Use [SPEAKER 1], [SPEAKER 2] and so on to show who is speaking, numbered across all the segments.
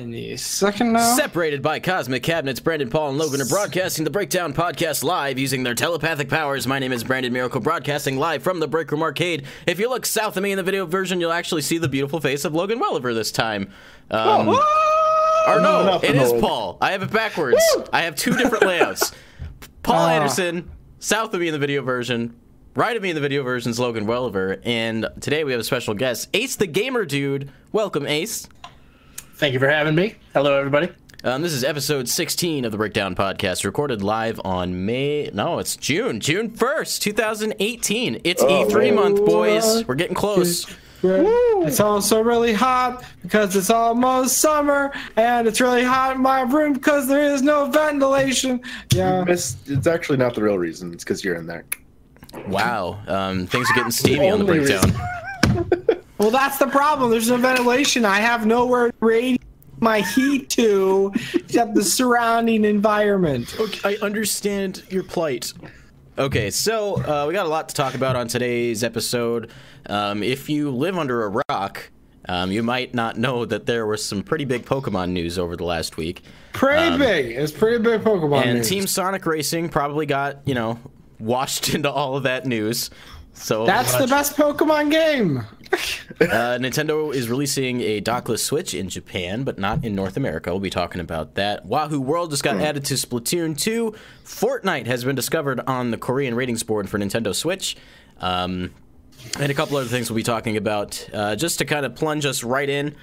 [SPEAKER 1] Any second now.
[SPEAKER 2] Separated by cosmic cabinets, Brandon Paul and Logan are broadcasting the Breakdown podcast live using their telepathic powers. My name is Brandon Miracle, broadcasting live from the Break Room Arcade. If you look south of me in the video version, you'll actually see the beautiful face of Logan Welliver this time. Um, or no, it is. Paul. I have it backwards. I have two different layouts. Paul
[SPEAKER 1] Ah.
[SPEAKER 2] Anderson, south of me in the video version. Right of me in the video version is Logan Welliver, and today we have a special guest, Ace the Gamer Dude. Welcome, Ace.
[SPEAKER 3] Thank you for having me. Hello, everybody.
[SPEAKER 2] Um, this is episode 16 of the Breakdown Podcast, recorded live on May. No, it's June, June 1st, 2018. It's
[SPEAKER 4] Oh,
[SPEAKER 2] E3
[SPEAKER 4] man.
[SPEAKER 2] month, boys. We're getting close.
[SPEAKER 1] It's also really hot because it's almost summer, and it's really hot in my room because there is no ventilation. Yeah.
[SPEAKER 4] It's, it's actually not the real reason. It's because you're in there.
[SPEAKER 2] Wow, um, things are getting steamy on the Breakdown.
[SPEAKER 1] Well, that's the problem. There's no ventilation. I have nowhere to radiate my heat to except the surrounding environment.
[SPEAKER 2] I understand your plight. Okay, so uh, we got a lot to talk about on today's episode. Um, if you live under a rock, um, you might not know that there was some pretty big Pokemon news over the last week.
[SPEAKER 1] Pretty big. It's pretty big Pokemon. News.
[SPEAKER 2] And
[SPEAKER 1] news.
[SPEAKER 2] Team Sonic Racing probably got, you know, washed into all of that news. So
[SPEAKER 1] That's the best Pokemon game.
[SPEAKER 2] uh, Nintendo is releasing a dockless Switch in Japan, but not in North America. We'll be talking about that. Wahoo World just got added to Splatoon 2. Fortnite has been discovered on the Korean ratings board for Nintendo Switch. Um, and a couple other things we'll be talking about. Uh, just to kind of plunge us right in.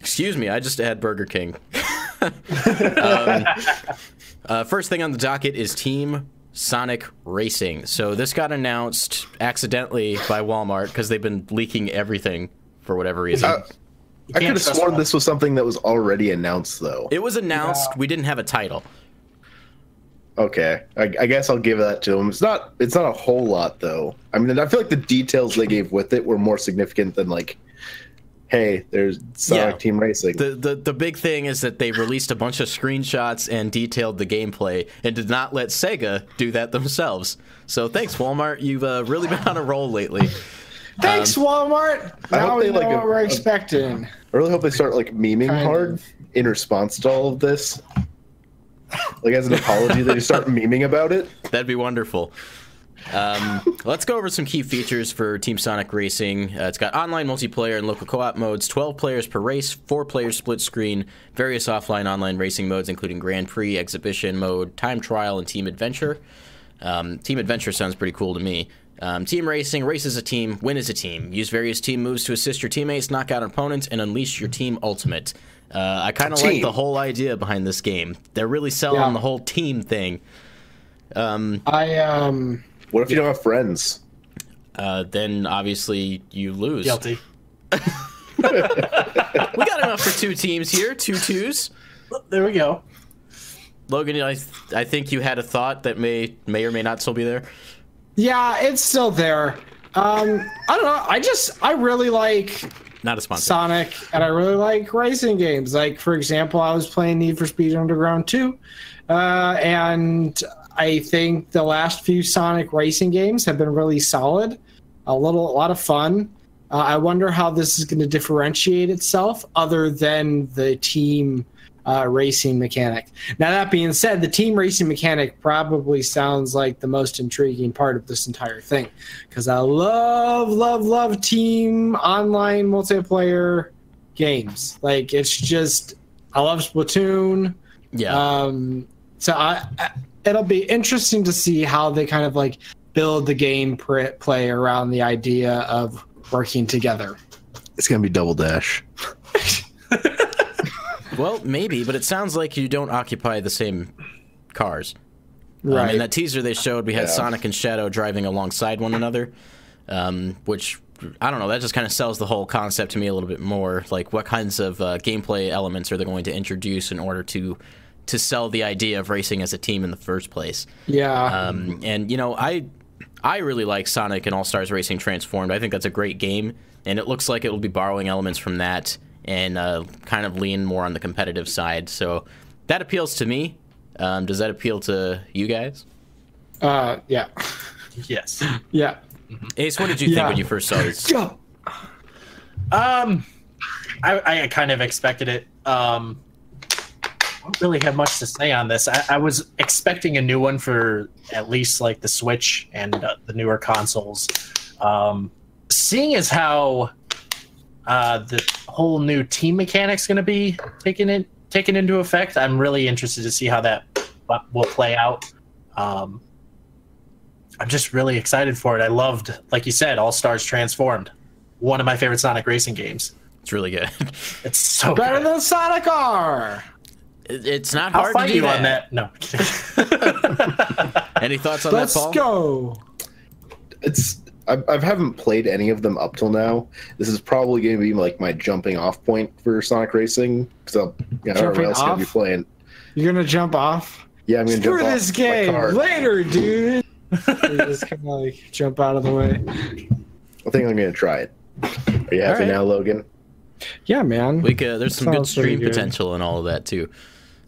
[SPEAKER 2] Excuse me, I just had Burger King. um, uh, first thing on the docket is Team Sonic Racing. So this got announced accidentally by Walmart because they've been leaking everything for whatever reason.
[SPEAKER 4] Uh, I could
[SPEAKER 3] can't
[SPEAKER 4] have sworn
[SPEAKER 3] one.
[SPEAKER 4] this was something that was already announced, though.
[SPEAKER 2] it was announced. We didn't have a title.
[SPEAKER 4] Okay, I, I guess I'll give that to them. It's not. It's not a whole lot, though. I mean, I feel like the details they gave with it were more significant than like, "Hey, there's Sonic
[SPEAKER 2] Yeah.
[SPEAKER 4] Team Racing."
[SPEAKER 2] The, the the big thing is that they released a bunch of screenshots and detailed the gameplay and did not let Sega do that themselves. So thanks Walmart, you've uh, really been on a roll lately.
[SPEAKER 1] Thanks, Walmart.
[SPEAKER 4] I hope
[SPEAKER 1] Now we
[SPEAKER 4] they,
[SPEAKER 1] know
[SPEAKER 4] like,
[SPEAKER 1] what
[SPEAKER 4] a-
[SPEAKER 1] we're expecting.
[SPEAKER 4] I really hope they start like memeing
[SPEAKER 1] Kind
[SPEAKER 4] hard
[SPEAKER 1] of.
[SPEAKER 4] in response to all of this. Like as an apology, they just start memeing about it.
[SPEAKER 2] That'd be wonderful. Um, let's go over some key features for Team Sonic Racing. Uh, it's got online multiplayer and local co-op modes, 12 players per race, 4 players split screen, various offline online racing modes including Grand Prix, Exhibition mode, Time Trial, and Team Adventure. Um, team Adventure sounds pretty cool to me. Um, team Racing, race as a team, win as a team. Use various team moves to assist your teammates, knock out opponents, and unleash your team ultimate. Uh, I kind of like the whole idea behind this game. They're really selling
[SPEAKER 1] Yeah.
[SPEAKER 2] the whole team thing.
[SPEAKER 1] I um
[SPEAKER 4] What if you don't have friends?
[SPEAKER 2] uh, then obviously you lose.
[SPEAKER 3] Guilty.
[SPEAKER 2] We got enough for two teams here, two twos.
[SPEAKER 3] There we go.
[SPEAKER 2] Logan, I, I think you had a thought that may may or may not still be there.
[SPEAKER 1] yeah, it's still there. Um I don't know. I just I really like
[SPEAKER 2] Not a sponsor.
[SPEAKER 1] Sonic and I really like racing games. Like for example, I was playing Need for Speed Underground 2. Uh and I think the last few Sonic racing games have been really solid. A little a lot of fun. Uh, I wonder how this is going to differentiate itself other than the team uh, racing mechanic. Now, that being said, the team racing mechanic probably sounds like the most intriguing part of this entire thing because I love, love, love team online multiplayer games. Like, it's just, I love Splatoon.
[SPEAKER 2] yeah.
[SPEAKER 1] Um, so I, I, it'll be interesting to see how they kind of like build the game pr- play around the idea of working together.
[SPEAKER 4] It's gonna be Double Dash.
[SPEAKER 2] well, maybe, but it sounds like you don't occupy the same cars. Um,
[SPEAKER 1] Right.
[SPEAKER 2] in that teaser they showed, we had
[SPEAKER 4] Yeah.
[SPEAKER 2] Sonic and Shadow driving alongside one another, um, which I don't know. That just kind of sells the whole concept to me a little bit more. Like, what kinds of uh, gameplay elements are they going to introduce in order to to sell the idea of racing as a team in the first place?
[SPEAKER 1] yeah.
[SPEAKER 2] Um, and you know, I I really like Sonic and All Stars Racing Transformed. I think that's a great game, and it looks like it will be borrowing elements from that and uh, kind of lean more on the competitive side. So that appeals to me. Um, does that appeal to you guys?
[SPEAKER 1] uh, yeah.
[SPEAKER 3] Yes.
[SPEAKER 1] Yeah.
[SPEAKER 2] Ace, what did you think when you first saw this?
[SPEAKER 3] Um, I, I kind of expected it. Um, I don't really have much to say on this. I, I was expecting a new one for at least like the Switch and uh, the newer consoles. Um, seeing as how uh, the whole new team mechanic's going to be taken in taken into effect, I'm really interested to see how that will play out. Um, I'm just really excited for it. I loved, like you said, All Stars Transformed, one of my favorite Sonic racing games.
[SPEAKER 2] It's really good.
[SPEAKER 3] It's so
[SPEAKER 1] Better
[SPEAKER 3] good.
[SPEAKER 1] than Sonic R.
[SPEAKER 2] It- It's not
[SPEAKER 3] I'll
[SPEAKER 2] hard
[SPEAKER 3] fight
[SPEAKER 2] to do
[SPEAKER 3] you on that. No.
[SPEAKER 2] Any thoughts on
[SPEAKER 1] Let's
[SPEAKER 2] that, Paul?
[SPEAKER 1] Let's go.
[SPEAKER 4] It's I, I haven't played any of them up till now. This is probably going to be like my jumping off point for Sonic Racing because I'll you know,
[SPEAKER 1] Jumping
[SPEAKER 4] everyone else going to be playing.
[SPEAKER 1] You're gonna jump off.
[SPEAKER 4] Yeah, I'm going to
[SPEAKER 1] Screw
[SPEAKER 4] jump
[SPEAKER 1] this
[SPEAKER 4] off my
[SPEAKER 1] game
[SPEAKER 4] car.
[SPEAKER 1] later, dude. just kind of like jump out of the way.
[SPEAKER 4] I think I'm going to try it. Are you happy
[SPEAKER 2] All right.
[SPEAKER 4] now, Logan?
[SPEAKER 1] Yeah, man.
[SPEAKER 2] We could, there's some good
[SPEAKER 1] Sounds pretty
[SPEAKER 2] stream
[SPEAKER 1] good.
[SPEAKER 2] potential and all of that too.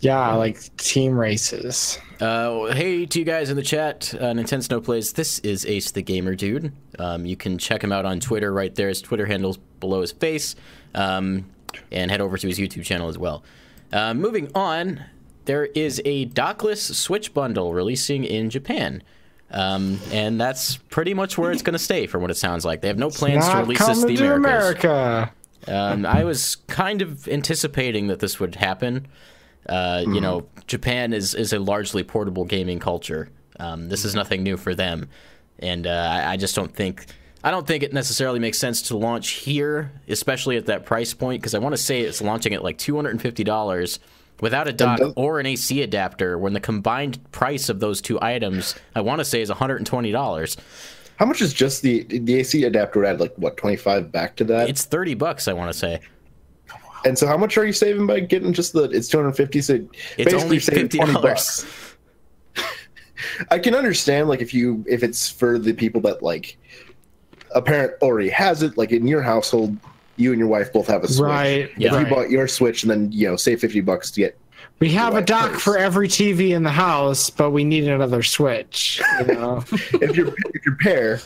[SPEAKER 1] Yeah, like team races.
[SPEAKER 2] Uh, hey to you guys in the chat, uh, Nintendo Snow Plays. This is Ace the Gamer Dude. Um, you can check him out on Twitter right there. His Twitter handle's below his face. Um, and head over to his YouTube channel as well. Uh, moving on, there is a dockless Switch bundle releasing in Japan. Um, and that's pretty much where it's going to stay, from what it sounds like. They have no plans to release this the Americas.
[SPEAKER 1] America.
[SPEAKER 2] Um, I was kind of anticipating that this would happen. Uh, You know, Japan is, is a largely portable gaming culture. Um, this is nothing new for them, and uh, I, just don't think I don't think it necessarily makes sense to launch here, especially at that price point, because I want to say it's launching at like two hundred and fifty dollars without a dock or an AC adapter. When the combined price of those two items, I want to say is one hundred and twenty dollars.
[SPEAKER 4] How much is just the the AC adapter? Add like what 25 back to that?
[SPEAKER 2] It's thirty bucks. I want to say.
[SPEAKER 4] And so how much are you saving by getting just the? It's 250. So
[SPEAKER 2] It's
[SPEAKER 4] basically
[SPEAKER 2] only
[SPEAKER 4] saving
[SPEAKER 2] fifty
[SPEAKER 4] 20
[SPEAKER 2] dollars.
[SPEAKER 4] bucks. I can understand like if you if it's for the people that like a parent already has it, like in your household, you and your wife both have a Switch.
[SPEAKER 1] Right.
[SPEAKER 4] If
[SPEAKER 2] Yeah.
[SPEAKER 4] you
[SPEAKER 1] right.
[SPEAKER 4] bought your Switch and then you know save 50 bucks to get
[SPEAKER 1] We have a dock
[SPEAKER 4] first.
[SPEAKER 1] for every TV in the house, but we need another Switch. You know?
[SPEAKER 4] if you're if you're pair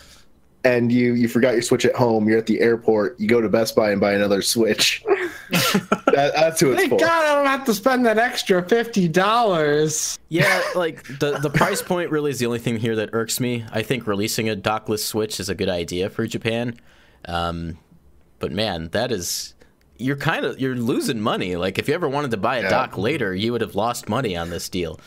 [SPEAKER 4] and you you forgot your switch at home you're at the airport you go to best buy and buy another switch that, that's who it's
[SPEAKER 1] Thank
[SPEAKER 4] for
[SPEAKER 1] God I don't have to spend that extra fifty dollars.
[SPEAKER 2] Yeah, like the the price point really is the only thing here that irks me. I think releasing a dockless Switch is a good idea for Japan, um, but man, that is you're kind of you're losing money. Like if you ever wanted to buy a
[SPEAKER 4] Yeah.
[SPEAKER 2] dock later, you would have lost money on this deal.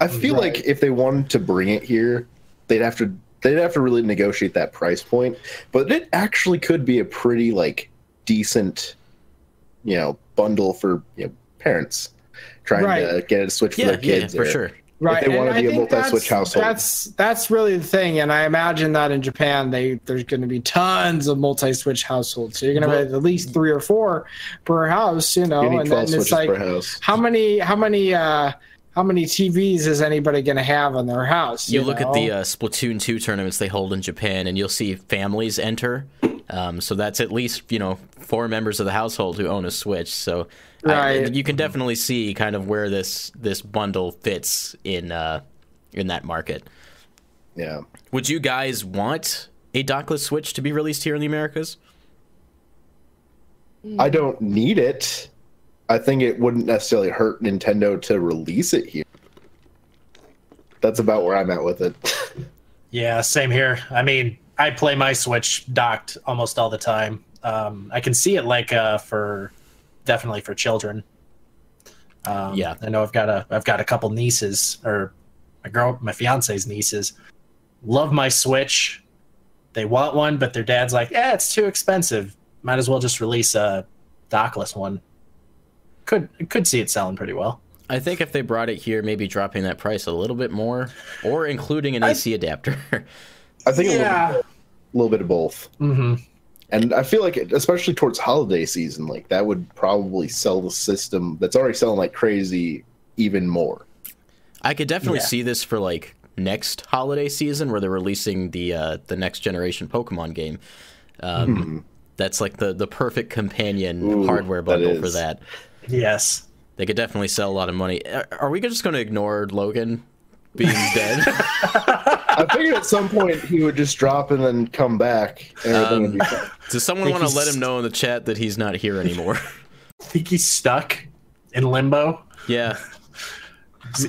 [SPEAKER 4] i feel like if they wanted to bring it here they'd have to they'd have to really negotiate that price point but it actually could be a pretty like decent you know bundle for you know parents trying to get a switch for
[SPEAKER 2] Yeah,
[SPEAKER 4] their kids
[SPEAKER 2] yeah, for
[SPEAKER 4] or-
[SPEAKER 2] sure.
[SPEAKER 1] Right.
[SPEAKER 4] they
[SPEAKER 1] and
[SPEAKER 4] wanna
[SPEAKER 1] I
[SPEAKER 4] be a multi-Switch
[SPEAKER 1] that's-
[SPEAKER 4] household.
[SPEAKER 1] That's that's really the thing, and I imagine that in Japan, they there's going to be tons of multi-switch households. So you're going to have at least three or four per house, you know,
[SPEAKER 4] you need
[SPEAKER 1] and then it's like how many how many uh how many TVs is anybody going to have in their house?
[SPEAKER 2] You look at the uh, Splatoon 2 tournaments they hold in Japan, and you'll see families enter. Um, so that's at least you know four members of the household who own a Switch. So I- you can definitely see kind of where this this bundle fits in uh, in that market.
[SPEAKER 4] yeah
[SPEAKER 2] Would you guys want a dockless Switch to be released here in the Americas?
[SPEAKER 4] I don't need it. I think it wouldn't necessarily hurt Nintendo to release it here. That's about where I'm at with it.
[SPEAKER 3] Yeah, same here. I mean, I play my Switch docked almost all the time. Um, I can see it like uh, for definitely for children. Um,
[SPEAKER 2] Yeah.
[SPEAKER 3] I know I've got a I've got a couple nieces or my girl, my fiance's nieces. Love my Switch. They want one, but their dad's like, "Yeah, it's too expensive. Might as well just release a dockless one." Could could see it selling pretty well.
[SPEAKER 2] I think if they brought it here, maybe dropping that price a little bit more, or including an AC adapter.
[SPEAKER 4] I think a,
[SPEAKER 3] Yeah.
[SPEAKER 4] Little, a little bit of both.
[SPEAKER 3] Mm-hmm.
[SPEAKER 4] And I feel like, it, especially towards holiday season, like that would probably sell the system that's already selling like crazy even more.
[SPEAKER 2] I could definitely
[SPEAKER 3] Yeah.
[SPEAKER 2] see this for like next holiday season where they're releasing the uh, the next generation Pokemon game. Um, That's like the the perfect companion
[SPEAKER 4] Ooh,
[SPEAKER 2] hardware
[SPEAKER 4] that
[SPEAKER 2] bundle for that.
[SPEAKER 3] Yes.
[SPEAKER 2] They could definitely sell a lot of money. Are are we just going to ignore Logan being dead?
[SPEAKER 4] I figured at some point he would just drop and then come back. And everything would be fine.
[SPEAKER 2] Does someone want to let him know in the chat that he's not here anymore?
[SPEAKER 3] I think he's stuck. in limbo.
[SPEAKER 2] Yeah.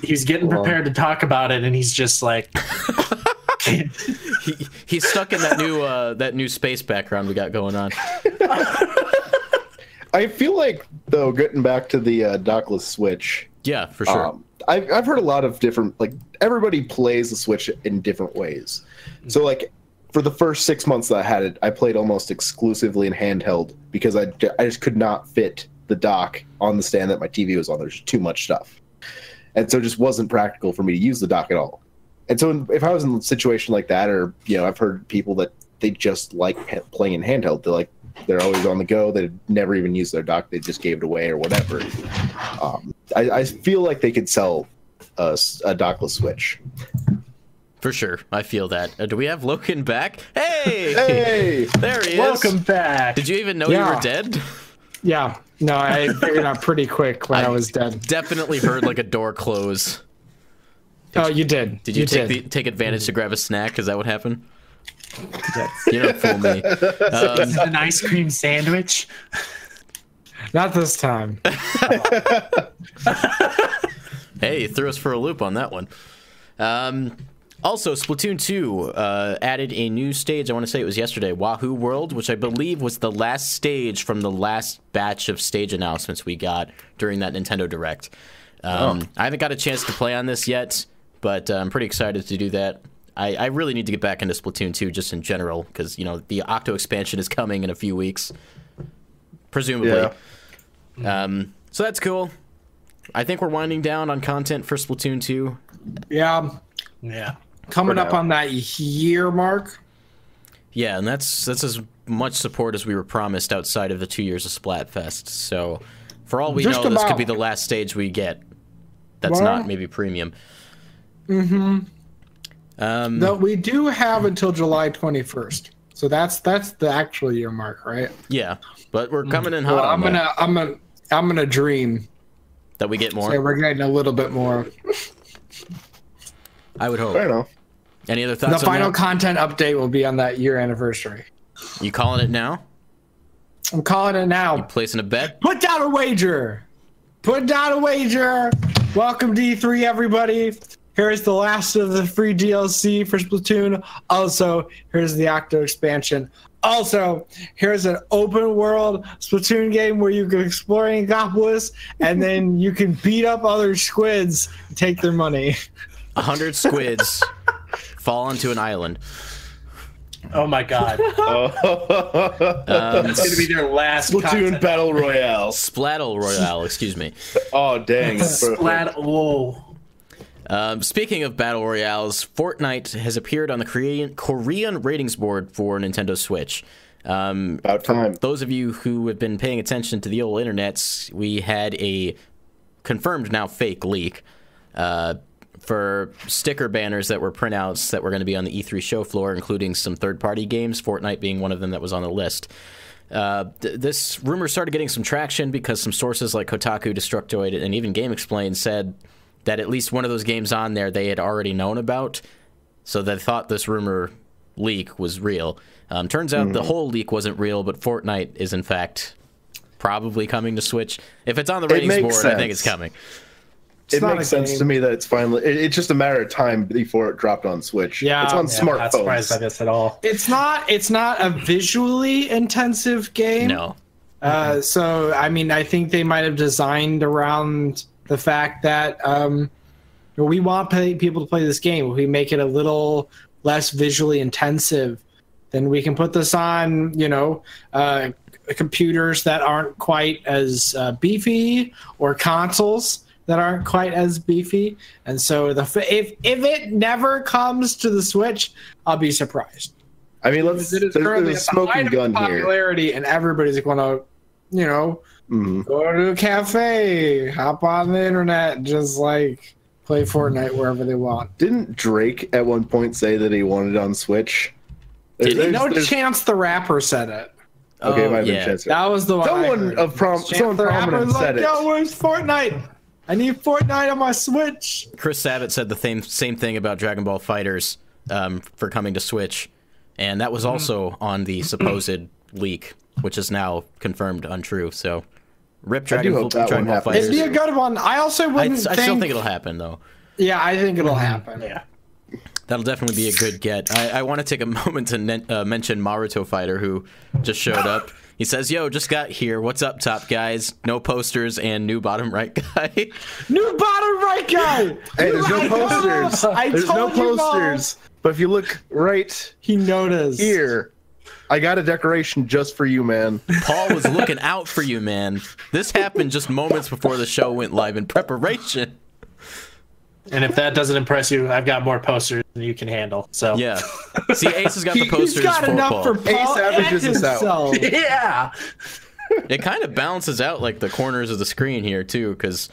[SPEAKER 3] He's getting
[SPEAKER 4] Well-
[SPEAKER 3] prepared to talk about it, and he's just like,
[SPEAKER 2] He, he's stuck in that new uh, that new space background we got going on.
[SPEAKER 4] I feel like though, getting back to the uh, dockless Switch,
[SPEAKER 2] Yeah, for sure.
[SPEAKER 4] Um, I've, I've heard a lot of different, like, everybody plays the Switch in different ways. So, mm-hmm. like, for the first six months that I had it, I played almost exclusively in handheld because I, I just could not fit the dock on the stand that my TV was on. There's just too much stuff. And so it just wasn't practical for me to use the dock at all. And so if I was in a situation like that, or, you know, I've heard people that they just like playing in handheld, they're like, they're always on the go. They never even use their dock. They just gave it away or whatever. Um, I, I feel like they could sell a dockless Switch.
[SPEAKER 2] for sure. I feel that. Uh, do we have Logan back? Hey!
[SPEAKER 4] Hey,
[SPEAKER 2] There he is.
[SPEAKER 3] "Welcome back."
[SPEAKER 2] Did you even know you were dead?
[SPEAKER 1] Yeah. No, I figured out pretty quick when I,
[SPEAKER 2] I-
[SPEAKER 1] was dead.
[SPEAKER 2] Definitely heard like a door close.
[SPEAKER 1] oh, you did.
[SPEAKER 2] Did you, take
[SPEAKER 1] did.
[SPEAKER 2] the take advantage to grab a snack? Is that what happened?
[SPEAKER 1] Yes.
[SPEAKER 2] You don't fool me. Um,
[SPEAKER 3] an ice cream sandwich?
[SPEAKER 1] Not this time.
[SPEAKER 2] hey, you threw us for a loop on that one. Um, also, Splatoon 2 uh, added a new stage. I want to say it was yesterday, Wahoo World, which I believe was the last stage from the last batch of stage announcements we got during that Nintendo Direct. Um, I haven't got a chance to play on this yet, but uh, I'm pretty excited to do that. I, I really need to get back into Splatoon 2 just in general because, you know, the Octo expansion is coming in a few weeks, presumably.
[SPEAKER 4] Yeah.
[SPEAKER 2] Um, so that's cool. I think we're winding down on content for Splatoon 2.
[SPEAKER 1] Yeah.
[SPEAKER 3] Yeah.
[SPEAKER 1] Coming up on that year mark.
[SPEAKER 2] Yeah, and that's that's as much support as we were promised outside of the two years of Splatfest. So, for all we
[SPEAKER 1] Just
[SPEAKER 2] know, this could be the last stage we get. That's
[SPEAKER 1] Well-
[SPEAKER 2] not maybe premium. Mm-hmm. Um,
[SPEAKER 1] No, we do have until July 21st. So that's that's the actual year mark, right?
[SPEAKER 2] yeah, but we're coming in hot
[SPEAKER 1] Well,
[SPEAKER 2] on
[SPEAKER 1] I'm gonna I'm gonna I'm gonna dream.
[SPEAKER 2] that we get
[SPEAKER 1] Say
[SPEAKER 2] more.
[SPEAKER 1] we're getting a little bit more.
[SPEAKER 2] I would hope.
[SPEAKER 4] fair enough.
[SPEAKER 2] Any other thoughts on
[SPEAKER 1] final
[SPEAKER 2] that?
[SPEAKER 1] content update will be on that year anniversary.
[SPEAKER 2] you calling it now?
[SPEAKER 1] I'm calling it now.
[SPEAKER 2] Placing a bet?
[SPEAKER 1] Put down a wager. Put down a wager. Welcome to E3, everybody. Here's the last of the free DLC for Splatoon. Also, here's the Octo expansion. Also, here's an open world Splatoon game where you can explore Inkopolis and then you can beat up other squids and take their money.
[SPEAKER 2] A hundred squids fall onto an island.
[SPEAKER 3] Oh my god.
[SPEAKER 2] Um,
[SPEAKER 3] It's gonna be their last
[SPEAKER 4] Splatoon
[SPEAKER 3] content.
[SPEAKER 4] Battle Royale.
[SPEAKER 2] Splattle Royale, excuse me.
[SPEAKER 4] Oh dang!
[SPEAKER 3] Splat. Whoa.
[SPEAKER 2] Um, speaking of battle royales, Fortnite has appeared on the Korean Korean ratings board for Nintendo Switch. Um,
[SPEAKER 4] About time.
[SPEAKER 2] those of you who have been paying attention to the old internets, we had a confirmed now fake leak uh, for sticker banners that were printouts that were going to be on the E3 show floor, including some third-party games, Fortnite being one of them that was on the list. Uh, th- this rumor started getting some traction because some sources like Kotaku, Destructoid, and even GameXplain said that at least one of those games on there they had already known about, so they thought this rumor leak was real. Um, turns out the whole leak wasn't real, but Fortnite is in fact probably coming to Switch. If it's on the ratings
[SPEAKER 4] makes
[SPEAKER 2] board, I think it's coming.
[SPEAKER 4] It makes sense
[SPEAKER 1] game.
[SPEAKER 4] to me that it's finally. It, it's just a matter of time before it dropped on Switch.
[SPEAKER 1] Yeah,
[SPEAKER 4] it's on
[SPEAKER 1] yeah,
[SPEAKER 3] Yeah, I'm not surprised by this at all.
[SPEAKER 1] It's not it's not a visually intensive game.
[SPEAKER 2] No.
[SPEAKER 1] Uh, so I mean, I think they might have designed around the fact that um, we want play, people to play this game. If we make it a little less visually intensive, then we can put this on, you know, uh, computers that aren't quite as uh, beefy or consoles that aren't quite as beefy. And so the f- if if it never comes to the Switch, I'll be surprised.
[SPEAKER 4] I mean, let's.
[SPEAKER 1] It is
[SPEAKER 4] There's,
[SPEAKER 1] currently
[SPEAKER 4] there's a
[SPEAKER 1] at the height
[SPEAKER 4] smoking gun here.
[SPEAKER 1] popularity, and everybody's going to, you know,
[SPEAKER 4] Mhm.
[SPEAKER 1] go to a cafe, hop on the internet, just like play Fortnite wherever they want.
[SPEAKER 4] Didn't Drake at one point say that he wanted it on Switch?
[SPEAKER 2] Did?
[SPEAKER 4] There's-
[SPEAKER 1] No
[SPEAKER 4] there's-
[SPEAKER 1] chance the rapper said it.
[SPEAKER 4] Okay,
[SPEAKER 2] Oh,
[SPEAKER 4] it might have been
[SPEAKER 2] yeah.
[SPEAKER 4] Chance.
[SPEAKER 1] That was the one. I
[SPEAKER 4] Someone
[SPEAKER 1] heard.
[SPEAKER 4] of prom- someone
[SPEAKER 1] the
[SPEAKER 4] prominent
[SPEAKER 1] was
[SPEAKER 4] said
[SPEAKER 1] like,
[SPEAKER 4] it.
[SPEAKER 1] Yo, where's Fortnite? I need Fortnite on my Switch.
[SPEAKER 2] Chris Sabat said the same same thing about Dragon Ball FighterZ um, for coming to Switch, and that was also on the supposed leak, which is now confirmed untrue. So Rip
[SPEAKER 4] I
[SPEAKER 2] Dragon,
[SPEAKER 4] do hope that
[SPEAKER 2] Dragon
[SPEAKER 4] one
[SPEAKER 2] Ball
[SPEAKER 4] happens.
[SPEAKER 2] Fighters.
[SPEAKER 1] It'd be a good one. I also
[SPEAKER 2] I,
[SPEAKER 1] wouldn't
[SPEAKER 2] I
[SPEAKER 1] think,
[SPEAKER 2] still think it'll happen though.
[SPEAKER 1] Yeah, I think it'll happen.
[SPEAKER 3] Yeah.
[SPEAKER 2] That'll definitely be a good get. I, I want to take a moment to nen- uh, mention Maruto Fighter, who just showed up. He says, "Yo, just got here. What's up, top guys? No posters and new bottom right guy."
[SPEAKER 1] New bottom right guy.
[SPEAKER 4] Hey, there's no
[SPEAKER 1] I
[SPEAKER 4] posters.
[SPEAKER 1] I
[SPEAKER 4] There's no
[SPEAKER 1] told you, Mom.
[SPEAKER 4] posters. But if you look right
[SPEAKER 1] He noticed.
[SPEAKER 4] here, I got a decoration just for you, man.
[SPEAKER 2] Paul was looking out for you, man. This happened just moments before the show went live in preparation.
[SPEAKER 3] And if that doesn't impress you, I've got more posters than you can handle. So
[SPEAKER 2] Yeah. See, Ace has got the posters
[SPEAKER 1] He's got
[SPEAKER 2] for
[SPEAKER 1] enough
[SPEAKER 2] Paul.
[SPEAKER 1] for Paul
[SPEAKER 4] Ace averages
[SPEAKER 1] and
[SPEAKER 4] this out.
[SPEAKER 1] himself.
[SPEAKER 3] yeah.
[SPEAKER 2] It kind of balances out like the corners of the screen here too, because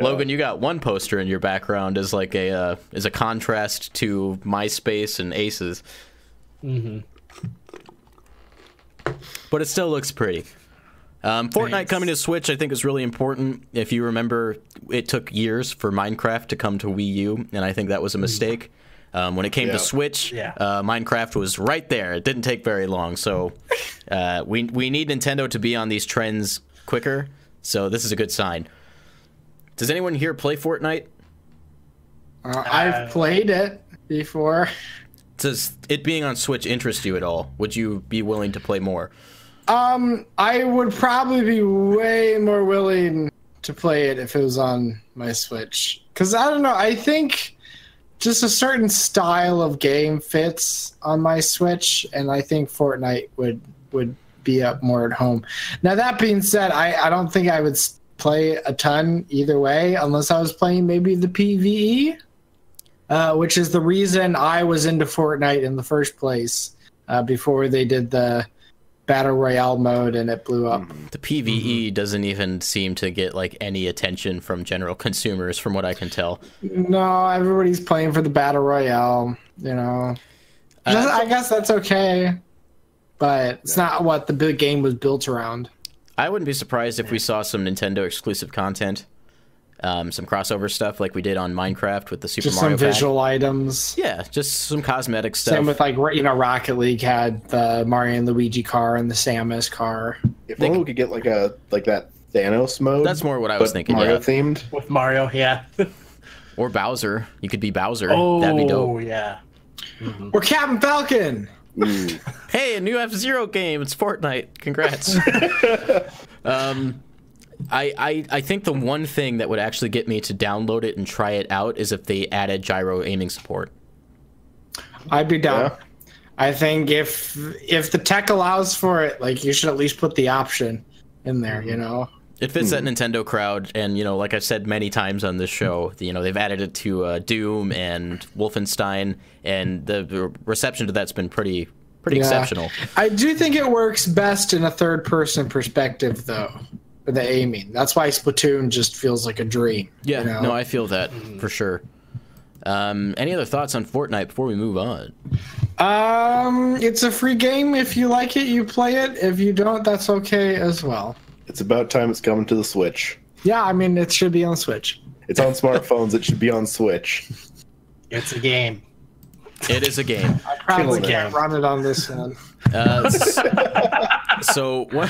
[SPEAKER 2] Logan, you got one poster in your background as like a uh, as a contrast to MySpace and Aces. Mm-hmm. But it still looks pretty. Um, Fortnite
[SPEAKER 3] Thanks.
[SPEAKER 2] coming to Switch, I think, is really important. If you remember, it took years for Minecraft to come to Wii U, and I think that was a mistake. Um, when it came
[SPEAKER 4] Yeah.
[SPEAKER 2] to Switch,
[SPEAKER 3] Yeah.
[SPEAKER 2] uh, Minecraft was right there. It didn't take very long, so uh, we we need Nintendo to be on these trends quicker. So this is a good sign. Does anyone here play Fortnite?
[SPEAKER 1] Uh, I've played it before.
[SPEAKER 2] Does it being on Switch interest you at all? Would you be willing to play more?
[SPEAKER 1] Um, I would probably be way more willing to play it if it was on my Switch. Cause I don't know, I think just a certain style of game fits on my Switch, and I think Fortnite would would be up more at home. Now that being said, I I don't think I would play a ton either way unless I was playing maybe the PVE, uh, which is the reason I was into Fortnite in the first place uh, before they did the battle royale mode and it blew up.
[SPEAKER 2] The PVE doesn't even seem to get like any attention from general consumers, from what I can tell.
[SPEAKER 1] No, everybody's playing for the battle royale. You know, Just- I guess that's okay, but it's not what the big game was built around.
[SPEAKER 2] I wouldn't be surprised if we saw some Nintendo exclusive content, um, some crossover stuff like we did on Minecraft with the Super
[SPEAKER 1] Just
[SPEAKER 2] Mario
[SPEAKER 1] some
[SPEAKER 2] pack.
[SPEAKER 1] visual items.
[SPEAKER 2] Yeah, just some cosmetic stuff.
[SPEAKER 1] Same with like you know Rocket League had the Mario and Luigi car and the Samus car.
[SPEAKER 4] If only we could get like a like that Thanos mode.
[SPEAKER 2] That's more what I was thinking,
[SPEAKER 4] Mario
[SPEAKER 2] yeah.
[SPEAKER 4] themed.
[SPEAKER 3] With Mario, yeah.
[SPEAKER 2] or Bowser. You could be Bowser.
[SPEAKER 3] oh,
[SPEAKER 2] That'd be dope.
[SPEAKER 3] yeah.
[SPEAKER 1] Or Captain Falcon.
[SPEAKER 4] Ooh.
[SPEAKER 2] Hey, a new F Zero game. It's Fortnite. Congrats. um, I, I I think the one thing that would actually get me to download it and try it out is if they added gyro aiming support.
[SPEAKER 1] I'd be down.
[SPEAKER 4] Yeah.
[SPEAKER 1] I think if if the tech allows for it, like you should at least put the option in there. You know.
[SPEAKER 2] It fits that Nintendo crowd, and you know, like I've said many times on this show, you know, they've added it to uh, Doom and Wolfenstein, and the the reception to that's been pretty pretty
[SPEAKER 1] Yeah.
[SPEAKER 2] exceptional.
[SPEAKER 1] I do think it works best in a third person perspective, though, for the aiming. That's why Splatoon just feels like a dream.
[SPEAKER 2] Yeah,
[SPEAKER 1] you know?
[SPEAKER 2] no, I feel that for sure. Um, any other thoughts on Fortnite before we move on?
[SPEAKER 1] Um, it's a free game. If you like it, you play it. If you don't, that's okay as well.
[SPEAKER 4] It's about time it's coming to the Switch.
[SPEAKER 1] Yeah, I mean, it should be on Switch.
[SPEAKER 4] It's on smartphones. It should be on Switch.
[SPEAKER 3] It's a game.
[SPEAKER 2] It is a game.
[SPEAKER 1] I probably
[SPEAKER 4] Killing
[SPEAKER 1] can't run it on this one.
[SPEAKER 2] Uh, so one,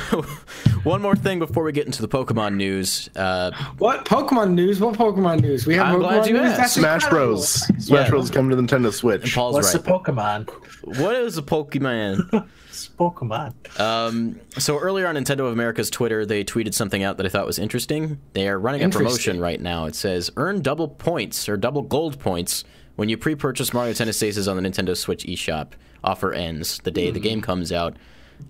[SPEAKER 2] one more thing before we get into the Pokemon news. Uh,
[SPEAKER 1] What Pokemon news? What Pokemon news? We have
[SPEAKER 2] I'm
[SPEAKER 1] Pokemon
[SPEAKER 2] glad you
[SPEAKER 1] news.
[SPEAKER 2] asked.
[SPEAKER 1] That's
[SPEAKER 4] Smash
[SPEAKER 1] incredible.
[SPEAKER 4] Bros. Smash
[SPEAKER 2] Yeah.
[SPEAKER 4] Bros. is coming to the Nintendo Switch.
[SPEAKER 2] Paul's
[SPEAKER 3] What's
[SPEAKER 2] right.
[SPEAKER 3] a Pokemon?
[SPEAKER 2] what is a Pokemon?
[SPEAKER 3] Pokemon.
[SPEAKER 2] Um, so earlier on Nintendo of America's Twitter, they tweeted something out that I thought was interesting. They are running a promotion right now. It says earn double points or double gold points when you pre-purchase Mario Tennis Aces on the Nintendo Switch eShop. Offer ends the day the game comes out.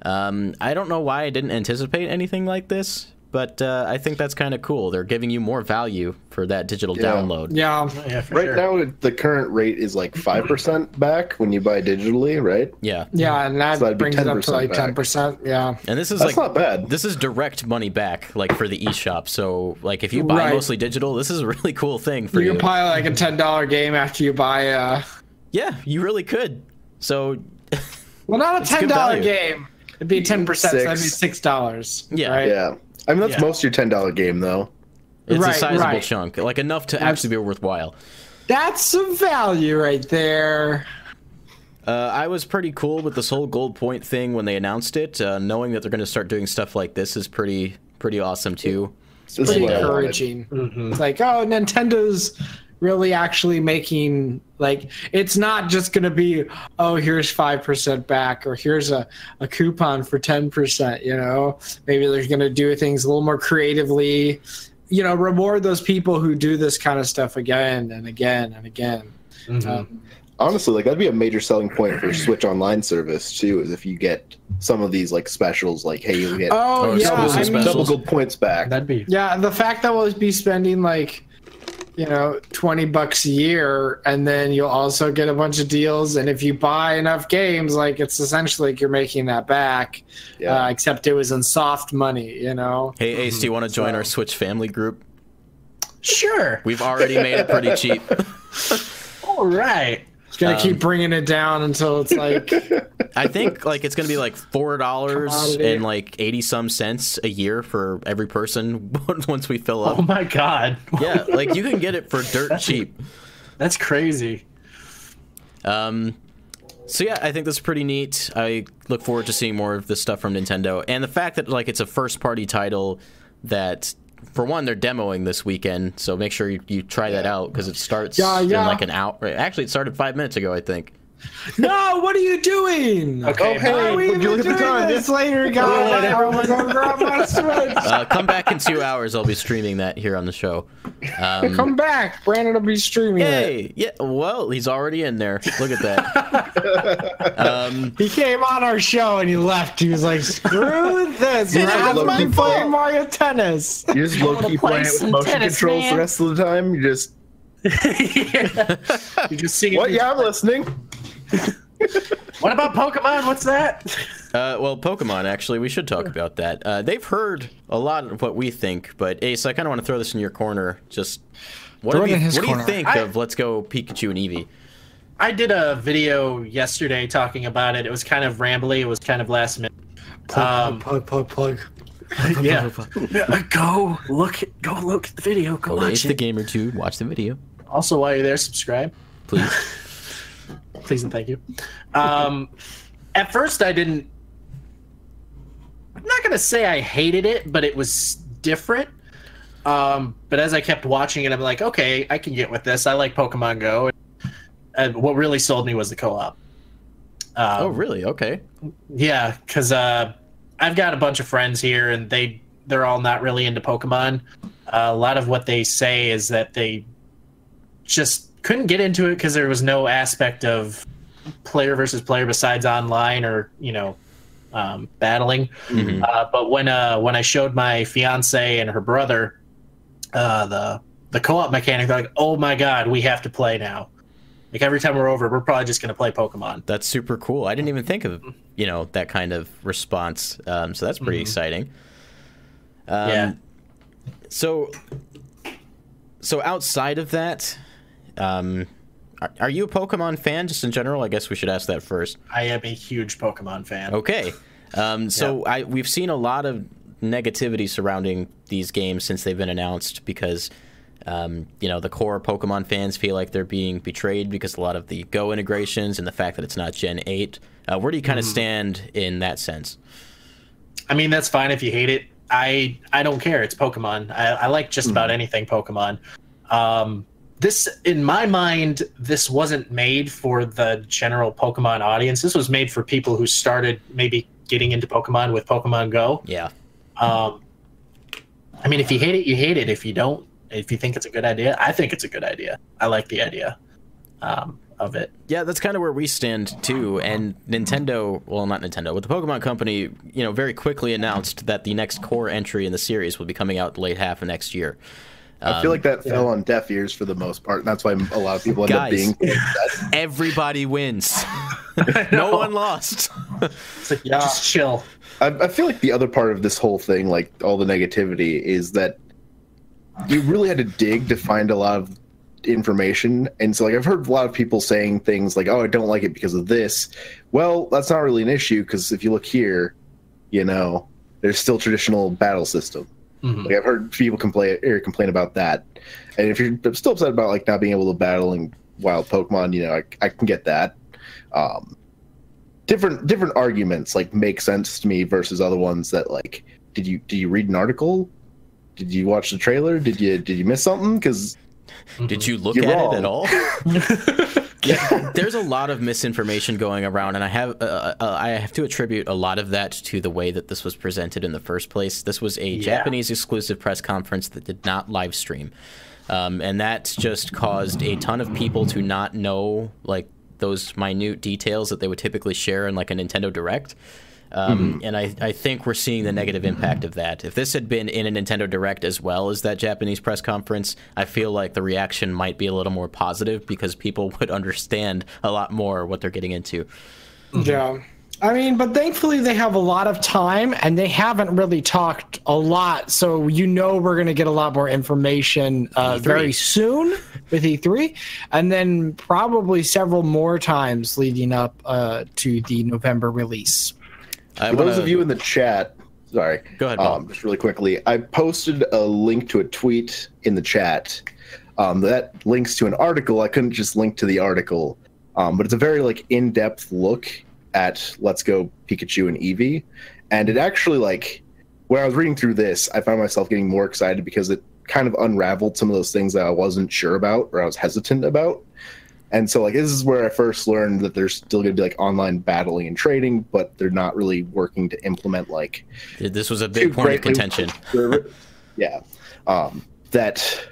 [SPEAKER 2] Um, I don't know why I didn't anticipate anything like this, but uh, I think that's kind of cool. They're giving you more value for that digital
[SPEAKER 4] Yeah.
[SPEAKER 2] download.
[SPEAKER 1] Yeah,
[SPEAKER 3] Yeah,
[SPEAKER 4] Right
[SPEAKER 3] sure.
[SPEAKER 4] now, the current rate is like five percent back when you buy digitally. Right?
[SPEAKER 2] Yeah,
[SPEAKER 1] yeah, and that
[SPEAKER 4] So that'd
[SPEAKER 1] brings it up to like ten percent. Yeah,
[SPEAKER 2] and this is
[SPEAKER 4] That's
[SPEAKER 2] like
[SPEAKER 4] not bad.
[SPEAKER 2] this is direct money back, like for the eShop. So, like if you buy
[SPEAKER 1] Right.
[SPEAKER 2] mostly digital, this is a really cool thing for
[SPEAKER 1] you
[SPEAKER 2] you.
[SPEAKER 1] can buy like a ten dollar game after you buy uh
[SPEAKER 2] Yeah, you really could. So,
[SPEAKER 1] well not a ten dollar game. It'd be ten percent, so that'd be
[SPEAKER 4] Six.
[SPEAKER 1] six dollars.
[SPEAKER 2] Yeah.
[SPEAKER 1] right?
[SPEAKER 4] Yeah. I mean, that's
[SPEAKER 3] Yeah.
[SPEAKER 4] most of your ten dollar game, though.
[SPEAKER 2] it's
[SPEAKER 1] Right,
[SPEAKER 2] a sizable
[SPEAKER 1] right.
[SPEAKER 2] chunk, like enough to actually be worthwhile.
[SPEAKER 1] That's some value right there.
[SPEAKER 2] Uh, I was pretty cool with this whole gold point thing when they announced it. Uh, knowing that they're going to start doing stuff like this is pretty pretty awesome too.
[SPEAKER 4] This is
[SPEAKER 1] Pretty
[SPEAKER 4] what I wanted.
[SPEAKER 1] encouraging.
[SPEAKER 3] Mhm.
[SPEAKER 1] It's like, oh, Nintendo's really actually making like it's not just gonna be oh here's five percent back or here's a, a coupon for ten percent you know maybe they're gonna do things a little more creatively you know reward those people who do this kind of stuff again and again and again
[SPEAKER 3] Mhm.
[SPEAKER 1] Um,
[SPEAKER 4] Honestly, like that'd be a major selling point for Switch Online service too, is if you get some of these like specials, like hey, you get
[SPEAKER 1] oh
[SPEAKER 2] Oh,
[SPEAKER 1] yeah
[SPEAKER 2] double
[SPEAKER 1] I mean,
[SPEAKER 4] double gold points back.
[SPEAKER 3] That'd be
[SPEAKER 1] yeah the fact that we'll be spending like you know 20 bucks a year and then you'll also get a bunch of deals and if you buy enough games like it's essentially like you're making that back
[SPEAKER 4] Yeah.
[SPEAKER 1] uh, except it was in soft money you know
[SPEAKER 2] Hey Ace, do you want to join
[SPEAKER 1] So-
[SPEAKER 2] our Switch family group?
[SPEAKER 3] sure.
[SPEAKER 2] We've already made it pretty cheap.
[SPEAKER 3] All right.
[SPEAKER 1] It's gonna
[SPEAKER 2] Um,
[SPEAKER 1] keep bringing it down until it's like
[SPEAKER 2] I think like it's gonna be like four dollars and like eighty some cents a year for every person once we fill up.
[SPEAKER 3] Oh my god.
[SPEAKER 2] Yeah, like you can get it for dirt cheap.
[SPEAKER 3] That's crazy.
[SPEAKER 2] Um, so yeah, I think that's pretty neat. I look forward to seeing more of this stuff from Nintendo, and the fact that like it's a first party title that. For one, they're demoing this weekend, so make sure you, you try that out because it starts
[SPEAKER 1] Yeah,
[SPEAKER 2] in like an hour. Actually, it started five minutes ago, I think.
[SPEAKER 1] No what are you doing
[SPEAKER 3] Okay.
[SPEAKER 4] Oh, hey,
[SPEAKER 1] Why are we
[SPEAKER 4] would you
[SPEAKER 1] even
[SPEAKER 4] look at the
[SPEAKER 1] doing
[SPEAKER 4] time?
[SPEAKER 1] this later guys I'm gonna grab my switch
[SPEAKER 2] Uh, come back in two hours. I'll be streaming that here on the show. Um,
[SPEAKER 1] come back brandon will be streaming it
[SPEAKER 2] Yeah. Well, he's already in there. Look at that. um,
[SPEAKER 1] He came on our show and he left. He was like, "Screw this!
[SPEAKER 2] It
[SPEAKER 1] I'm
[SPEAKER 4] is my
[SPEAKER 1] playing
[SPEAKER 4] fault."
[SPEAKER 1] Mario Tennis."
[SPEAKER 4] You're just low key
[SPEAKER 3] play
[SPEAKER 4] playing it with motion
[SPEAKER 3] tennis,
[SPEAKER 4] controls
[SPEAKER 3] man.
[SPEAKER 4] the rest of the time. You just
[SPEAKER 3] You're just singing.
[SPEAKER 4] what? Yeah, I'm listening.
[SPEAKER 3] What about Pokemon? What's that?
[SPEAKER 2] uh, well, Pokemon. Actually, we should talk about that. Uh, they've heard a lot of what we think, but Ace, I kind of want to throw this in your corner. Just what, do you,
[SPEAKER 1] in his
[SPEAKER 2] what do you think
[SPEAKER 3] I-
[SPEAKER 2] of Let's Go Pikachu and Eevee?
[SPEAKER 3] I did a video yesterday talking about it. It was kind of rambly. It was kind of last minute. Um,
[SPEAKER 1] plug, plug, plug.
[SPEAKER 3] yeah. Yeah, Go look. Go look at the video. Go
[SPEAKER 2] Go
[SPEAKER 3] watch
[SPEAKER 2] Ace the. Gamer too. Watch the video,
[SPEAKER 3] Also, while you're there, subscribe.
[SPEAKER 2] please.
[SPEAKER 3] Please and thank you. Um, at first, I didn't. I'm not gonna say I hated it, but it was different. Um, but as I kept watching it, I'm like, okay, I can get with this. I like Pokemon Go. And what really sold me was the co-op. Um,
[SPEAKER 2] oh, really? Okay.
[SPEAKER 3] Yeah, because uh, I've got a bunch of friends here, and they they're all not really into Pokemon. Uh, a lot of what they say is that they just couldn't get into it because there was no aspect of player versus player besides online or you know um, battling.
[SPEAKER 2] Mhm.
[SPEAKER 3] Uh, but when uh, when I showed my fiance and her brother uh, the the co-op mechanic, they're like, "Oh my god, we have to play now!" Like every time we're over, we're probably just gonna play Pokemon.
[SPEAKER 2] That's super cool. I didn't even think of you know that kind of response. Um, so that's pretty
[SPEAKER 3] Mhm.
[SPEAKER 2] exciting. Um,
[SPEAKER 3] Yeah.
[SPEAKER 2] So, so outside of that, um, are, are you a Pokemon fan just in general? I guess we should ask that first.
[SPEAKER 3] I am a huge Pokemon fan.
[SPEAKER 2] Okay. Um, so I we've seen a lot of negativity surrounding these games since they've been announced because um, you know the core Pokemon fans feel like they're being betrayed because a lot of the Go integrations and the fact that it's not Gen eight. Uh, where do you kind of stand in that sense?
[SPEAKER 3] I mean, that's fine if you hate it. I I don't care. It's Pokemon. I, I like just about anything Pokemon. Um, this, in my mind, this wasn't made for the general Pokemon audience. This was made for people who started maybe getting into Pokemon with Pokemon Go.
[SPEAKER 2] Yeah.
[SPEAKER 3] Um, I mean, if you hate it, you hate it. If you don't, if you think it's a good idea, I think it's a good idea. I like the idea um, of it.
[SPEAKER 2] Yeah, that's kind of where we stand too. And Nintendo, well, not Nintendo, but the Pokemon Company, you know, very quickly announced that the next core entry in the series will be coming out late half of next year.
[SPEAKER 4] I feel like that um, fell on deaf ears for the most part. And that's why a lot of people end
[SPEAKER 2] Guys.
[SPEAKER 4] up being upset.
[SPEAKER 2] Everybody wins. no one lost.
[SPEAKER 3] Like,
[SPEAKER 1] Yeah.
[SPEAKER 3] just chill.
[SPEAKER 4] I, I feel like the other part of this whole thing, like all the negativity, is that you really had to dig to find a lot of information. And so, like, I've heard a lot of people saying things like, "Oh, I don't like it because of this." Well, that's not really an issue because if you look here, you know, there's still traditional battle system.
[SPEAKER 3] Mhm.
[SPEAKER 4] Like I've heard people complain or complain about that. And if you're still upset about like not being able to battle in wild Pokemon, you know, I, I can get that. Um, different different arguments like make sense to me versus other ones that like did you did you read an article? Did you watch the trailer? Did you did you miss something? Because
[SPEAKER 2] Did you look at
[SPEAKER 4] wrong.
[SPEAKER 2] it at all? yeah, there's a lot of misinformation going around, and I have uh, uh, I have to attribute a lot of that to the way that this was presented in the first place. This was a Japanese exclusive press conference that did not live stream, um, and that's just caused a ton of people to not know like those minute details that they would typically share in like a Nintendo Direct. Um, And I, I think we're seeing the negative impact of that. If this had been in a Nintendo Direct as well as that Japanese press conference, I feel like the reaction might be a little more positive because people would understand a lot more what they're getting into.
[SPEAKER 1] Yeah. I mean, but thankfully they have a lot of time and they haven't really talked a lot. So you know we're going to get a lot more information uh, very soon with E3 and then probably several more times leading up uh, to the November release.
[SPEAKER 2] I
[SPEAKER 4] For those
[SPEAKER 2] wanna-
[SPEAKER 4] of you in the chat, sorry.
[SPEAKER 2] Go ahead.
[SPEAKER 4] Um, just really quickly, I posted a link to a tweet in the chat. Um, that links to an article. I couldn't just link to the article, um, but it's a very like in-depth look at Let's Go Pikachu and Eevee, and it actually like when I was reading through this, I found myself getting more excited because it kind of unraveled some of those things that I wasn't sure about or I was hesitant about. And so, like, this is where I first learned that there's still going to be like online battling and trading, but they're not really working to implement like
[SPEAKER 2] this was a big point of contention.
[SPEAKER 4] yeah, um, that.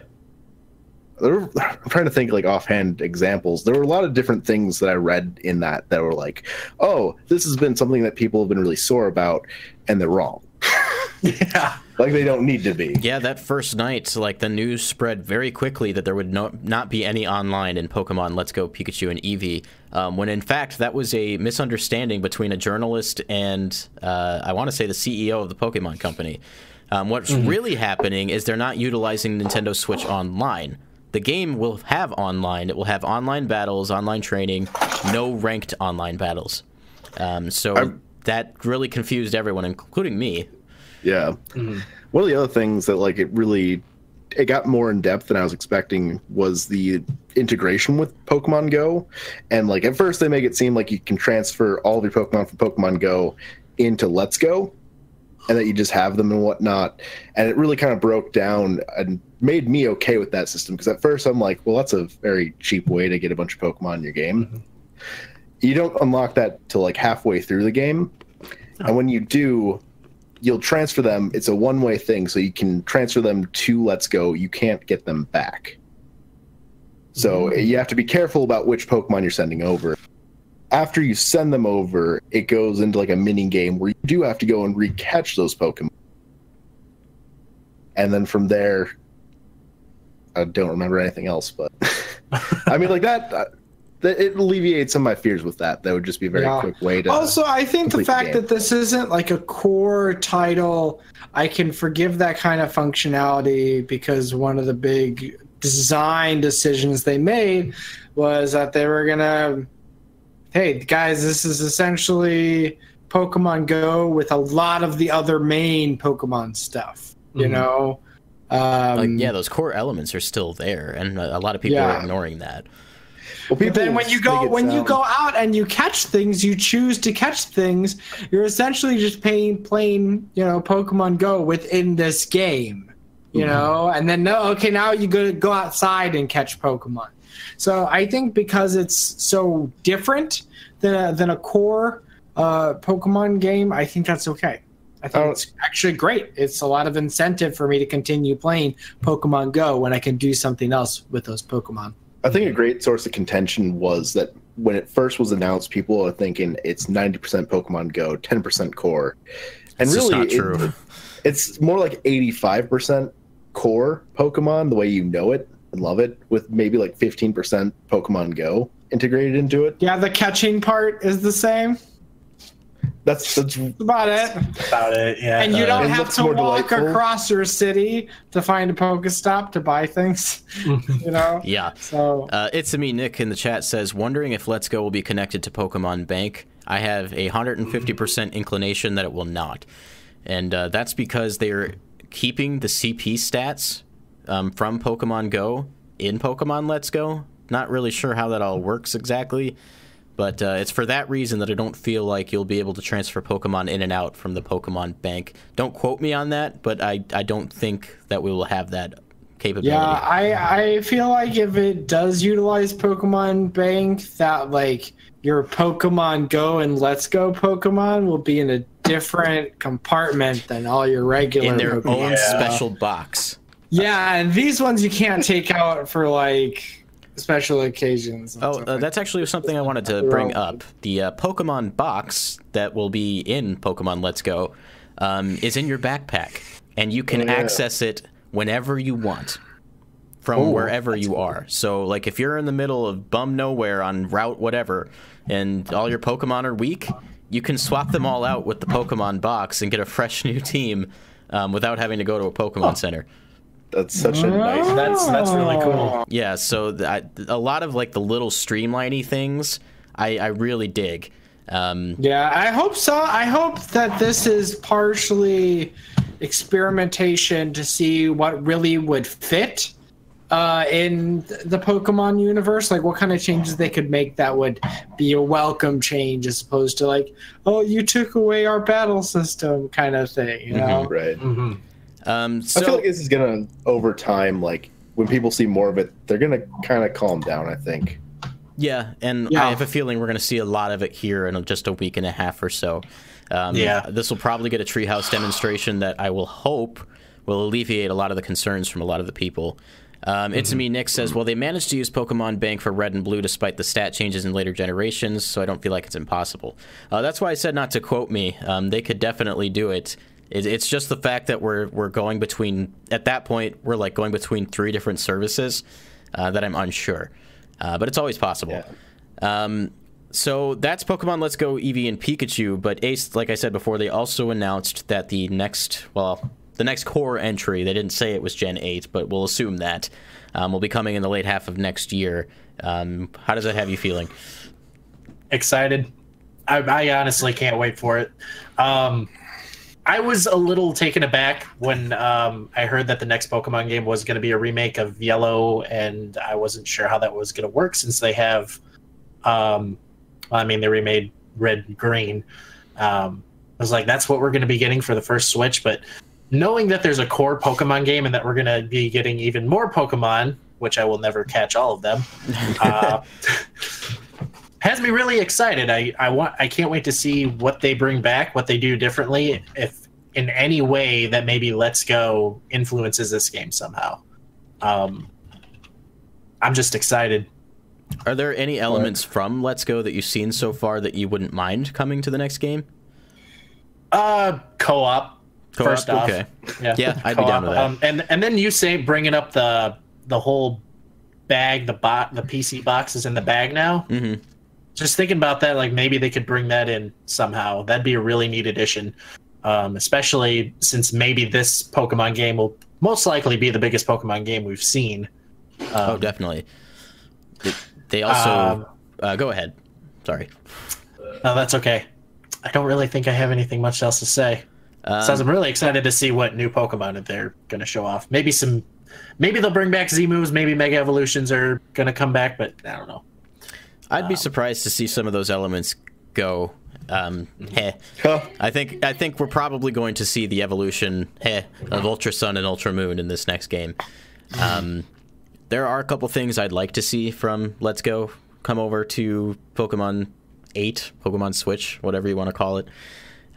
[SPEAKER 4] There were, I'm trying to think like offhand examples. There were a lot of different things that I read in that that were like, "Oh, this has been something that people have been really sore about," and they're wrong.
[SPEAKER 3] Yeah.
[SPEAKER 4] Like they don't need to be.
[SPEAKER 2] Yeah, that first night, like the news spread very quickly that there would no, not be any online in Pokemon Let's Go Pikachu and Eevee, um, when in fact that was a misunderstanding between a journalist and uh, I want to say the CEO of the Pokemon Company. Um, what's really happening is they're not utilizing Nintendo Switch Online. The game will have online. It will have online battles, online training, no ranked online battles. Um, so
[SPEAKER 4] I'm-
[SPEAKER 2] that really confused everyone, including me.
[SPEAKER 4] Yeah. Mm-hmm. One of the other things that like it really it got more in depth than I was expecting was the integration with Pokemon Go. And like at first they make it seem like you can transfer all of your Pokemon from Pokemon Go into Let's Go and that you just have them and whatnot. And it really kind of broke down and made me okay with that system because at first I'm like, well, that's a very cheap way to get a bunch of Pokemon in your game. Mm-hmm. You don't unlock that till like halfway through the game. Oh. And when you do, you'll transfer them. It's a one way thing, so you can transfer them to Let's Go. You can't get them back. So you have to be careful about which Pokemon you're sending over. After you send them over, it goes into like a mini game where you do have to go and recatch those Pokemon. And then from there, I don't remember anything else, but I mean, like that, uh, that it alleviates some of my fears with that. That would just be a very
[SPEAKER 1] Yeah.
[SPEAKER 4] quick way to.
[SPEAKER 1] Also, I think the
[SPEAKER 4] complete the
[SPEAKER 1] fact that this isn't like a core title, I can forgive that kind of functionality because one of the big design decisions they made was that they were gonna, hey guys, this is essentially Pokemon Go with a lot of the other main Pokemon stuff. You
[SPEAKER 3] Mhm.
[SPEAKER 1] know, um,
[SPEAKER 2] Like, yeah, those core elements are still there, and a a lot of people
[SPEAKER 1] Yeah.
[SPEAKER 2] are ignoring that.
[SPEAKER 4] Well,
[SPEAKER 1] But then when you go when you go out and you catch things, you choose to catch things. You're essentially just playing playing you know Pokemon Go within this game, you know. And then no, okay, now you go go outside and catch Pokemon. So I think because it's so different than a, than a core uh, Pokemon game, I think that's okay. I think
[SPEAKER 4] Oh.
[SPEAKER 1] it's actually great. It's a lot of incentive for me to continue playing Pokemon Go when I can do something else with those Pokemon.
[SPEAKER 4] I think a great source of contention was that when it first was announced, people are thinking it's 90% Pokemon Go, 10% core. And
[SPEAKER 2] It's just
[SPEAKER 4] really,
[SPEAKER 2] not
[SPEAKER 4] it-
[SPEAKER 2] true.
[SPEAKER 4] it's more like 85% core Pokemon, the way you know it and love it, with maybe like 15% Pokemon Go integrated into it.
[SPEAKER 1] Yeah, the catching part is the same.
[SPEAKER 4] That's that's
[SPEAKER 1] That's about it.
[SPEAKER 3] About it. Yeah.
[SPEAKER 1] And you don't
[SPEAKER 4] it
[SPEAKER 1] have to walk
[SPEAKER 4] delightful.
[SPEAKER 1] across your city to find a Pokestop to buy things. You know?
[SPEAKER 2] Yeah.
[SPEAKER 1] So
[SPEAKER 2] Uh, it's me, Nick, in the chat says, wondering if Let's Go will be connected to Pokemon Bank. I have a 150% inclination that it will not. And uh, that's because they're keeping the CP stats um, from Pokemon Go in Pokemon Let's Go. Not really sure how that all works exactly. But uh, it's for that reason that I don't feel like you'll be able to transfer Pokemon in and out from the Pokemon Bank. Don't quote me on that, but I, I don't think that we will have that capability.
[SPEAKER 1] Yeah, I I feel like if it does utilize Pokemon Bank, that like your Pokemon Go and Let's Go Pokemon will be in a different compartment than all your regular
[SPEAKER 2] in their
[SPEAKER 1] Pokemon.
[SPEAKER 2] own
[SPEAKER 3] Yeah.
[SPEAKER 2] special box.
[SPEAKER 1] Yeah, and these ones you can't take out for like special occasions.
[SPEAKER 2] Oh, uh, that's actually something I wanted to bring up. The uh, Pokemon box that will be in Pokemon Let's Go um, is in your backpack, and you can
[SPEAKER 4] Oh, yeah.
[SPEAKER 2] access it whenever you want from
[SPEAKER 4] Oh,
[SPEAKER 2] wherever you are. So, like, if you're in the middle of bum nowhere on route whatever, and all your Pokemon are weak, you can swap them all out with the Pokemon box and get a fresh new team um, without having to go to a Pokemon Center.
[SPEAKER 4] That's such a nice.
[SPEAKER 3] That's that's really cool.
[SPEAKER 2] Yeah, so th- I, a lot of like the little streamliney things, I, I really dig. Um,
[SPEAKER 1] Yeah, I hope so. I hope that this is partially experimentation to see what really would fit uh, in the Pokemon universe. Like what kind of changes they could make that would be a welcome change as opposed to like, oh, you took away our battle system kind of thing, you know?
[SPEAKER 4] Right.
[SPEAKER 3] hmm
[SPEAKER 2] um,
[SPEAKER 4] I feel like this is gonna over time, like when people see more of it, they're gonna kind of calm down. I think.
[SPEAKER 2] yeah, and
[SPEAKER 1] Yeah.
[SPEAKER 2] I have a feeling we're going to see a lot of it here in just a week and a half or so. Um,
[SPEAKER 3] Yeah.
[SPEAKER 2] this will probably get a treehouse demonstration that I will hope will alleviate a lot of the concerns from a lot of the people. Um, It's me, Nick says, well, they managed to use Pokemon Bank for Red and Blue despite the stat changes in later generations, so I don't feel like it's impossible. Uh, that's why I said not to quote me. Um, they could definitely do it. It- It's just the fact that we're we're going between at that point we're like going between three different services uh, that I'm unsure, uh, but it's always possible.
[SPEAKER 4] Yeah.
[SPEAKER 2] Um, so that's Pokemon Let's Go Eevee and Pikachu. But Ace, like I said before, they also announced that the next, well, the next core entry, they didn't say it was Gen 8, but we'll assume that, um, will be coming in the late half of next year. Um, how does that have you feeling?
[SPEAKER 3] Excited. I, I honestly can't wait for it. Um, I was a little taken aback when um, I heard that the next Pokemon game was going to be a remake of Yellow, and I wasn't sure how that was going to work since they have. Um, I mean, they remade Red and Green. Um, I was like, that's what we're going to be getting for the first Switch, but knowing that there's a core Pokemon game and that we're going to be getting even more Pokemon, which I will never catch all of them, uh, has me really excited. I, I want I can't wait to see what they bring back, what they do differently, if in any way that maybe Let's Go influences this game somehow. Um, I'm just excited.
[SPEAKER 2] Are there any elements from Let's Go that you've seen so far that you wouldn't mind coming to the next game?
[SPEAKER 3] Uh, co-op.
[SPEAKER 2] Co-op?
[SPEAKER 3] First off,
[SPEAKER 2] Okay.
[SPEAKER 3] yeah,
[SPEAKER 2] Yeah, I'd be down with that.
[SPEAKER 3] Um, and and then you say bringing up the the whole bag, the bot, the PC boxes in the bag now.
[SPEAKER 2] hmm
[SPEAKER 3] just thinking about that, like maybe they could bring that in somehow. That'd be a really neat addition, um, especially since maybe this Pokemon game will most likely be the biggest Pokemon game we've seen.
[SPEAKER 2] oh,
[SPEAKER 3] Um,
[SPEAKER 2] definitely. They- also.
[SPEAKER 3] Um,
[SPEAKER 2] uh, go ahead. Sorry.
[SPEAKER 3] No, that's okay. I don't really think I have anything much else to say.
[SPEAKER 2] Um,
[SPEAKER 3] so I'm really excited to see what new Pokemon they're going to show off. Maybe some, maybe they'll bring back Z moves. Maybe Mega Evolutions are going to come back, but I don't know.
[SPEAKER 2] I'd be surprised to see some of those elements go. Um, heh.
[SPEAKER 4] Huh.
[SPEAKER 2] I think I think we're probably going to see the evolution heh, of Ultra Sun and Ultra Moon in this next game. Um, there are a couple things I'd like to see from Let's Go come over to Pokemon 8, Pokemon Switch, whatever you want to call it.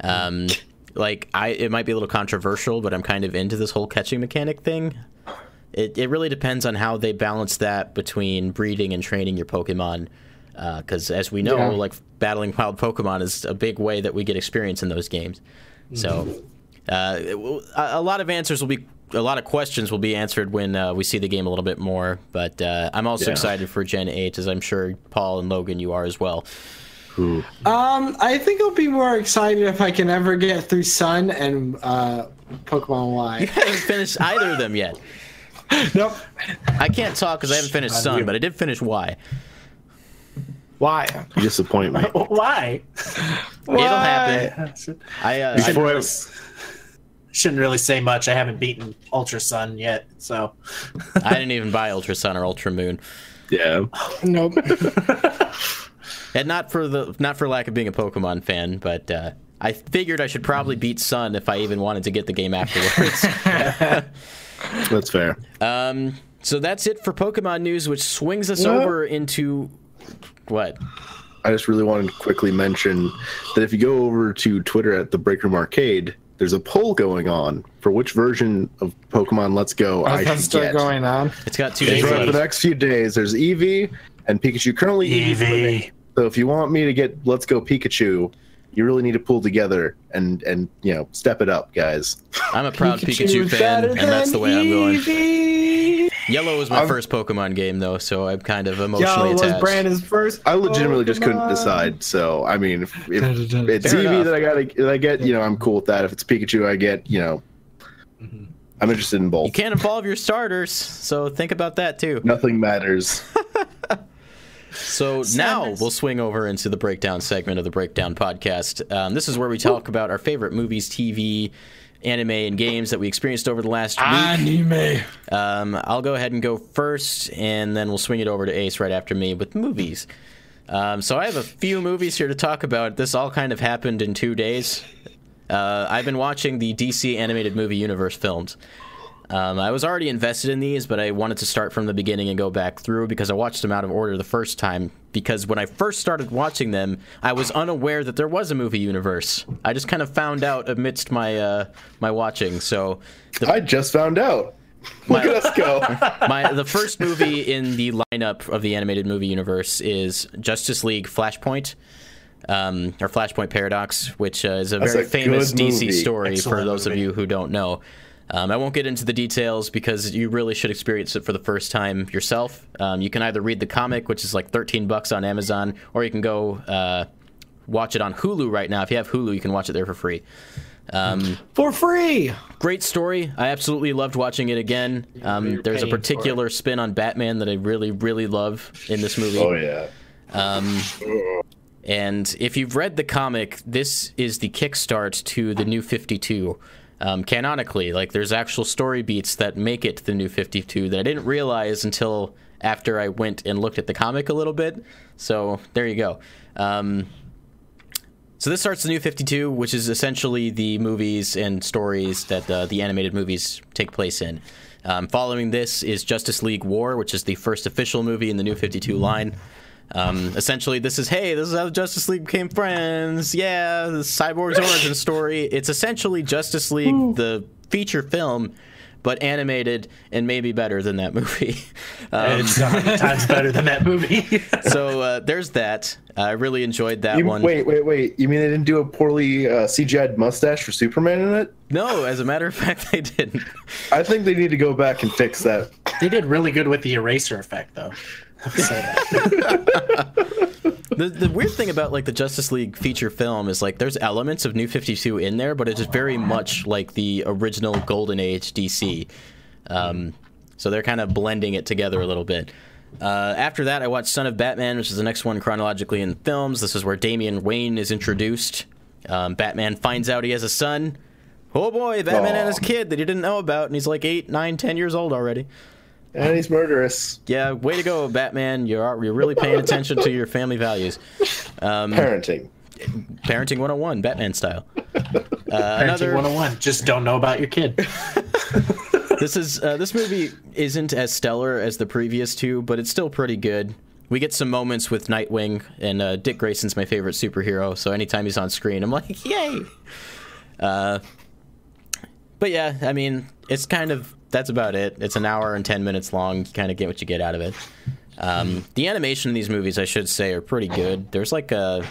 [SPEAKER 2] Um, like I, it might be a little controversial, but I'm kind of into this whole catching mechanic thing. It, it really depends on how they balance that between breeding and training your Pokemon. Because as we know,
[SPEAKER 1] Yeah.
[SPEAKER 2] like battling wild Pokemon is a big way that we get experience in those games. So, uh, a lot of answers will be, a lot of questions will be answered when uh, we see the game a little bit more. But uh, I'm also
[SPEAKER 4] Yeah.
[SPEAKER 2] excited for Gen 8, as I'm sure Paul and Logan, you are as well.
[SPEAKER 1] Um, I think I'll be more excited if I can ever get through Sun and uh, Pokemon
[SPEAKER 2] You haven't finished either of them yet.
[SPEAKER 1] nope.
[SPEAKER 2] I can't talk because I haven't finished Sun, but I did finish Y.
[SPEAKER 1] Why?
[SPEAKER 4] You disappoint me.
[SPEAKER 3] Why?
[SPEAKER 2] It'll happen. I, uh,
[SPEAKER 3] shouldn't,
[SPEAKER 4] Before I-
[SPEAKER 3] really, shouldn't really say much. I haven't beaten Ultra Sun yet, so
[SPEAKER 2] I didn't even buy Ultra Sun or Ultra Moon.
[SPEAKER 4] Yeah.
[SPEAKER 1] Nope.
[SPEAKER 2] and not for the not for lack of being a Pokemon fan, but uh, I figured I should probably beat Sun if I even wanted to get the game afterwards.
[SPEAKER 4] That's fair.
[SPEAKER 2] um, so that's it for Pokemon news, which swings us
[SPEAKER 4] Yeah.
[SPEAKER 2] over into what?
[SPEAKER 4] I just really wanted to quickly mention that if you go over to Twitter at the Break Room Arcade, there's a poll going on for which version of Pokemon Let's Go I
[SPEAKER 1] That's
[SPEAKER 4] should
[SPEAKER 1] still
[SPEAKER 4] get.
[SPEAKER 1] going on.
[SPEAKER 2] It's got two
[SPEAKER 4] And
[SPEAKER 2] days
[SPEAKER 4] for the next few days, there's Eevee and Pikachu. Currently, Eevee's winning.
[SPEAKER 3] Eevee.
[SPEAKER 4] So if you want me to get Let's Go Pikachu, you really need to pull together and and you know step it up, guys.
[SPEAKER 2] I'm a proud Pikachu,
[SPEAKER 1] Pikachu
[SPEAKER 2] fan, and that's the way I'm going.
[SPEAKER 1] Eevee.
[SPEAKER 2] Yellow was my
[SPEAKER 4] I'm-
[SPEAKER 2] first Pokemon game, though, so I'm kind of emotionally
[SPEAKER 1] Yellow was
[SPEAKER 2] attached.
[SPEAKER 1] Brandon's first.
[SPEAKER 4] I legitimately just couldn't decide. So I mean, if, if it's
[SPEAKER 2] Fair
[SPEAKER 4] Eevee
[SPEAKER 2] enough.
[SPEAKER 4] that I gotta that I get, you know, I'm cool with that. If it's Pikachu, I get, you know, I'm interested in both.
[SPEAKER 2] You can't involve your starters, so think about that too.
[SPEAKER 4] Nothing matters.
[SPEAKER 2] So now we'll swing over into the breakdown segment of the Breakdown podcast. Um, this is where we talk about our favorite movies, TV, anime, and games that we experienced over the last
[SPEAKER 1] Ah,
[SPEAKER 2] week.
[SPEAKER 1] Anime.
[SPEAKER 2] Um, I'll go ahead and go first, and then we'll swing it over to Ace right after me with movies. Um, so I have a few movies here to talk about. This all kind of happened in two days. Uh, I've been watching the DC animated movie universe films. Um, I was already invested in these, but I wanted to start from the beginning and go back through because I watched them out of order the first time. Because when I first started watching them, I was unaware that there was a movie universe. I just kind of found out amidst my uh, my watching. So the
[SPEAKER 4] I just found out. Look at us go.
[SPEAKER 2] my the first movie in the lineup of the animated movie universe is Justice League Flashpoint. Um, or Flashpoint Paradox, which uh, is a
[SPEAKER 4] That's
[SPEAKER 2] very
[SPEAKER 4] a
[SPEAKER 2] famous DC
[SPEAKER 4] movie.
[SPEAKER 2] story for
[SPEAKER 3] Excellent
[SPEAKER 2] those of you who don't know. Um, I won't get into the details because you really should experience it for the first time yourself. Um, you can either read the comic, which is like 13 bucks on Amazon, or you can go uh, watch it on Hulu right now. If you have Hulu, you can watch it there for free. Um,
[SPEAKER 1] For free.
[SPEAKER 2] great story. I absolutely loved watching it again. Um, there's a particular spin on Batman that I really, really love in this movie.
[SPEAKER 4] Oh yeah.
[SPEAKER 2] Um, and if you've read the comic, this is the kickstart to the New 52. Um, canonically, like there's actual story beats that make it the New 52 that I didn't realize until after I went and looked at the comic a little bit. So there you go. Um, so this starts the New 52, which is essentially the movies and stories that uh, the animated movies take place in. Um, following this is Justice League War, which is the first official movie in the New 52 line. Um, essentially, this is hey, this is how Justice League became friends. Yeah, the Cyborg's origin story. It's essentially Justice League, the feature film, but animated and maybe better than that movie. Um,
[SPEAKER 3] it's a hundred times better than that movie.
[SPEAKER 2] so uh, there's that. I really enjoyed that
[SPEAKER 4] You,
[SPEAKER 2] one.
[SPEAKER 4] wait, wait, wait. You mean they didn't do a poorly uh, CGI'd mustache for Superman in it?
[SPEAKER 2] No, as a matter of fact, they didn't.
[SPEAKER 4] I think they need to go back and fix that.
[SPEAKER 3] they did really good with the eraser effect, though. I'll say that.
[SPEAKER 2] The, the weird thing about like the Justice League feature film is like there's elements of New 52 in there, but it's very much like the original Golden Age DC. Um, so they're kind of blending it together a little bit. Uh, after that, I watched Son of Batman, which is the next one chronologically in films. This is where Damian Wayne is introduced. Um, Batman finds out he has a son. Oh boy, Batman
[SPEAKER 4] Aw.
[SPEAKER 2] had his kid that he didn't know about, and he's like eight, nine, ten years old already.
[SPEAKER 4] And he's murderous.
[SPEAKER 2] Yeah, way to go, Batman. You're you're really paying attention to your family values. Um,
[SPEAKER 4] Parenting.
[SPEAKER 2] Parenting 101, Batman style. Uh,
[SPEAKER 3] Parenting
[SPEAKER 2] another.
[SPEAKER 3] 101. Just don't know about your kid.
[SPEAKER 2] This is uh, this movie isn't as stellar as the previous two, but it's still pretty good. We get some moments with Nightwing, and uh, Dick Grayson's my favorite superhero. So anytime he's on screen, I'm like, yay! Uh, but yeah, I mean, it's kind of that's about it. It's an hour and ten minutes long. You kind of get what you get out of it. Um, the animation in these movies, I should say, are pretty good. There's like a,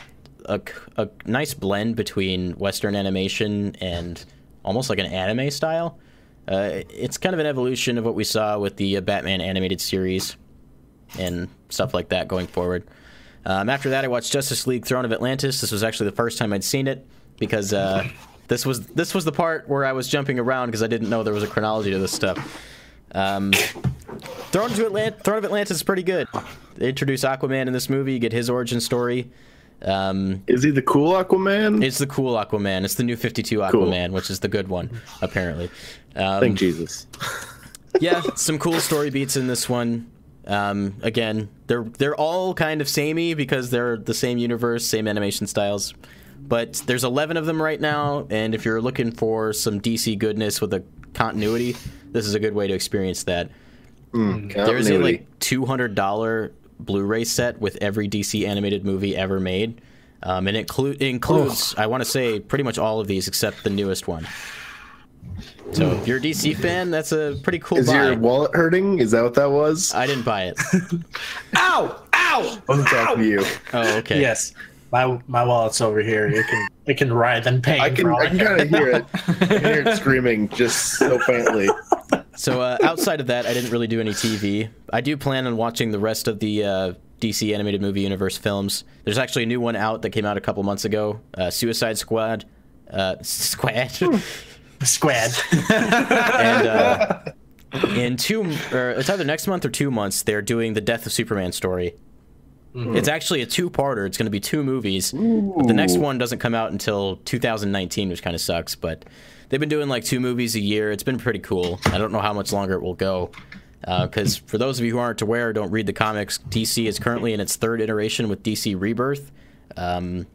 [SPEAKER 2] a a nice blend between Western animation and almost like an anime style. Uh, it's kind of an evolution of what we saw with the uh, Batman animated series and stuff like that going forward. Um, after that, I watched Justice League: Throne of Atlantis. This was actually the first time I'd seen it because uh, this was this was the part where I was jumping around because I didn't know there was a chronology to this stuff. Um, Throne, to Atlant- Throne of Atlantis is pretty good. They introduce Aquaman in this movie. You get his origin story. Um,
[SPEAKER 4] Is he the cool Aquaman?
[SPEAKER 2] it's the cool Aquaman. It's the new 52 Aquaman,
[SPEAKER 4] Cool.
[SPEAKER 2] which is the good one, apparently. Um,
[SPEAKER 4] Thank Jesus.
[SPEAKER 2] yeah, some cool story beats in this one. Um, again, they're they're all kind of samey because they're the same universe, same animation styles. But there's 11 of them right now, and if you're looking for some DC goodness with a continuity, this is a good way to experience that. Mm, mm. There's a like $200 Blu-ray set with every DC animated movie ever made, um, and it, inclu- it includes, I want to say, pretty much all of these except the newest one. So if you're a DC mm. fan, that's a pretty cool
[SPEAKER 4] Is
[SPEAKER 2] buy.
[SPEAKER 4] your wallet hurting? Is that what that was?
[SPEAKER 2] I didn't buy it.
[SPEAKER 1] Ow! Ow!
[SPEAKER 4] I'm talking to you.
[SPEAKER 2] Oh, okay.
[SPEAKER 3] Yes, my my wallet's over here. It can it can writhe in pain.
[SPEAKER 4] I can
[SPEAKER 3] for
[SPEAKER 4] I can kind of hear it. I can hear it screaming just so faintly.
[SPEAKER 2] So uh, outside of that, I didn't really do any TV. I do plan on watching the rest of the uh, DC animated movie universe films. There's actually a new one out that came out a couple months ago, uh, Suicide Squad. Uh, Squad.
[SPEAKER 3] Squad.
[SPEAKER 2] and uh, in two, or it's either next month or two months, they're doing the Death of Superman story. Mm-hmm. It's actually a two-parter. It's going to be two movies. But the next one doesn't come out until 2019, which kind of sucks. But they've been doing like two movies a year. It's been pretty cool. I don't know how much longer it will go. Uh, because for those of you who aren't aware, don't read the comics. DC is currently in its third iteration with DC Rebirth. Um,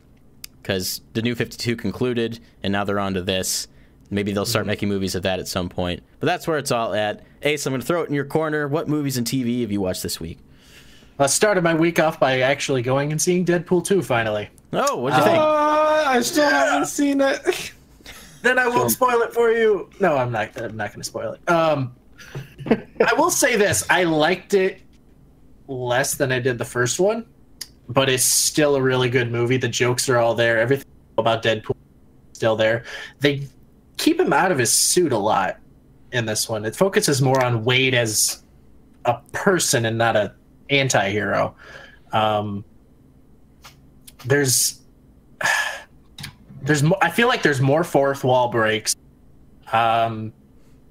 [SPEAKER 2] because the New 52 concluded, and now they're on to this. Maybe they'll start mm-hmm. making movies of that at some point. But that's where it's all at. Ace, I'm going to throw it in your corner. What movies and TV have you watched this week?
[SPEAKER 3] I started my week off by actually going and seeing Deadpool 2 finally.
[SPEAKER 2] Oh, what'd you think?
[SPEAKER 1] Uh, I still haven't seen it.
[SPEAKER 3] Then I won't spoil it for you. No, I'm not. I'm not going to spoil it. Um, I will say this: I liked it less than I did the first one, but it's still a really good movie. The jokes are all there. Everything about Deadpool is still there. They keep him out of his suit a lot in this one. It focuses more on Wade as a person and not a anti-hero. Um, there's there's mo- I feel like there's more fourth wall breaks. Um,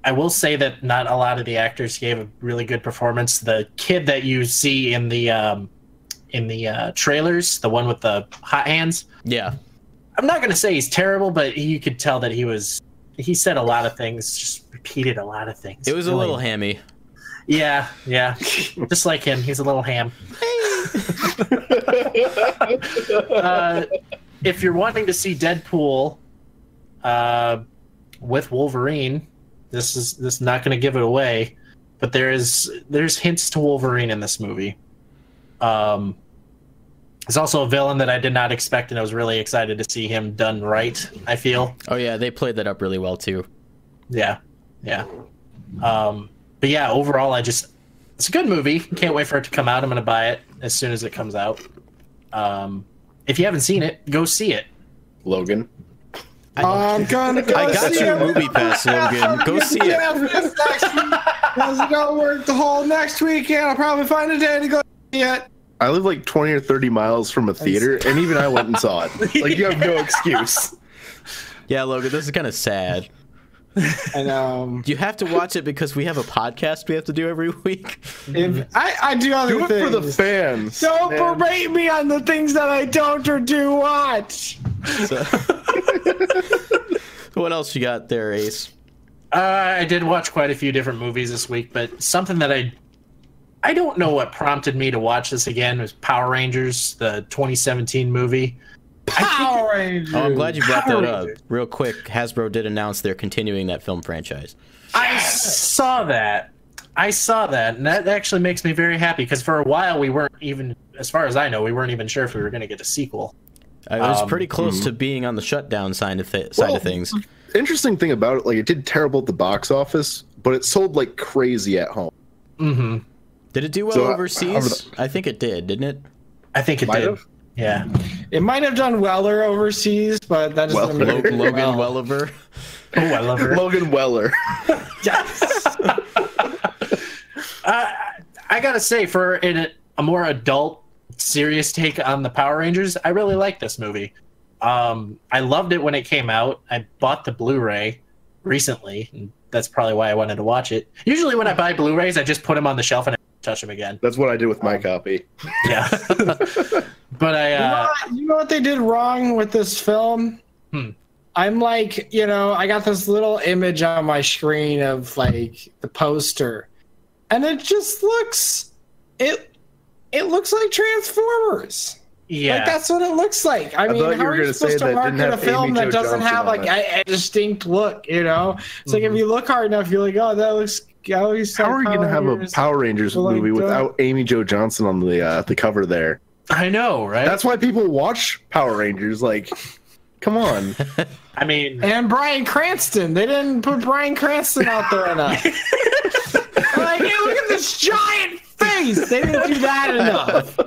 [SPEAKER 3] I will say that not a lot of the actors gave a really good performance. The kid that you see in the um, in the uh, trailers, the one with the hot hands,
[SPEAKER 2] Yeah.
[SPEAKER 3] I'm not going to say he's terrible, but you could tell that he was. He said a lot of things, just repeated a lot of things.
[SPEAKER 2] It was a little hammy.
[SPEAKER 3] Yeah, yeah, just like him. He's a little ham. uh, if you're wanting to see Deadpool uh, with Wolverine, this is this is not going to give it away, but there is there's hints to Wolverine in this movie. Um, there's also a villain that I did not expect, and I was really excited to see him done right. I feel.
[SPEAKER 2] Oh, yeah, they played that up really well, too.
[SPEAKER 3] Yeah, yeah. Um, but yeah, overall, I just it's a good movie. Can't wait for it to come out. I'm gonna buy it as soon as it comes out. Um, if you haven't seen it, go see it.
[SPEAKER 4] Logan.
[SPEAKER 1] I'm gonna go
[SPEAKER 2] I got
[SPEAKER 1] see
[SPEAKER 2] you a movie pass, Logan. Go see it.
[SPEAKER 1] Yeah, this next week. How's it gonna work the whole next weekend? I'll probably find a day to go see it.
[SPEAKER 4] I live like 20 or 30 miles from a theater, and even I went and saw it. Like, you have no excuse.
[SPEAKER 2] Yeah, Logan, this is kind of sad.
[SPEAKER 1] And um,
[SPEAKER 2] You have to watch it because we have a podcast we have to do every week.
[SPEAKER 1] if I, I do other
[SPEAKER 4] Do it
[SPEAKER 1] things.
[SPEAKER 4] for the fans.
[SPEAKER 1] don't
[SPEAKER 4] man.
[SPEAKER 1] berate me on the things that I don't or do watch.
[SPEAKER 2] So. what else you got there, Ace?
[SPEAKER 3] Uh, I did watch quite a few different movies this week, but something that I I don't know what prompted me to watch this again was Power Rangers, the 2017 movie.
[SPEAKER 1] Power Rangers.
[SPEAKER 2] Oh, I'm glad you brought
[SPEAKER 3] Power
[SPEAKER 2] that up.
[SPEAKER 3] Rangers.
[SPEAKER 2] Real quick, Hasbro did announce they're continuing that film franchise.
[SPEAKER 3] I saw that. I saw that, and that actually makes me very happy because for a while we weren't even, as far as I know, we weren't even sure if we were going to get a sequel.
[SPEAKER 2] Uh, It was
[SPEAKER 3] Um,
[SPEAKER 2] pretty close to being on the shutdown side of, th- side
[SPEAKER 4] Well,
[SPEAKER 2] of things.
[SPEAKER 4] Interesting thing about it, like, it did terrible at the box office, but it sold like crazy at home.
[SPEAKER 3] Mm-hmm.
[SPEAKER 2] Did it do well
[SPEAKER 4] So, uh,
[SPEAKER 2] overseas? I think it did, didn't it?
[SPEAKER 3] I think it
[SPEAKER 4] Might
[SPEAKER 3] did.
[SPEAKER 4] have.
[SPEAKER 3] Yeah.
[SPEAKER 1] It might have done weller overseas, but that doesn't
[SPEAKER 4] Weller.
[SPEAKER 2] Logan
[SPEAKER 1] well.
[SPEAKER 2] Welliver.
[SPEAKER 3] Oh, I love her.
[SPEAKER 4] Logan Weller.
[SPEAKER 3] uh, I gotta say, for in a, a more adult, serious take on the Power Rangers, I really like this movie. Um, I loved it when it came out. I bought the Blu-ray recently, and that's probably why I wanted to watch it. Usually, when I buy Blu-rays, I just put them on the shelf and I touch them again.
[SPEAKER 4] That's what I did with my copy.
[SPEAKER 3] Yeah, but I.
[SPEAKER 1] You know,
[SPEAKER 3] Uh,
[SPEAKER 1] what- you know what they did wrong with this film?
[SPEAKER 3] Hmm.
[SPEAKER 1] I'm like, you know, I got this little image on my screen of like the poster, and it just looks it it looks like Transformers.
[SPEAKER 3] Yeah,
[SPEAKER 1] Like that's what it looks like. I, mean,
[SPEAKER 4] thought you
[SPEAKER 1] how are you supposed to market a film
[SPEAKER 4] Amy
[SPEAKER 1] that
[SPEAKER 4] Jo
[SPEAKER 1] doesn't
[SPEAKER 4] Johnson
[SPEAKER 1] have like a, a distinct look? You know, it's like if you look hard enough, you're like, oh, that looks. I always
[SPEAKER 4] How
[SPEAKER 1] thought
[SPEAKER 4] are you going to
[SPEAKER 1] Power
[SPEAKER 4] have a Power Rangers
[SPEAKER 1] were like
[SPEAKER 4] movie
[SPEAKER 1] that.
[SPEAKER 4] without Amy Jo Johnson on the uh, the cover there?
[SPEAKER 3] I know, right?
[SPEAKER 4] That's why people watch Power Rangers. Like, come on.
[SPEAKER 3] I mean,
[SPEAKER 1] And Bryan Cranston. They didn't put Bryan Cranston out there enough. They're like, hey, look at this giant face. They didn't do that enough.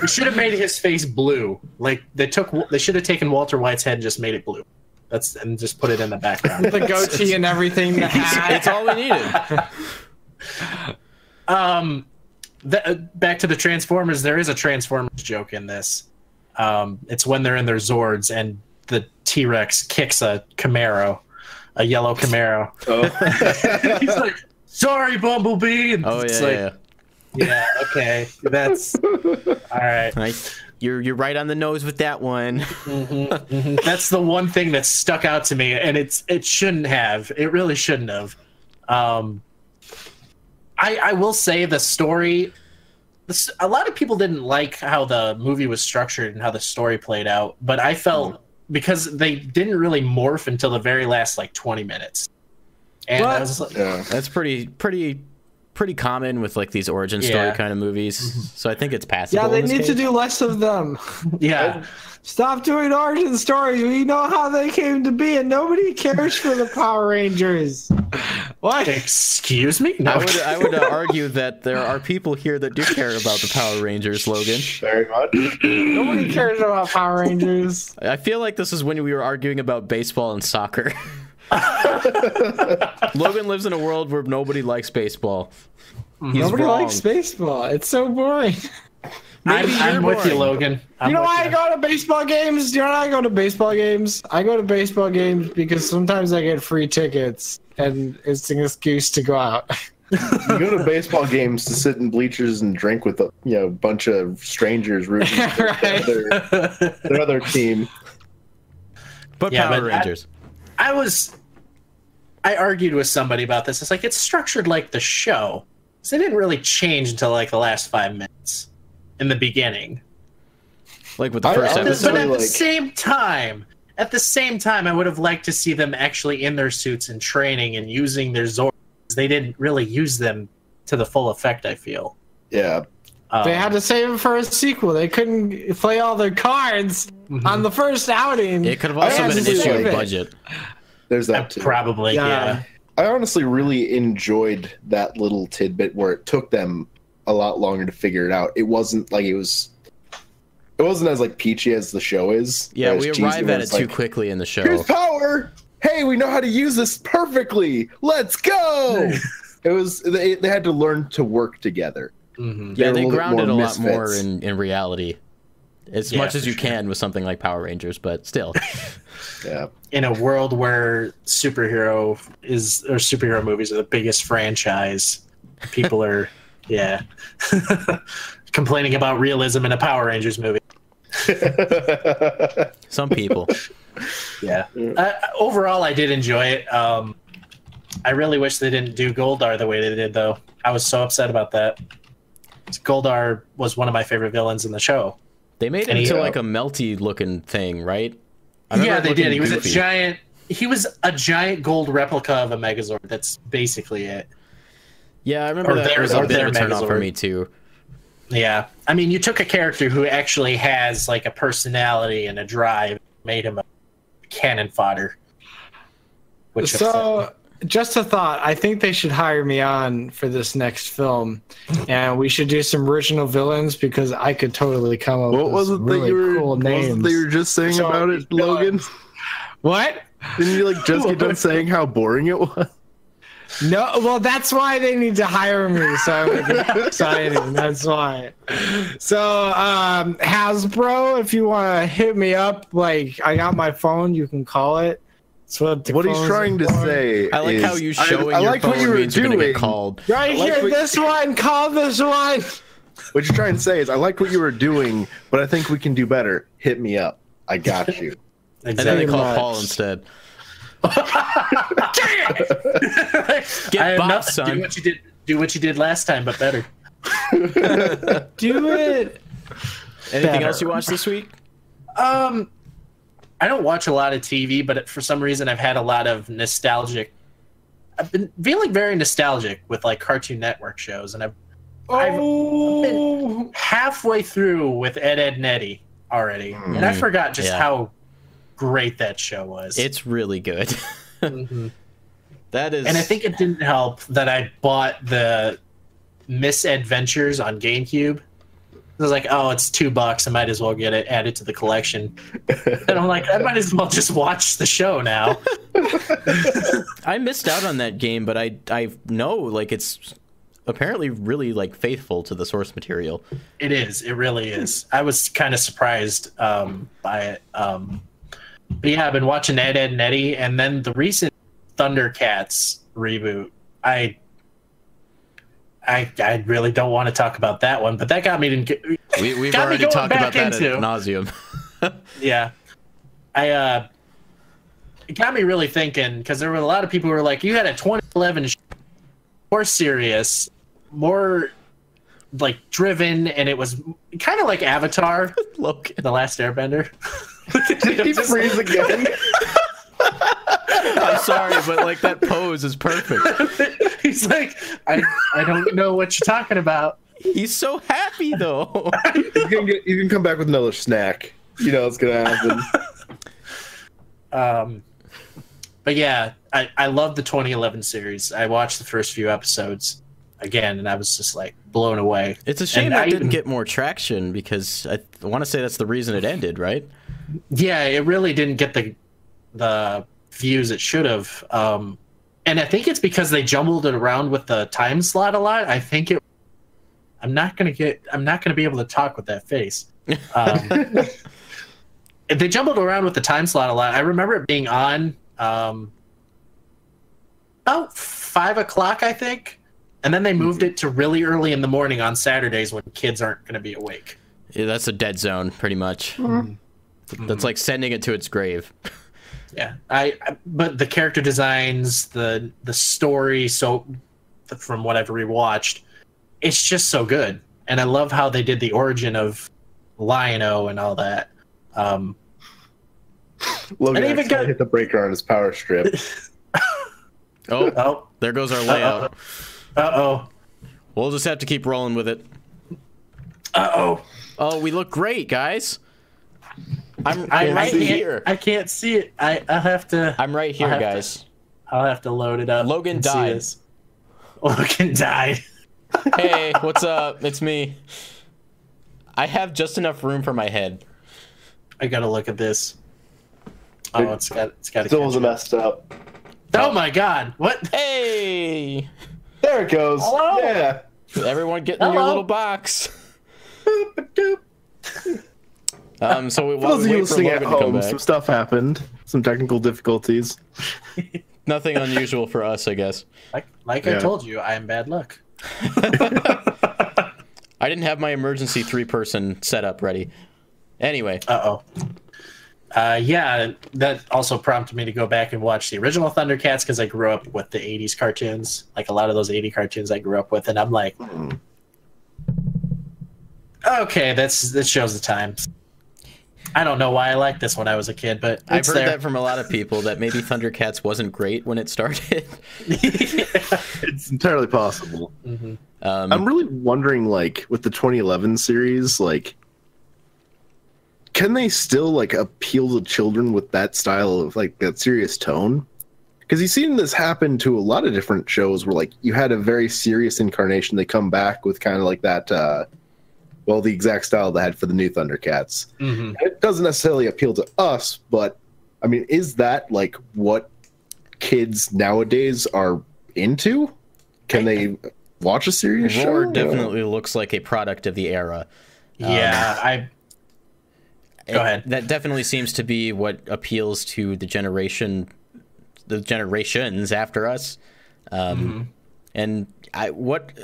[SPEAKER 3] we should have made his face blue. Like they took, they should have taken Walter White's head and just made it blue. That's and just put it in the background.
[SPEAKER 1] The goatee and everything. The hat.
[SPEAKER 2] It's all we needed.
[SPEAKER 3] um, the, uh, back to the Transformers. There is a Transformers joke in this. Um, it's when they're in their Zords and the T Rex kicks a Camaro, a yellow Camaro.
[SPEAKER 4] Oh.
[SPEAKER 3] He's like, "Sorry, Bumblebee." And
[SPEAKER 2] Oh
[SPEAKER 3] it's
[SPEAKER 2] yeah,
[SPEAKER 3] like,
[SPEAKER 2] yeah.
[SPEAKER 3] yeah, okay, that's all right.
[SPEAKER 2] Nice. You're you're right on the nose with that one.
[SPEAKER 3] That's the one thing that stuck out to me, and it's it shouldn't have. It really shouldn't have. Um, I I will say the story. This, a lot of people didn't like how the movie was structured and how the story played out, but I felt mm-hmm. because they didn't really morph until the very last like twenty minutes, and I
[SPEAKER 1] What?
[SPEAKER 3] was like,
[SPEAKER 4] yeah.
[SPEAKER 2] That's pretty pretty pretty common with like these origin story
[SPEAKER 3] Yeah.
[SPEAKER 2] kind of movies. So I think it's passable.
[SPEAKER 1] Yeah, they
[SPEAKER 2] in this
[SPEAKER 1] need to do less of them.
[SPEAKER 3] yeah,
[SPEAKER 1] Stop doing origin stories. We know how they came to be, and nobody cares for the Power Rangers. What?
[SPEAKER 3] excuse me, no,
[SPEAKER 2] I would I would uh, argue that there are people here that do care about the Power Rangers, Logan.
[SPEAKER 4] Very much.
[SPEAKER 1] Nobody cares about Power Rangers.
[SPEAKER 2] I feel like this is when we were arguing about baseball and soccer. Logan lives in a world where nobody likes baseball. Mm-hmm. He's
[SPEAKER 1] Nobody
[SPEAKER 2] wrong.
[SPEAKER 1] likes baseball. It's so boring.
[SPEAKER 3] I'm, I'm
[SPEAKER 2] you're
[SPEAKER 3] with you. Logan. I'm
[SPEAKER 1] you know
[SPEAKER 3] with
[SPEAKER 1] why I go to baseball games? You know why I go to baseball games? I go to baseball games because sometimes I get free tickets, and it's an excuse to go out.
[SPEAKER 4] You go to baseball games to sit in bleachers and drink with a you know bunch of strangers rooting for
[SPEAKER 1] Right.
[SPEAKER 4] their, their other team.
[SPEAKER 2] But
[SPEAKER 3] Yeah,
[SPEAKER 2] Power
[SPEAKER 3] but I-
[SPEAKER 2] Rangers.
[SPEAKER 3] I was I argued with somebody about this. It's like it's structured like the show. So it didn't really change until like the last five minutes in the beginning.
[SPEAKER 2] like with the first
[SPEAKER 4] I
[SPEAKER 3] But at
[SPEAKER 4] like-
[SPEAKER 3] the same time, at the same time, I would have liked to see them actually in their suits and training and using their Zords. They didn't really use them to the full effect. I feel
[SPEAKER 4] Yeah.
[SPEAKER 3] um,
[SPEAKER 1] They had to save it for a sequel. They couldn't play all their cards
[SPEAKER 3] mhm.
[SPEAKER 1] on the first outing.
[SPEAKER 2] It could have also been an issue
[SPEAKER 1] save
[SPEAKER 2] of
[SPEAKER 1] it.
[SPEAKER 2] budget.
[SPEAKER 4] There's
[SPEAKER 3] Uh,
[SPEAKER 4] that too.
[SPEAKER 3] probably
[SPEAKER 1] Yeah.
[SPEAKER 3] yeah.
[SPEAKER 4] I honestly really enjoyed that little tidbit where it took them a lot longer to figure it out. It wasn't like it was. It wasn't as like peachy as the show is.
[SPEAKER 2] Yeah, we
[SPEAKER 4] cheesy
[SPEAKER 2] arrive at it
[SPEAKER 4] it's
[SPEAKER 2] too quickly in the show.
[SPEAKER 4] Here's power. Hey, we know how to use this perfectly. Let's go. it was they, they had to learn to work together.
[SPEAKER 3] Mhm.
[SPEAKER 2] Yeah,
[SPEAKER 4] They're a
[SPEAKER 2] they
[SPEAKER 4] little
[SPEAKER 2] grounded a lot more in, in reality. As
[SPEAKER 3] Yeah,
[SPEAKER 2] much as you
[SPEAKER 3] sure.
[SPEAKER 2] can with something like Power Rangers, but still.
[SPEAKER 4] Yeah.
[SPEAKER 3] in a world where superhero is or superhero movies are the biggest franchise, people are yeah complaining about realism in a Power Rangers movie.
[SPEAKER 2] Some people.
[SPEAKER 3] Yeah. Uh, overall, I did enjoy it. Um, I really wish they didn't do Goldar the way they did, though. I was so upset about that. Goldar was one of my favorite villains in the show.
[SPEAKER 2] They made him
[SPEAKER 3] And he-
[SPEAKER 2] into uh, like a melty looking thing, right? I
[SPEAKER 3] Yeah, they did. He was
[SPEAKER 2] goofy.
[SPEAKER 3] a giant. He was a giant gold replica of a Megazord. That's basically it.
[SPEAKER 2] Yeah, I remember
[SPEAKER 3] or
[SPEAKER 2] that was a
[SPEAKER 3] or
[SPEAKER 2] bit of a turn off for me too.
[SPEAKER 3] Yeah, I mean, you took a character who actually has like a personality and a drive, made him a cannon fodder. Which
[SPEAKER 1] So, just a thought. I think they should hire me on for this next film, and we should do some original villains because I could totally come up
[SPEAKER 4] what
[SPEAKER 1] with
[SPEAKER 4] was it
[SPEAKER 1] some
[SPEAKER 4] that
[SPEAKER 1] really
[SPEAKER 4] you were?
[SPEAKER 1] cool
[SPEAKER 4] What was
[SPEAKER 1] names.
[SPEAKER 4] it that were just saying
[SPEAKER 1] So,
[SPEAKER 4] about it, Logan?
[SPEAKER 1] what?
[SPEAKER 4] Didn't you like just get done saying how boring it was?
[SPEAKER 1] No, well, that's why they need to hire me, so I make it exciting. That's why. So, um, Hasbro, if you want to hit me up, like I got my phone, you can call it. That's what
[SPEAKER 4] What he's trying to
[SPEAKER 1] for.
[SPEAKER 4] say.
[SPEAKER 2] I like
[SPEAKER 4] is-
[SPEAKER 2] how you
[SPEAKER 4] I-
[SPEAKER 2] showing
[SPEAKER 4] I,
[SPEAKER 2] your
[SPEAKER 4] liked
[SPEAKER 2] phone
[SPEAKER 4] what you were
[SPEAKER 2] means you're gonna
[SPEAKER 4] doing.
[SPEAKER 2] called.
[SPEAKER 1] Right
[SPEAKER 4] like
[SPEAKER 1] here,
[SPEAKER 4] what-
[SPEAKER 1] this one. Call this one.
[SPEAKER 4] What you're trying to say is, I like what you were doing, but I think we can do better. Hit me up. I got you.
[SPEAKER 2] And then they call
[SPEAKER 1] much.
[SPEAKER 2] Paul instead.
[SPEAKER 3] I
[SPEAKER 2] Get
[SPEAKER 3] am
[SPEAKER 2] Bob, son.
[SPEAKER 3] Do what you did. Do what you did last time, but better.
[SPEAKER 1] Do it.
[SPEAKER 2] Anything
[SPEAKER 3] Better.
[SPEAKER 2] else you watched this week?
[SPEAKER 3] Um, I don't watch a lot of TV, but for some reason I've had a lot of nostalgic. I've been feeling very nostalgic with like Cartoon Network shows, and I've I've
[SPEAKER 1] Oh,
[SPEAKER 3] halfway through with Ed Edd n Eddy already, and I
[SPEAKER 2] Mm.
[SPEAKER 3] forgot just
[SPEAKER 2] Yeah.
[SPEAKER 3] how great that show was.
[SPEAKER 2] It's really good.
[SPEAKER 3] Mhm.
[SPEAKER 2] that is,
[SPEAKER 3] And I think it didn't help that I bought the Misadventures on GameCube. I was like, oh, it's two bucks. I might as well get it added to the collection. and I'm like, I might as well just watch the show now.
[SPEAKER 2] I missed out on that game, but I I know like it's apparently really like faithful to the source material.
[SPEAKER 3] It is. It really is. I was kind of surprised um, by it. Um, but yeah, I've been watching Ed, Edd, n Eddy, and then the recent Thundercats reboot. I, I, I really don't want to talk about that one, but that got me to.
[SPEAKER 2] We, we've
[SPEAKER 3] Got me
[SPEAKER 2] already
[SPEAKER 3] going
[SPEAKER 2] talked
[SPEAKER 3] back
[SPEAKER 2] about that
[SPEAKER 3] into-
[SPEAKER 2] at nauseum.
[SPEAKER 3] Yeah, I. uh It got me really thinking because there were a lot of people who were like, "You had a 2011 sh- more serious, more like driven, and it was kind of like Avatar,
[SPEAKER 2] Logan.
[SPEAKER 3] the Last Airbender."
[SPEAKER 4] Did he freeze again?
[SPEAKER 2] I'm sorry, but like that pose is perfect.
[SPEAKER 3] He's like, I, I don't know what you're talking about.
[SPEAKER 2] He's so happy though.
[SPEAKER 4] He's gonna get, he's gonna come back with another snack. You know what's gonna happen.
[SPEAKER 3] Um, but yeah, I, I love the 2011 series. I watched the first few episodes again, and I was just like blown away.
[SPEAKER 2] It's a shame
[SPEAKER 3] And I
[SPEAKER 2] didn't
[SPEAKER 3] even-
[SPEAKER 2] get more traction because I want to say that's the reason it ended, right?
[SPEAKER 3] Yeah, it really didn't get the the views it should have. Um, and I think it's because they jumbled it around with the time slot a lot. I think it. I'm not gonna get. I'm not gonna be able to talk with that face. Um, they jumbled around with the time slot a lot. I remember it being on um, about five o'clock, I think, and then they moved it to really early in the morning on Saturdays when kids aren't going to be awake.
[SPEAKER 2] Yeah, that's a dead zone, pretty much.
[SPEAKER 3] Mm-hmm.
[SPEAKER 2] That's like sending it to its grave.
[SPEAKER 3] Yeah, I, I. But the character designs, the the story, so from what I've rewatched, it's just so good, and I love how they did the origin of Lion-O and all that. Um,
[SPEAKER 4] Logan
[SPEAKER 3] And even
[SPEAKER 4] accidentally
[SPEAKER 3] got-
[SPEAKER 4] hit the breaker on his power strip.
[SPEAKER 2] Oh,
[SPEAKER 3] oh,
[SPEAKER 2] there goes our layout.
[SPEAKER 3] uh oh,
[SPEAKER 2] We'll just have to keep rolling with it.
[SPEAKER 3] uh oh.
[SPEAKER 2] Oh, we look great, guys. I'm
[SPEAKER 3] I,
[SPEAKER 2] I'm right
[SPEAKER 3] can't,
[SPEAKER 2] here.
[SPEAKER 3] I can't see it. I I have to.
[SPEAKER 2] I'm right here,
[SPEAKER 3] I'll have to-
[SPEAKER 2] guys.
[SPEAKER 3] I'll have to load it up.
[SPEAKER 2] Logan
[SPEAKER 3] and see
[SPEAKER 2] died.
[SPEAKER 3] Logan died.
[SPEAKER 2] hey, what's up? It's me. I have just enough room for my head.
[SPEAKER 3] I gotta look at this. Oh,
[SPEAKER 4] It
[SPEAKER 3] it's got it's got.
[SPEAKER 4] Still wasn't messed up.
[SPEAKER 3] Oh my god! What?
[SPEAKER 2] Hey,
[SPEAKER 4] There it goes.
[SPEAKER 3] Hello?
[SPEAKER 4] Yeah.
[SPEAKER 2] everyone, get in your little box.
[SPEAKER 4] Boop-a-doop.
[SPEAKER 2] Um, so we,
[SPEAKER 5] For
[SPEAKER 2] while
[SPEAKER 5] those
[SPEAKER 2] we
[SPEAKER 5] of you
[SPEAKER 2] wait for
[SPEAKER 5] listening at
[SPEAKER 2] Logan to come
[SPEAKER 5] home,
[SPEAKER 2] back,
[SPEAKER 5] some stuff happened. Some technical difficulties.
[SPEAKER 2] nothing unusual for us, I guess.
[SPEAKER 3] Like like I told you, I am bad luck.
[SPEAKER 2] I didn't have my emergency three-person setup ready. Anyway,
[SPEAKER 3] Uh oh. Uh, yeah, that also prompted me to go back and watch the original Thundercats because I grew up with the '80s cartoons, like a lot of those '80 cartoons I grew up with, and I'm like, okay, that's that shows the times. I don't know why I liked this when I was a kid, but
[SPEAKER 2] I've heard
[SPEAKER 3] there.
[SPEAKER 2] that from a lot of people that maybe Thundercats wasn't great when it started.
[SPEAKER 5] It's entirely possible.
[SPEAKER 3] Mhm.
[SPEAKER 2] Um,
[SPEAKER 5] I'm really wondering, like, with the 2011 series, like, can they still like appeal to children with that style of like that serious tone? Because you've seen this happen to a lot of different shows where like you had a very serious incarnation, they come back with kind of like that, uh, well, the exact style they had for the new Thundercats.
[SPEAKER 3] Mhm.
[SPEAKER 5] it doesn't necessarily appeal to us, but I mean, is that like what kids nowadays are into? Can they watch a serious
[SPEAKER 2] Roar
[SPEAKER 5] show?
[SPEAKER 2] definitely looks like a product of the era.
[SPEAKER 3] Yeah, I Go ahead.
[SPEAKER 2] That definitely seems to be what appeals to the generation, the generations after us. Um, And I, what,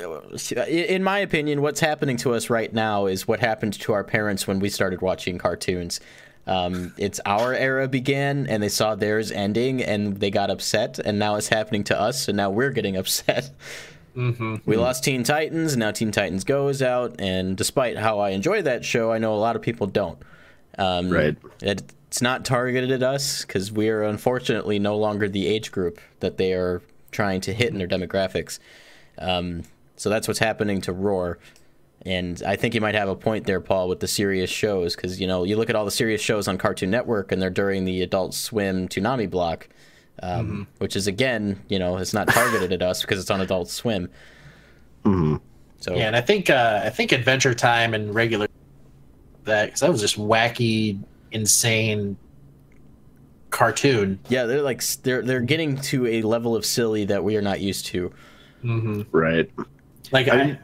[SPEAKER 2] in my opinion, what's happening to us right now is what happened to our parents when we started watching cartoons. Um, it's our era began, and they saw theirs ending, and they got upset, and now it's happening to us, and now we're getting upset.
[SPEAKER 3] Mm-hmm.
[SPEAKER 2] We lost Teen Titans, and now Teen Titans Go is out. And despite how I enjoy that show, I know a lot of people don't. Um,
[SPEAKER 4] Right.
[SPEAKER 2] It, it's not targeted at us because we are unfortunately no longer the age group that they are trying to hit in their demographics. Um, so that's what's happening to Roar. And I think you might have a point there, Paul, with the serious shows, because you know you look at all the serious shows on Cartoon Network, and they're during the Adult Swim Toonami block, um, which is again, you know, it's not targeted at us because it's on Adult Swim. So
[SPEAKER 3] Yeah, and I think uh, I think Adventure Time and regular that because that was just wacky, insane cartoon.
[SPEAKER 2] yeah, they're like they're they're getting to a level of silly that we are not used to.
[SPEAKER 3] Mm-hmm.
[SPEAKER 4] Right.
[SPEAKER 3] Like
[SPEAKER 4] I-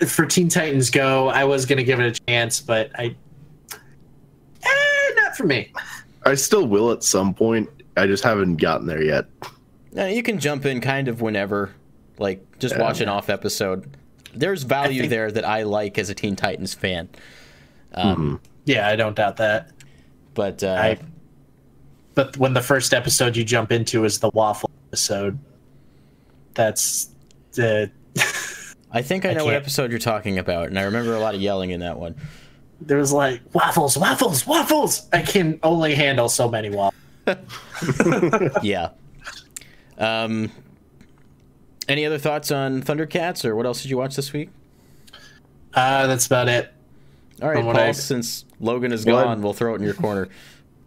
[SPEAKER 3] I, for Teen Titans Go, I was gonna give it a chance, but I, eh, not for me.
[SPEAKER 4] I still will at some point. I just haven't gotten there yet.
[SPEAKER 2] Now, you can jump in kind of whenever, like just watch an off episode. There's value
[SPEAKER 3] think-
[SPEAKER 2] there that I like as a Teen Titans fan.
[SPEAKER 3] um Yeah, I don't doubt that.
[SPEAKER 2] But uh,
[SPEAKER 3] I, but when the first episode you jump into is the waffle episode, that's the
[SPEAKER 2] I think I
[SPEAKER 3] I
[SPEAKER 2] know what
[SPEAKER 3] can't-
[SPEAKER 2] episode you're talking about, and I remember a lot of yelling in that one.
[SPEAKER 3] there was like waffles, waffles, waffles. I can only handle so many waffles.
[SPEAKER 2] yeah. Um. Any other thoughts on Thundercats, or what else did you watch this week?
[SPEAKER 3] Uh, that's about it.
[SPEAKER 2] All right, Paul.
[SPEAKER 3] I-
[SPEAKER 2] Since Logan is
[SPEAKER 4] Well,
[SPEAKER 2] gone, we'll throw it in your corner.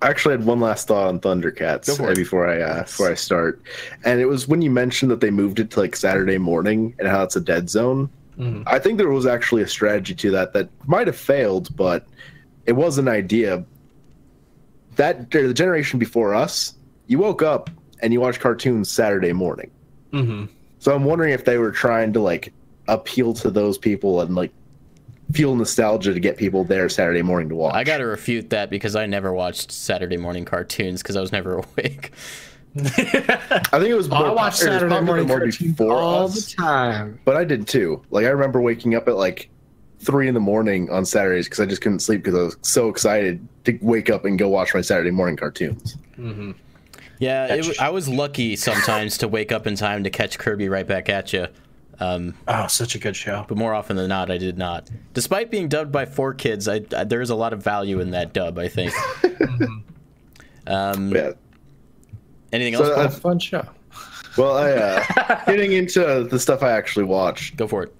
[SPEAKER 4] I actually had one last thought on Thundercats
[SPEAKER 2] Go for it.
[SPEAKER 4] before I uh, before I start, and it was when you mentioned that they moved it to like Saturday morning and how it's a dead zone.
[SPEAKER 3] Mhm.
[SPEAKER 4] I think there was actually a strategy to that that might have failed, but it was an idea. That the generation before us, you woke up and you watched cartoons Saturday morning.
[SPEAKER 3] Mm-hmm.
[SPEAKER 4] So I'm wondering if they were trying to like appeal to those people and like feel nostalgia to get people there Saturday morning to watch.
[SPEAKER 2] I got to refute that because I never watched Saturday morning cartoons because I was never awake.
[SPEAKER 4] I think it was.
[SPEAKER 1] Oh, I
[SPEAKER 4] more
[SPEAKER 1] watch
[SPEAKER 4] pop- was
[SPEAKER 1] Saturday
[SPEAKER 4] popular
[SPEAKER 1] morning
[SPEAKER 4] more
[SPEAKER 1] cartoons
[SPEAKER 4] before
[SPEAKER 1] all
[SPEAKER 4] us.
[SPEAKER 1] the time.
[SPEAKER 4] But I did too. Like I remember waking up at like three in the morning on Saturdays because I just couldn't sleep because I was so excited to wake up and go watch my Saturday morning cartoons.
[SPEAKER 3] Mm-hmm.
[SPEAKER 2] Yeah, it,
[SPEAKER 3] That's-
[SPEAKER 2] w- I was lucky sometimes to wake up in time to catch Kirby right back at you. Um,
[SPEAKER 3] Oh, such a good show.
[SPEAKER 2] but more often than not, I did not. Despite being dubbed by 4Kids, I, I, there is a lot of value in that dub. I think. um,
[SPEAKER 4] Yeah.
[SPEAKER 2] anything
[SPEAKER 4] So
[SPEAKER 2] else? Paul?
[SPEAKER 4] uh,
[SPEAKER 1] Fun show.
[SPEAKER 4] well, I uh, getting into the stuff I actually watched.
[SPEAKER 2] Go for it.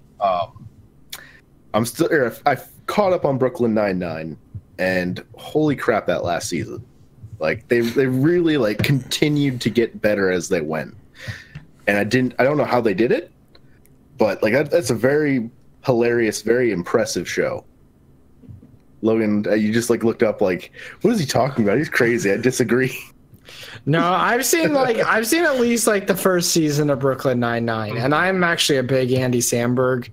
[SPEAKER 4] I'm still. er, I caught up on Brooklyn Nine Nine, and holy crap, that last season! Like they they really like continued to get better as they went, and I didn't. I don't know how they did it, but like that, that's a very hilarious, very impressive show. Logan, uh, you just like looked up like, what is he talking about? He's crazy. I disagree.
[SPEAKER 1] No, I've seen like I've seen at least like the first season of Brooklyn Nine Nine, and I'm actually a big Andy Samberg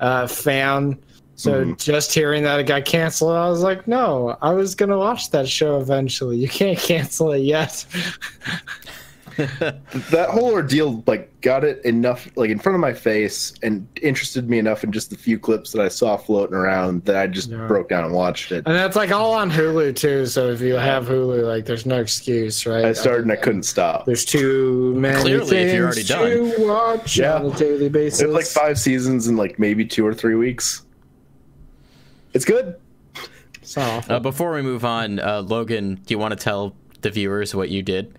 [SPEAKER 1] uh, fan. So
[SPEAKER 4] Mhm.
[SPEAKER 1] just hearing that it got canceled, I was like, no, I was gonna watch that show eventually. You can't cancel it yet.
[SPEAKER 4] that whole ordeal like got it enough like in front of my face and interested me enough in just the few clips that I saw floating around that I just
[SPEAKER 1] Yeah.
[SPEAKER 4] broke down and watched it.
[SPEAKER 1] And that's like all on Hulu too. So if you have Hulu, like there's no excuse, right?
[SPEAKER 4] I started and I couldn't stop.
[SPEAKER 1] There's too many
[SPEAKER 2] Clearly, if you're already done.
[SPEAKER 1] to watch
[SPEAKER 4] Yeah.
[SPEAKER 1] on a daily basis.
[SPEAKER 4] It's like five seasons in like maybe two or three weeks. It's good.
[SPEAKER 1] It's not awful.
[SPEAKER 2] Uh, before we move on, uh, Logan, do you want to tell the viewers what you did?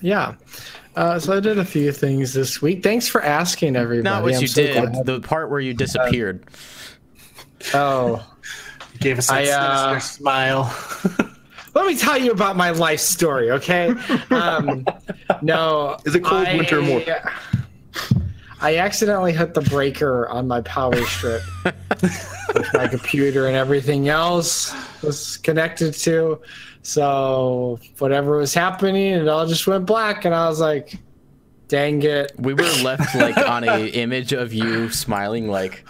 [SPEAKER 1] Yeah. Uh, so I did a few things this week. Thanks for asking, everybody.
[SPEAKER 2] Not what
[SPEAKER 1] I'm
[SPEAKER 2] you
[SPEAKER 1] so
[SPEAKER 2] did.
[SPEAKER 1] glad.
[SPEAKER 2] The part where you disappeared.
[SPEAKER 1] Oh, you
[SPEAKER 3] Gave us that
[SPEAKER 1] I, uh,
[SPEAKER 3] sinister smile.
[SPEAKER 1] let me tell you about my life story, okay? Um, no.
[SPEAKER 4] Is it cold
[SPEAKER 1] I-
[SPEAKER 4] winter more?
[SPEAKER 1] I accidentally hit the breaker on my power strip, my computer and everything else was connected to. So whatever was happening, it all just went black, and I was like, "Dang it!"
[SPEAKER 2] we were left like on a image of you smiling, like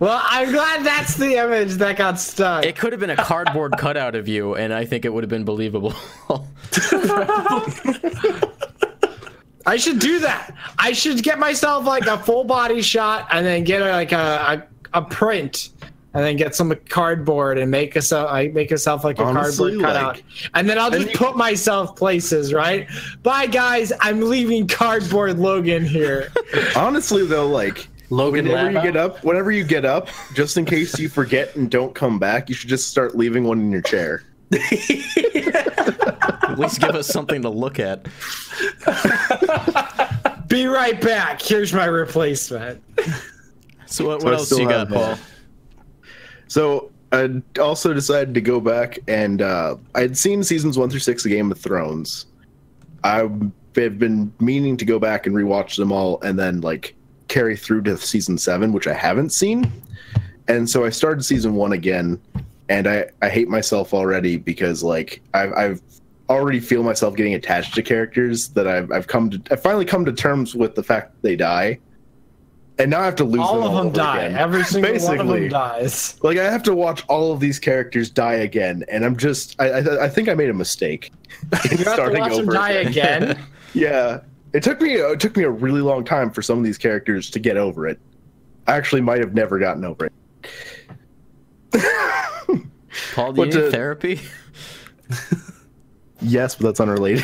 [SPEAKER 1] Well, I'm glad that's the image that got stuck.
[SPEAKER 2] it could have been a cardboard cutout of you, and I think it would have been believable.
[SPEAKER 1] I should do that. I should get myself like a full body shot and then get like a, a, a print and then get some cardboard and make us uh, I make yourself like a
[SPEAKER 4] Honestly,
[SPEAKER 1] cardboard cutout,
[SPEAKER 4] like-
[SPEAKER 1] and then I'll just
[SPEAKER 4] and you-
[SPEAKER 1] put myself places. Right? Bye, guys. I'm leaving cardboard Logan here.
[SPEAKER 4] Honestly, though, like
[SPEAKER 3] Logan
[SPEAKER 4] whenever you get up, whenever you get up, just in case you forget and don't come back, you should just start leaving one in your chair.
[SPEAKER 2] At least give us something to look at.
[SPEAKER 1] Be right back. Here's my replacement.
[SPEAKER 2] So what,
[SPEAKER 4] So
[SPEAKER 2] what
[SPEAKER 4] I
[SPEAKER 2] else you got,
[SPEAKER 4] have that.
[SPEAKER 2] Paul?
[SPEAKER 4] So I also decided to go back and uh, I had seen seasons one through six of Game of Thrones. I have been meaning to go back and rewatch them all and then like carry through to season seven, which I haven't seen. And so I started season one again, and I I hate myself already because like I've I've already feel myself getting attached to characters that I've I've come to I finally come to terms with the fact that they die. And now I have to lose
[SPEAKER 1] All
[SPEAKER 4] them
[SPEAKER 1] of them
[SPEAKER 4] over
[SPEAKER 1] die.
[SPEAKER 4] again.
[SPEAKER 1] Every single one of them dies.
[SPEAKER 4] Like I have to watch all of these characters die again, and I'm just I I, I think I made a mistake.
[SPEAKER 1] You have to
[SPEAKER 4] starting
[SPEAKER 1] watch them
[SPEAKER 4] over
[SPEAKER 1] die
[SPEAKER 4] again.
[SPEAKER 1] again.
[SPEAKER 4] Yeah, it took me it took me a really long time for some of these characters to get over it. I actually might have never gotten over it.
[SPEAKER 2] Paul, do you need therapy?
[SPEAKER 4] Yes, but that's unrelated.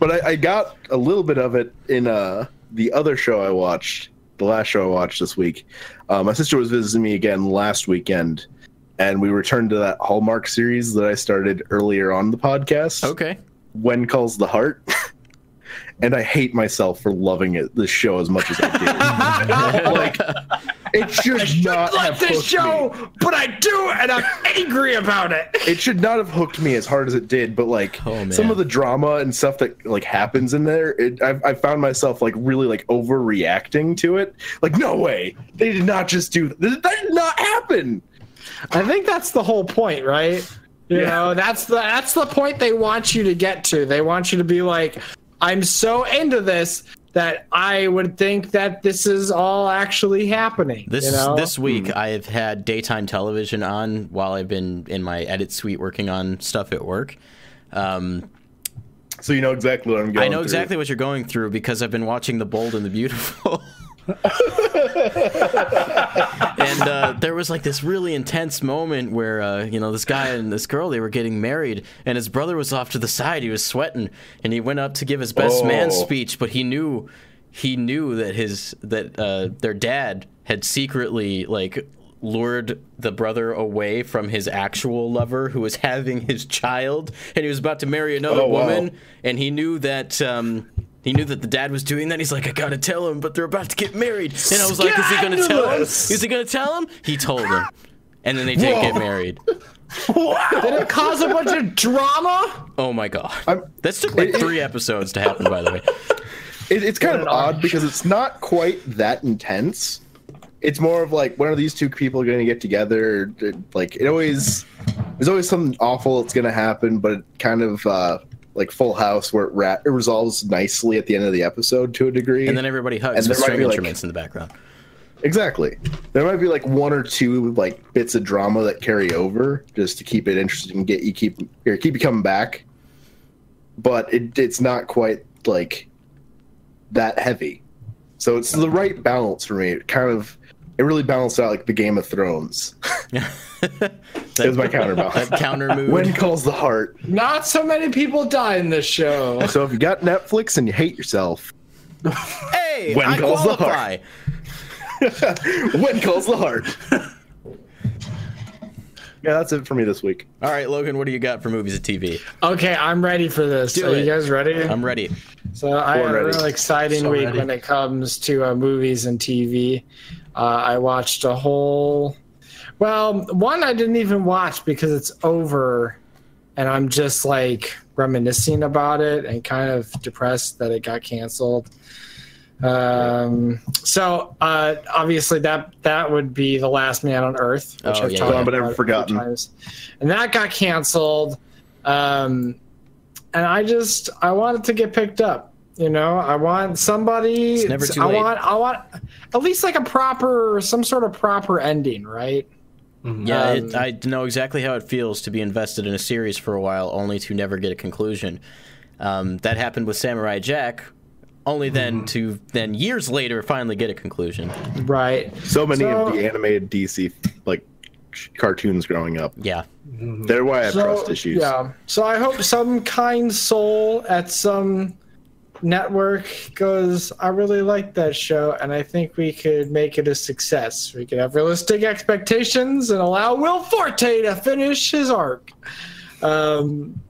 [SPEAKER 4] but I, I got a little bit of it in uh, the other show I watched, the last show I watched this week. Uh, my sister was visiting me again last weekend, and we returned to that Hallmark series that I started earlier on the podcast.
[SPEAKER 2] Okay.
[SPEAKER 4] When Calls the Heart. and I hate myself for loving it this show as much as I do. like it should not
[SPEAKER 1] like
[SPEAKER 4] have
[SPEAKER 1] this
[SPEAKER 4] hooked
[SPEAKER 1] show,
[SPEAKER 4] me.
[SPEAKER 1] but I do, and I'm angry about it.
[SPEAKER 4] It should not have hooked me as hard as it did, but like
[SPEAKER 2] Oh,
[SPEAKER 4] some of the drama and stuff that like happens in there, it, I, I found myself like really like overreacting to it. Like, no way, they did not just do that. That did not happen.
[SPEAKER 1] I think that's the whole point, right? You
[SPEAKER 4] Yeah.
[SPEAKER 1] know, that's the that's the point they want you to get to. They want you to be like, I'm so into this that I would think that this is all actually happening.
[SPEAKER 2] This
[SPEAKER 1] you know?
[SPEAKER 2] this week I've had daytime television on while I've been in my edit suite working on stuff at work. Um,
[SPEAKER 4] So you know exactly what I'm going.
[SPEAKER 2] I know
[SPEAKER 4] through.
[SPEAKER 2] exactly what you're going through because I've been watching The Bold and the Beautiful. and uh, there was like this really intense moment where uh, you know this guy and this girl they were getting married and his brother was off to the side he was sweating and he went up to give his best man
[SPEAKER 4] Oh.
[SPEAKER 2] speech but he knew he knew that his that uh, their dad had secretly like lured the brother away from his actual lover who was having his child and he was about to marry another
[SPEAKER 4] Oh, wow.
[SPEAKER 2] woman and he knew that um, he knew that the dad was doing that. He's like, I gotta tell him, but they're about to get married. And I was like, Is he gonna tell him? Is he gonna tell him? He told him, and then they did
[SPEAKER 4] Whoa.
[SPEAKER 2] get married. wow!
[SPEAKER 1] Did it cause a bunch of drama?
[SPEAKER 2] Oh my god,
[SPEAKER 4] I'm-
[SPEAKER 2] that took like
[SPEAKER 4] it- it-
[SPEAKER 2] three episodes to happen. By the way,
[SPEAKER 4] It, it's kind of odd
[SPEAKER 1] orange.
[SPEAKER 4] because it's not quite that intense. It's more of like when are these two people going to get together? Like it always, there's always something awful that's going to happen, but it kind of uh, like Full House where it, ra- it resolves nicely at the end of the episode to a degree.
[SPEAKER 2] and then everybody hugs
[SPEAKER 4] And there
[SPEAKER 2] string
[SPEAKER 4] be, like-
[SPEAKER 2] instruments in the background.
[SPEAKER 4] exactly, there might be like one or two like bits of drama that carry over just to keep it interesting, and get you keep or keep you coming back. But it, it's not quite like that heavy. So it's the right balance for me. It kind of it really balanced out like the Game of Thrones.
[SPEAKER 2] that
[SPEAKER 4] was my counterbalance.
[SPEAKER 2] That counter mood.
[SPEAKER 4] when calls the heart.
[SPEAKER 1] Not so many people die in this show.
[SPEAKER 4] So if you got Netflix and you hate yourself,
[SPEAKER 2] hey,
[SPEAKER 4] When
[SPEAKER 2] I
[SPEAKER 4] calls the
[SPEAKER 2] qualify.
[SPEAKER 4] when calls the heart. yeah, that's it for me this week.
[SPEAKER 2] All right, Logan, what do you got for movies and TV?
[SPEAKER 1] Okay, I'm ready for this.
[SPEAKER 2] Do
[SPEAKER 1] Are
[SPEAKER 2] it.
[SPEAKER 1] you guys ready?
[SPEAKER 2] I'm ready.
[SPEAKER 1] So I had a
[SPEAKER 4] ready.
[SPEAKER 1] real exciting
[SPEAKER 3] So
[SPEAKER 1] week
[SPEAKER 3] ready.
[SPEAKER 1] when it comes to uh, movies and TV. Uh, I watched a whole. Well, one I didn't even watch because it's over, and I'm just like reminiscing about it and kind of depressed that it got canceled. Um, so uh, obviously that that would be the Last Man on Earth, which
[SPEAKER 2] Oh,
[SPEAKER 1] I've
[SPEAKER 2] yeah,
[SPEAKER 1] talked
[SPEAKER 2] yeah.
[SPEAKER 4] But I've
[SPEAKER 1] about a
[SPEAKER 4] forgotten.
[SPEAKER 1] times. and that got canceled. Um, and I just I want it to get picked up. You know, I want somebody.
[SPEAKER 2] It's never too
[SPEAKER 1] I
[SPEAKER 2] late.
[SPEAKER 1] want I want at least like a proper some sort of proper ending, right?
[SPEAKER 2] Yeah, it,
[SPEAKER 1] Um,
[SPEAKER 2] I know exactly how it feels to be invested in a series for a while only to never get a conclusion. Um, that happened with Samurai Jack only then to then years later finally get a conclusion.
[SPEAKER 1] Right.
[SPEAKER 5] So many
[SPEAKER 1] So-
[SPEAKER 5] of the animated DC like cartoons growing up.
[SPEAKER 2] Yeah.
[SPEAKER 5] They're why I have trust issues.
[SPEAKER 1] Yeah. So I hope some kind soul at some network goes, I really like that show, and I think we could make it a success. We could have realistic expectations and allow Will Forte to finish his arc. Um,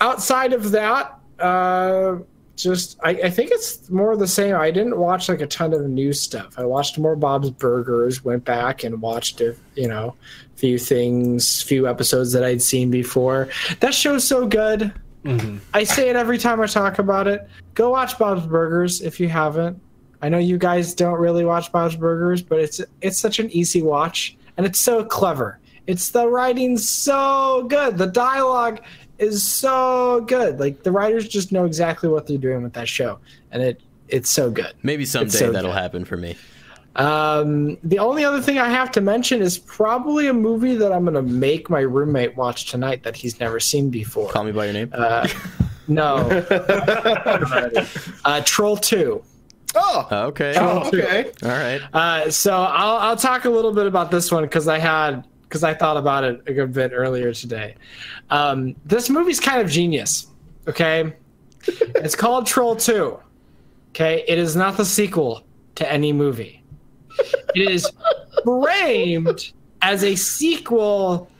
[SPEAKER 1] outside of that, uh, just I, I think it's more the same. I didn't watch like a ton of new stuff. I watched more Bob's Burgers, went back and watched a you know few things, few episodes that I'd seen before. That show's so good. Mm-hmm. I say it every time I talk about it. Go watch Bob's Burgers if you haven't. I know you guys don't really watch Bob's Burgers, but it's it's such an easy watch and it's so clever. It's the writing's so good. The dialogue is so good. Like the writers just know exactly what they're doing with that show, and it it's so good.
[SPEAKER 2] Maybe someday
[SPEAKER 1] so
[SPEAKER 2] that'll
[SPEAKER 1] good.
[SPEAKER 2] happen for me.
[SPEAKER 1] Um, the only other thing I have to mention is probably a movie that I'm gonna make my roommate watch tonight that he's never seen before.
[SPEAKER 2] Call me by your name.
[SPEAKER 1] Uh, no, uh, Troll Two.
[SPEAKER 5] Oh,
[SPEAKER 2] okay.
[SPEAKER 5] oh, okay.
[SPEAKER 2] All right.
[SPEAKER 1] Uh, so I'll I'll talk a little bit about this one because I had because I thought about it a good bit earlier today. Um, this movie's kind of genius. Okay, it's called Troll Two. Okay, it is not the sequel to any movie. It is framed as a sequel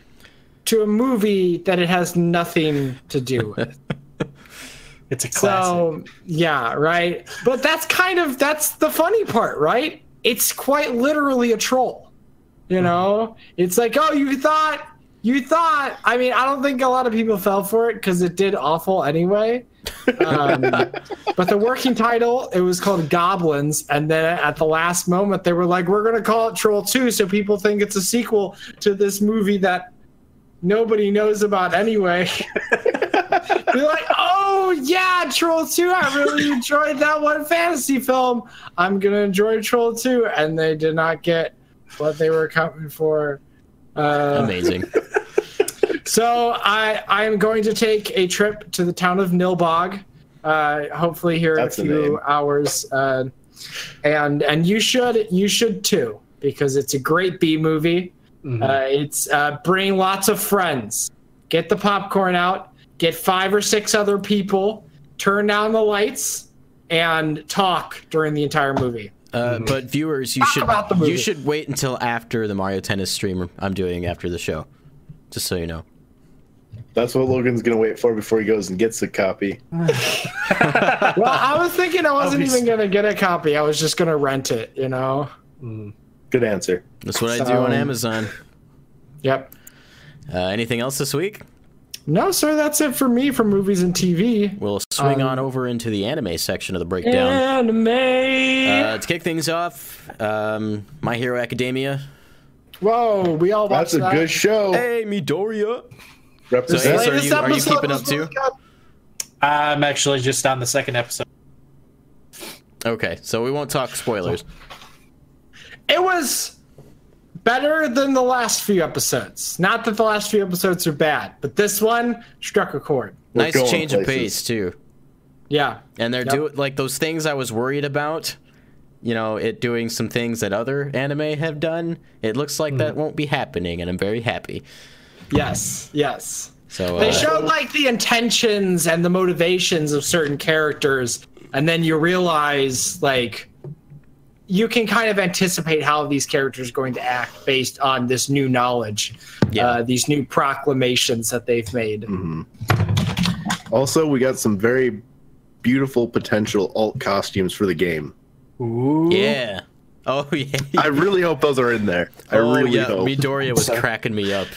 [SPEAKER 1] to a movie that it has nothing to do with.
[SPEAKER 3] It's a classic.
[SPEAKER 1] So yeah, right. But that's kind of that's the funny part, right? It's quite literally a troll. You mm-hmm. know, it's like, oh, you thought, you thought. I mean, I don't think a lot of people fell for it because it did awful anyway. Um, but the working title, it was called Goblins, and then at the last moment, they were like, we're gonna call it Troll Two, so people think it's a sequel to this movie that nobody knows about anyway. You're like, oh yeah, Troll 2. I really enjoyed that one fantasy film. I'm gonna enjoy Troll 2. And they did not get what they were coming for. Uh,
[SPEAKER 2] Amazing.
[SPEAKER 1] so I I am going to take a trip to the town of Nilbog. Uh, hopefully here
[SPEAKER 4] That's a
[SPEAKER 1] in a few
[SPEAKER 4] name.
[SPEAKER 1] hours. Uh, and and you should you should too because it's a great B movie. Uh, it's uh, bring lots of friends. Get the popcorn out. Get five or six other people. Turn down the lights and talk during the entire movie.
[SPEAKER 2] Uh, but viewers, you
[SPEAKER 1] Talk
[SPEAKER 2] should
[SPEAKER 1] about the movie.
[SPEAKER 2] you should wait until after the Mario Tennis stream I'm doing after the show, just so you know.
[SPEAKER 4] That's what Logan's gonna wait for before he goes and gets a copy.
[SPEAKER 1] Well, I was thinking I wasn't even gonna get a copy. I was just gonna rent it. You know.
[SPEAKER 4] Good answer.
[SPEAKER 2] That's what I do on Amazon.
[SPEAKER 1] Yep.
[SPEAKER 2] Uh, anything else this week?
[SPEAKER 1] No, sir. That's it for me for movies and TV.
[SPEAKER 2] We'll swing
[SPEAKER 1] Um,
[SPEAKER 2] on over into the anime section of the breakdown.
[SPEAKER 1] Anime.
[SPEAKER 2] Uh, to kick things off, um, My Hero Academia.
[SPEAKER 1] Whoa, we all watched
[SPEAKER 4] That's a
[SPEAKER 1] that.
[SPEAKER 4] good show.
[SPEAKER 2] Hey, Midoriya.
[SPEAKER 4] Represent.
[SPEAKER 2] So, Ace, are you- are you keeping up too?
[SPEAKER 3] I'm actually just on the second episode.
[SPEAKER 2] Okay, so we won't talk spoilers.
[SPEAKER 1] It was better than the last few episodes. Not that the last few episodes are bad, but this one struck a chord.
[SPEAKER 4] We're
[SPEAKER 2] nice
[SPEAKER 4] going
[SPEAKER 2] change of pace too.
[SPEAKER 1] Yeah.
[SPEAKER 2] And they're
[SPEAKER 1] Yep.
[SPEAKER 2] doing like those things I was worried about. You know, it doing some things that other anime have done. It looks like hmm. that won't be happening, and I'm very happy.
[SPEAKER 1] Yes. Yes.
[SPEAKER 2] So
[SPEAKER 1] They
[SPEAKER 2] uh,
[SPEAKER 1] showed like the intentions and the motivations of certain characters, and then you realize like you can kind of anticipate how these characters are going to act based on this new knowledge,
[SPEAKER 2] Yeah.
[SPEAKER 1] uh, these new proclamations that they've made.
[SPEAKER 5] Also, we got some very beautiful potential alt costumes for the game.
[SPEAKER 3] Ooh.
[SPEAKER 2] yeah. Oh yeah.
[SPEAKER 5] I really hope those are in there. I
[SPEAKER 2] oh
[SPEAKER 5] really
[SPEAKER 2] yeah.
[SPEAKER 5] hope.
[SPEAKER 2] Midoriya was cracking me up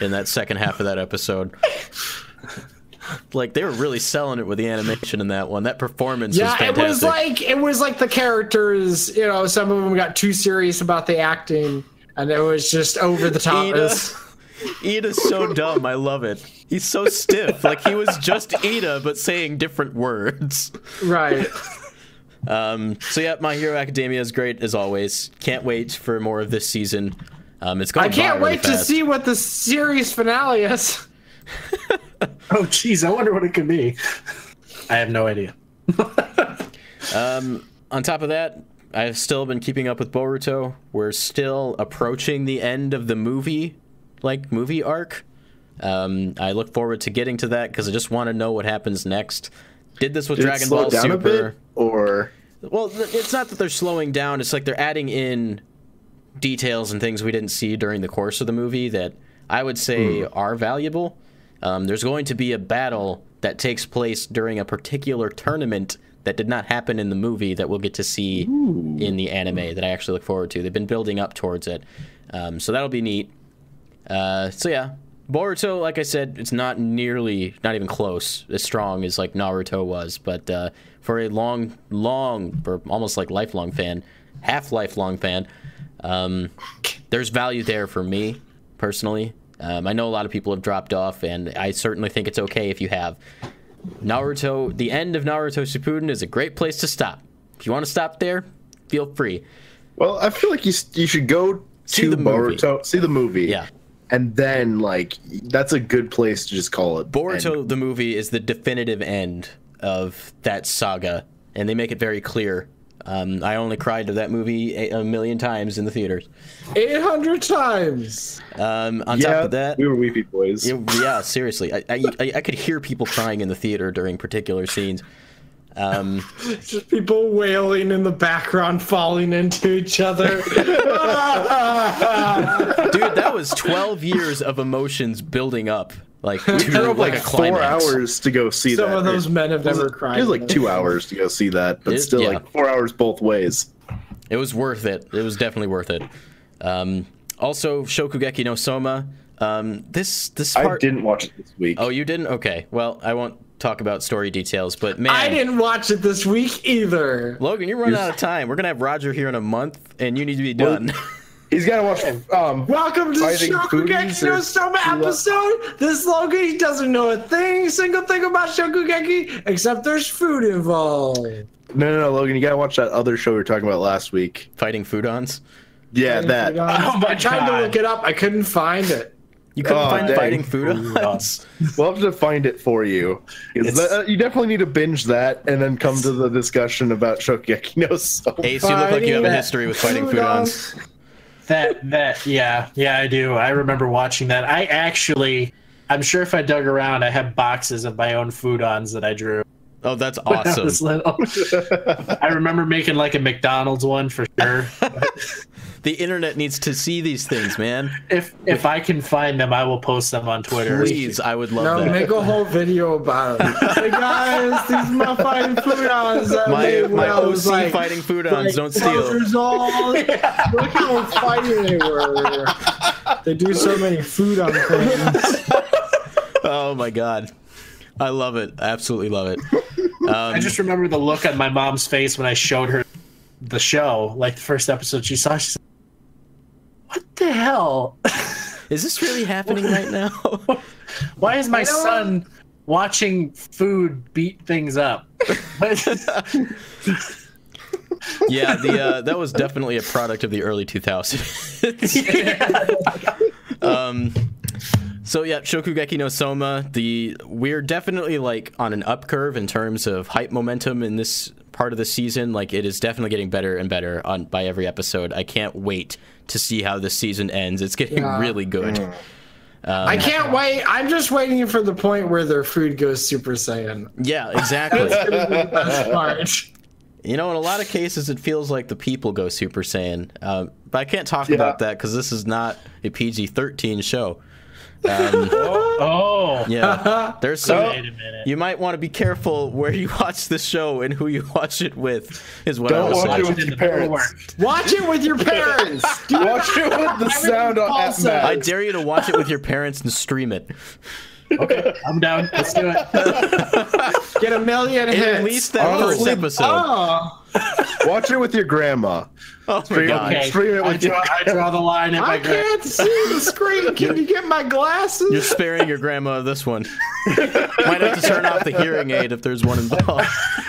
[SPEAKER 2] in that second half of that episode. like they were really selling it with the animation in that one. That performance was
[SPEAKER 1] Yeah, it was like it was like the characters. You know, some of them got too serious about the acting, and it was just over the top.
[SPEAKER 2] Iida.
[SPEAKER 1] was-
[SPEAKER 2] Iida's so dumb. I love it. He's so stiff. Like he was just Iida, but saying different words.
[SPEAKER 1] right.
[SPEAKER 2] Um, so yeah, My Hero Academia is great as always. Can't wait for more of this season. Um, it's going.
[SPEAKER 1] I can't
[SPEAKER 2] by really
[SPEAKER 1] wait to see what the series finale is.
[SPEAKER 3] Oh, jeez. I wonder what it could be. I have no idea.
[SPEAKER 2] Um, on top of that, I've still been keeping up with Boruto. We're still approaching the end of the movie, like movie arc. Um, I look forward to getting to that because I just want to know what happens next. Did this with
[SPEAKER 5] Did it
[SPEAKER 2] Dragon
[SPEAKER 5] slow
[SPEAKER 2] Ball
[SPEAKER 5] down
[SPEAKER 2] Super?
[SPEAKER 5] a bit, or
[SPEAKER 2] Well, th- it's not that they're slowing down. It's like they're adding in details and things we didn't see during the course of the movie that I would say are valuable. Um, there's going to be a battle that takes place during a particular tournament that did not happen in the movie that we'll get to see in the anime that I actually look forward to. They've been building up towards it. Um, so that'll be neat. Uh, so yeah, Boruto, like I said, it's not nearly, not even close as strong as like Naruto was. But uh, for a long, long, or almost like lifelong fan, half lifelong fan, um, there's value there for me personally. Um, I know a lot of people have dropped off, and I certainly think it's okay if you have. Naruto, the end of Naruto Shippuden is a great place to stop. If you want to stop there, feel free.
[SPEAKER 5] well, I feel like you you should go
[SPEAKER 2] See
[SPEAKER 5] to
[SPEAKER 2] the movie.
[SPEAKER 5] Boruto, see the movie,
[SPEAKER 2] Yeah.
[SPEAKER 5] and then like that's a good place to just call it
[SPEAKER 2] Boruto,
[SPEAKER 5] end.
[SPEAKER 2] the movie, is the definitive end of that saga, and they make it very clear. Um, I only cried to that movie a, a million times in the theaters.
[SPEAKER 1] 800 times.
[SPEAKER 2] Um, on
[SPEAKER 5] yeah,
[SPEAKER 2] top of that,
[SPEAKER 5] we were weepy boys.
[SPEAKER 2] Yeah, yeah, seriously, I, I, I- I could hear people crying in the theater during particular scenes. Um,
[SPEAKER 1] Just people wailing in the background, falling into each other.
[SPEAKER 2] dude, that was 12 years of emotions building up, like
[SPEAKER 5] We drove
[SPEAKER 2] like
[SPEAKER 5] like
[SPEAKER 2] a
[SPEAKER 5] four
[SPEAKER 2] climax.
[SPEAKER 5] hours to go see
[SPEAKER 1] Some
[SPEAKER 5] that.
[SPEAKER 1] Some of those
[SPEAKER 5] It-
[SPEAKER 1] men have
[SPEAKER 5] it
[SPEAKER 1] never cried.
[SPEAKER 5] It was like two hours to go see that, but
[SPEAKER 2] It-
[SPEAKER 5] still
[SPEAKER 2] yeah.
[SPEAKER 5] like four hours both ways.
[SPEAKER 2] It was worth it. It was definitely worth it. Um, also, Shokugeki no Soma. Um, this this
[SPEAKER 5] I didn't watch it this week.
[SPEAKER 2] Oh, you didn't? Okay. Well, I won't talk about story details, but man,
[SPEAKER 1] I didn't watch it this week either.
[SPEAKER 2] Logan, you're running out of time. We're gonna have Roger here in a month, and you need to be
[SPEAKER 5] Well,
[SPEAKER 2] done.
[SPEAKER 5] He's got to watch. Um,
[SPEAKER 1] Welcome to the Shokugeki no Soma episode. This Logan, he doesn't know a thing, single thing about Shokugeki, except there's food involved.
[SPEAKER 5] no, no, no, Logan, you got to watch that other show we were talking about last week.
[SPEAKER 2] Fighting Foodons.
[SPEAKER 5] Yeah, that.
[SPEAKER 3] Oh my
[SPEAKER 1] I tried to
[SPEAKER 3] God.
[SPEAKER 1] look it up. I couldn't find it.
[SPEAKER 2] You couldn't
[SPEAKER 5] Oh,
[SPEAKER 2] find
[SPEAKER 5] dang.
[SPEAKER 2] Fighting Foodons.
[SPEAKER 5] We'll have to find it for you. That- uh, you definitely need to binge that and then come to the discussion about Shokugeki no Soma.
[SPEAKER 2] Ace, you look like you have a history with Fighting
[SPEAKER 1] Foodons.
[SPEAKER 2] Foodons.
[SPEAKER 3] That that yeah yeah I do. I remember watching that. I actually, I'm sure if I dug around, I have boxes of my own foodons that I drew
[SPEAKER 2] Oh, that's
[SPEAKER 3] when I
[SPEAKER 2] awesome.
[SPEAKER 3] I remember making like a McDonald's one for sure.
[SPEAKER 2] The internet needs to see these things, man.
[SPEAKER 3] if if I can find them, I will post them on Twitter.
[SPEAKER 2] Please, I would love
[SPEAKER 1] No,
[SPEAKER 2] that.
[SPEAKER 1] make a whole video about it. Hey guys, these are my fighting foodons. that I
[SPEAKER 2] my my OC
[SPEAKER 1] like,
[SPEAKER 2] Fighting Foodons
[SPEAKER 1] like
[SPEAKER 2] don't steal.
[SPEAKER 1] years old. Look how fighting they were. They do so many food on things.
[SPEAKER 2] Oh my god, I love it. I absolutely love it. Um,
[SPEAKER 3] I just remember the look on my mom's face when I showed her the show, like the first episode she saw. She said, "What the hell?
[SPEAKER 2] is this really happening right now?
[SPEAKER 3] Why is my son watching food beat things up?"
[SPEAKER 2] yeah, the uh, that was definitely a product of the early 2000s. um, so yeah, Shokugeki no Soma. The we're definitely like on an up curve in terms of hype momentum in this part of the season. Like it is definitely getting better and better on by every episode. I can't wait to see how this season ends. It's getting
[SPEAKER 1] Yeah.
[SPEAKER 2] really good.
[SPEAKER 1] I can't wait. I'm just waiting for the point where their food goes Super Saiyan.
[SPEAKER 2] Yeah, exactly.
[SPEAKER 1] That's gonna be the best part.
[SPEAKER 2] You know, in a lot of cases, it feels like the people go Super Saiyan. Um, but I can't talk
[SPEAKER 5] Yeah.
[SPEAKER 2] about that because this is not a PG 13 show. Um,
[SPEAKER 3] oh,
[SPEAKER 2] yeah. There's some.
[SPEAKER 3] wait a minute.
[SPEAKER 2] You might want to be careful where you watch the show and who you watch it with, is what
[SPEAKER 5] Don't
[SPEAKER 2] was
[SPEAKER 5] watch
[SPEAKER 2] saying.
[SPEAKER 5] it with your parents.
[SPEAKER 1] Watch it with your parents. Do
[SPEAKER 5] Watch it with the sound on at
[SPEAKER 2] I dare you to watch it with your parents and stream it.
[SPEAKER 3] I'm down. Let's do it.
[SPEAKER 1] Get a million hits.
[SPEAKER 2] At least that
[SPEAKER 5] Honestly,
[SPEAKER 2] first episode.
[SPEAKER 1] Oh,
[SPEAKER 5] Watch it with your grandma.
[SPEAKER 2] Oh my
[SPEAKER 5] Stream,
[SPEAKER 2] god.
[SPEAKER 3] Okay,
[SPEAKER 5] stream it
[SPEAKER 3] I
[SPEAKER 5] with your
[SPEAKER 3] draw, I draw the line at
[SPEAKER 1] I
[SPEAKER 3] grand.
[SPEAKER 1] can't see the screen. Can you get my glasses?
[SPEAKER 2] You're sparing your grandma this one. Might have to turn off the hearing aid if there's one involved.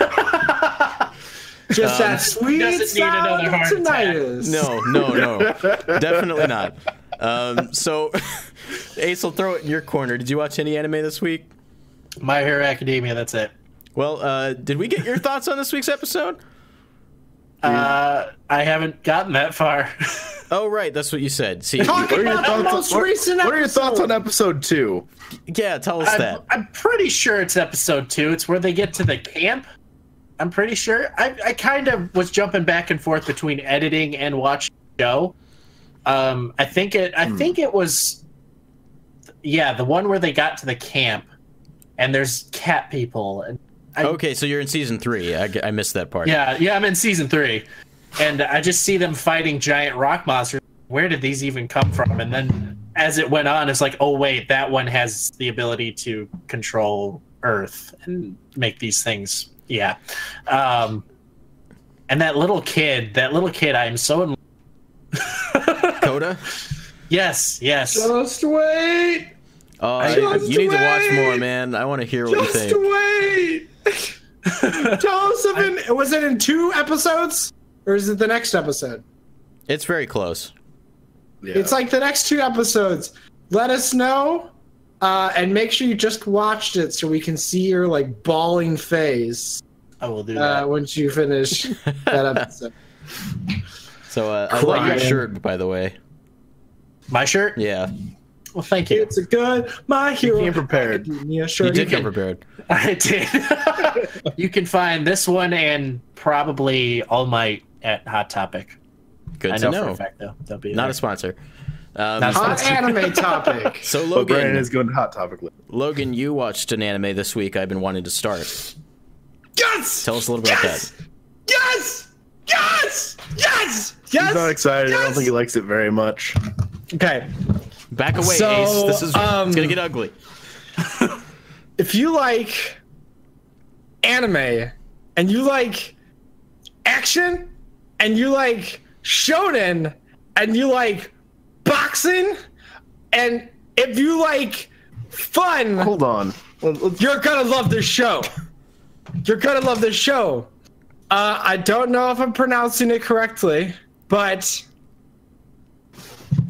[SPEAKER 1] Just
[SPEAKER 2] Um,
[SPEAKER 1] that sweet
[SPEAKER 3] doesn't need
[SPEAKER 1] sound
[SPEAKER 3] another
[SPEAKER 1] of tinnitus.
[SPEAKER 2] No, no, no. Definitely not. Um, so, Ace, will throw it in your corner. Did you watch any anime this week?
[SPEAKER 3] My Hero Academia. That's it.
[SPEAKER 2] Well, uh, did we get your thoughts on this week's episode?
[SPEAKER 3] Uh, I haven't gotten that far.
[SPEAKER 2] Oh, right, that's what you said. See,
[SPEAKER 5] What are your
[SPEAKER 1] about the
[SPEAKER 5] thoughts?
[SPEAKER 1] most
[SPEAKER 5] On, what, what are your thoughts
[SPEAKER 1] episode.
[SPEAKER 5] on episode two?
[SPEAKER 2] yeah, tell us
[SPEAKER 3] I'm,
[SPEAKER 2] that.
[SPEAKER 3] I'm pretty sure it's episode two. It's where they get to the camp. I'm pretty sure. I, I kind of was jumping back and forth between editing and watching the show. Um, I think it. I think it was. Yeah, the one where they got to the camp, and there's cat people, and I,
[SPEAKER 2] Okay, so you're in season three. I, I missed that part.
[SPEAKER 3] yeah, yeah. I'm in season three, and I just see them fighting giant rock monsters. Where did these even come from? And then as it went on, it's like, oh wait, that one has the ability to control Earth and make these things. Yeah, um, and that little kid, that little kid, I am so in.
[SPEAKER 2] Kota?
[SPEAKER 3] Yes, yes.
[SPEAKER 1] Just wait.
[SPEAKER 2] Uh,
[SPEAKER 1] Just
[SPEAKER 2] you need to watch more, man. I want to hear what you think.
[SPEAKER 1] Just
[SPEAKER 2] think.
[SPEAKER 1] wait. Tell us if it was it in two episodes or is it the next episode?
[SPEAKER 2] It's very close.
[SPEAKER 5] Yeah.
[SPEAKER 1] It's like the next two episodes. Let us know, uh, and make sure you just watched it so we can see your like bawling face
[SPEAKER 3] I will do that.
[SPEAKER 1] uh, once you finish that episode.
[SPEAKER 2] So uh, I like your shirt, by the way.
[SPEAKER 3] My shirt.
[SPEAKER 2] Yeah,
[SPEAKER 3] Well, thank you.
[SPEAKER 1] It's a good my hero.
[SPEAKER 5] came prepared.
[SPEAKER 1] Academia
[SPEAKER 2] you
[SPEAKER 1] shirt.
[SPEAKER 2] did come
[SPEAKER 3] can-
[SPEAKER 2] prepared.
[SPEAKER 3] I did. you can find this one and probably All Might at Hot Topic.
[SPEAKER 2] Good
[SPEAKER 3] I
[SPEAKER 2] to
[SPEAKER 3] know, for
[SPEAKER 2] know.
[SPEAKER 3] a fact though. They'll be
[SPEAKER 2] Not
[SPEAKER 3] there.
[SPEAKER 2] a sponsor. Um,
[SPEAKER 3] Not a
[SPEAKER 1] Hot anime topic.
[SPEAKER 2] so
[SPEAKER 5] But Brandon
[SPEAKER 2] Logan,
[SPEAKER 5] is going to hot topic. list.
[SPEAKER 2] Logan, you watched an anime this week. I've been wanting to start.
[SPEAKER 1] Yes.
[SPEAKER 2] Tell us a little bit
[SPEAKER 1] yes!
[SPEAKER 2] about that.
[SPEAKER 1] Yes! Yes! Yes! Yes!
[SPEAKER 5] He's not excited. I don't think he likes it very much.
[SPEAKER 1] Okay.
[SPEAKER 2] Back away,
[SPEAKER 1] So,
[SPEAKER 2] Ace. This is
[SPEAKER 1] um,
[SPEAKER 2] it's gonna get ugly.
[SPEAKER 1] If you like anime and you like action and you like shonen and you like boxing and if you like fun,
[SPEAKER 5] Hold on.
[SPEAKER 1] You're gonna love this show. You're gonna love this show. Uh, I don't know if I'm pronouncing it correctly, but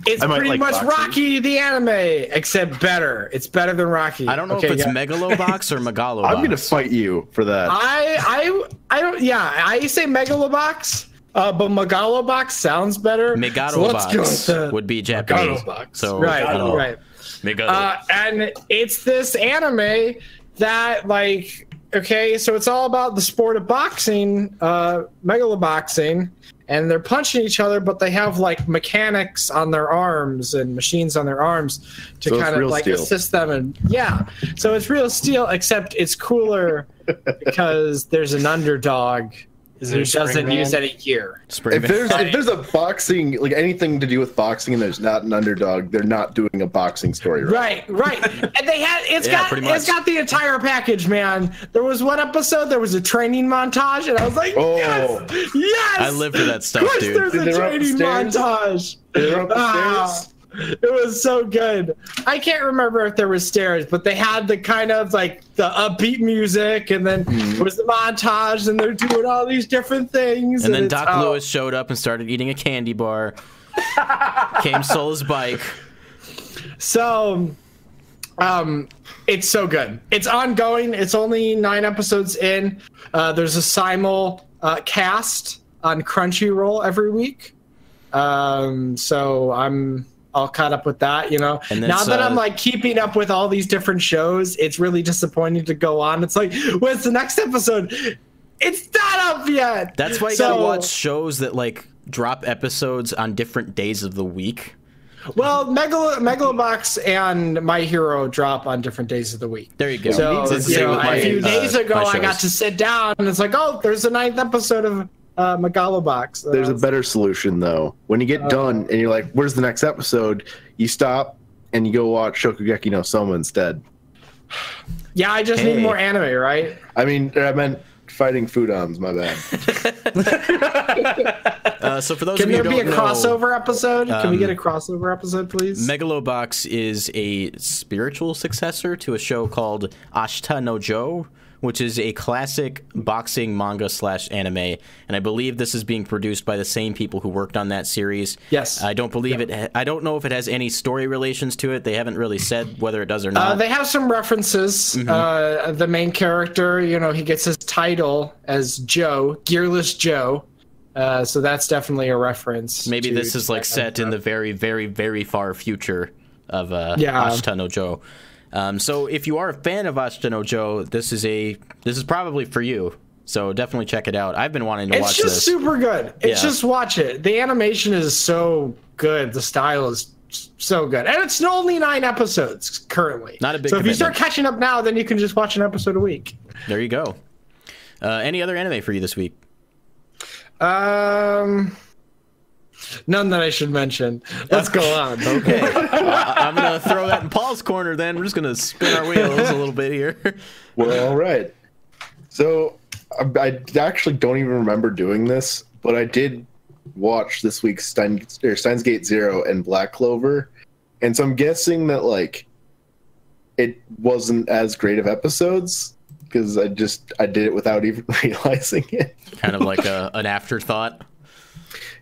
[SPEAKER 1] it's pretty
[SPEAKER 5] like
[SPEAKER 1] much
[SPEAKER 5] boxing.
[SPEAKER 1] Rocky the anime, except better. It's better than Rocky.
[SPEAKER 2] I don't know
[SPEAKER 1] Okay,
[SPEAKER 2] if it's
[SPEAKER 1] yeah.
[SPEAKER 2] Megalobox or Megalobox.
[SPEAKER 5] I'm going to fight you for that.
[SPEAKER 1] I I I don't. Yeah, I say Megalobox, uh, but Megalobox sounds better. So let's go with
[SPEAKER 2] Megalobox
[SPEAKER 1] the-
[SPEAKER 2] would be Japanese.
[SPEAKER 1] Megalobox.
[SPEAKER 2] So
[SPEAKER 1] right,
[SPEAKER 2] Megalo-
[SPEAKER 1] right.
[SPEAKER 2] Megalo.
[SPEAKER 1] Uh, and it's this anime that like okay, so it's all about the sport of boxing, uh, megaloboxing, and they're punching each other, but they have like mechanics on their arms and machines on their arms to
[SPEAKER 5] So
[SPEAKER 1] kind of like
[SPEAKER 5] steel.
[SPEAKER 1] assist them. And yeah, so it's real steel, except it's cooler because there's an underdog who
[SPEAKER 3] there
[SPEAKER 1] doesn't
[SPEAKER 3] Springman?
[SPEAKER 1] use any gear.
[SPEAKER 2] Spring
[SPEAKER 4] If there's if there's a boxing like anything to do with boxing and there's not an underdog, they're not doing a boxing story. Right.
[SPEAKER 1] Right, right. and they had it's
[SPEAKER 2] Yeah,
[SPEAKER 1] got
[SPEAKER 2] pretty
[SPEAKER 1] it's
[SPEAKER 2] much.
[SPEAKER 1] got the entire package, man. There was one episode, there was a training montage, and I was like,
[SPEAKER 4] Oh.
[SPEAKER 1] yes, yes.
[SPEAKER 2] I live for that stuff, dude.
[SPEAKER 1] There's
[SPEAKER 4] Did
[SPEAKER 1] a training
[SPEAKER 4] upstairs?
[SPEAKER 1] montage.
[SPEAKER 4] They were up the
[SPEAKER 1] Ah,
[SPEAKER 4] stairs.
[SPEAKER 1] it was so good. I can't remember if there was stairs, but they had the kind of like the upbeat music, and then
[SPEAKER 2] Mm-hmm.
[SPEAKER 1] there was the montage, and they're doing all these different things.
[SPEAKER 2] and then Doc
[SPEAKER 1] oh.
[SPEAKER 2] Lewis showed up and started eating a candy bar. Came stole his bike.
[SPEAKER 1] So, um, it's so good. It's ongoing. It's only nine episodes in. Uh, there's a simul uh, cast on Crunchyroll every week. Um, so I'm all caught up with that. You know,
[SPEAKER 2] And
[SPEAKER 1] now that
[SPEAKER 2] uh,
[SPEAKER 1] I'm like keeping up with all these different shows, it's really disappointing to go on. It's like, when's the next episode? It's not up yet.
[SPEAKER 2] That's why you
[SPEAKER 1] So-
[SPEAKER 2] gotta watch shows that like drop episodes on different days of the week.
[SPEAKER 1] Well, Megalo- Megalobox and My Hero drop on different days of the week.
[SPEAKER 2] There you go.
[SPEAKER 1] So, you know,
[SPEAKER 2] my,
[SPEAKER 1] a few
[SPEAKER 2] uh,
[SPEAKER 1] days ago,
[SPEAKER 2] my
[SPEAKER 1] I got to sit down and it's like, oh, there's a ninth episode of uh, Megalobox.
[SPEAKER 4] There's a
[SPEAKER 1] Uh,
[SPEAKER 4] better solution though. When you get done and you're like, "Where's the next episode?" You stop and you go watch Shokugeki no Soma instead.
[SPEAKER 1] yeah, I just
[SPEAKER 2] Hey.
[SPEAKER 1] need more anime, right?
[SPEAKER 4] I mean, I meant fighting Foodons. My bad.
[SPEAKER 2] Uh, so for those
[SPEAKER 1] Can
[SPEAKER 2] of you
[SPEAKER 1] there
[SPEAKER 2] who
[SPEAKER 1] be a
[SPEAKER 2] don't know,
[SPEAKER 1] crossover episode? Can we
[SPEAKER 2] um,
[SPEAKER 1] get a crossover episode, please?
[SPEAKER 2] Megalobox is a spiritual successor to a show called Ashita no Joe, which is a classic boxing manga slash anime, and I believe this is being produced by the same people who worked on that series.
[SPEAKER 1] Yes.
[SPEAKER 2] I don't believe it. I don't know if it has any story relations to it. They haven't really said whether it does or not.
[SPEAKER 1] Uh, they have some references.
[SPEAKER 2] Mm-hmm.
[SPEAKER 1] Uh, the main character, you know, he gets his title as Joe, Gearless Joe. Uh, so that's definitely a reference.
[SPEAKER 2] Maybe this is like set in the very, very, very far future of uh,
[SPEAKER 1] Yeah.
[SPEAKER 2] Ashita no Joe. Um, so if you are a fan of Ashita no Joe, this is a this is probably for you. So definitely check it out. I've been wanting to watch this.
[SPEAKER 1] It's just
[SPEAKER 2] this.
[SPEAKER 1] super good. It's
[SPEAKER 2] Yeah.
[SPEAKER 1] just watch it. The animation is so good. The style is so good, and it's only nine episodes currently.
[SPEAKER 2] Not a big
[SPEAKER 1] So if you start catching up now, then you can just watch an episode a week.
[SPEAKER 2] there you go. Uh, any other anime for you this week?
[SPEAKER 1] Um, none that I should mention. Let's go on.
[SPEAKER 2] Okay, I- I'm gonna throw that in Paul's corner. Then we're just gonna spin our wheels a little bit here.
[SPEAKER 4] Well, all right. So I, I actually don't even remember doing this, but I did watch this week's Stein, or Steins Gate Zero and Black Clover, and so I'm guessing that like it wasn't as great of episodes because I just I did it without even realizing it.
[SPEAKER 2] kind of like a, an afterthought.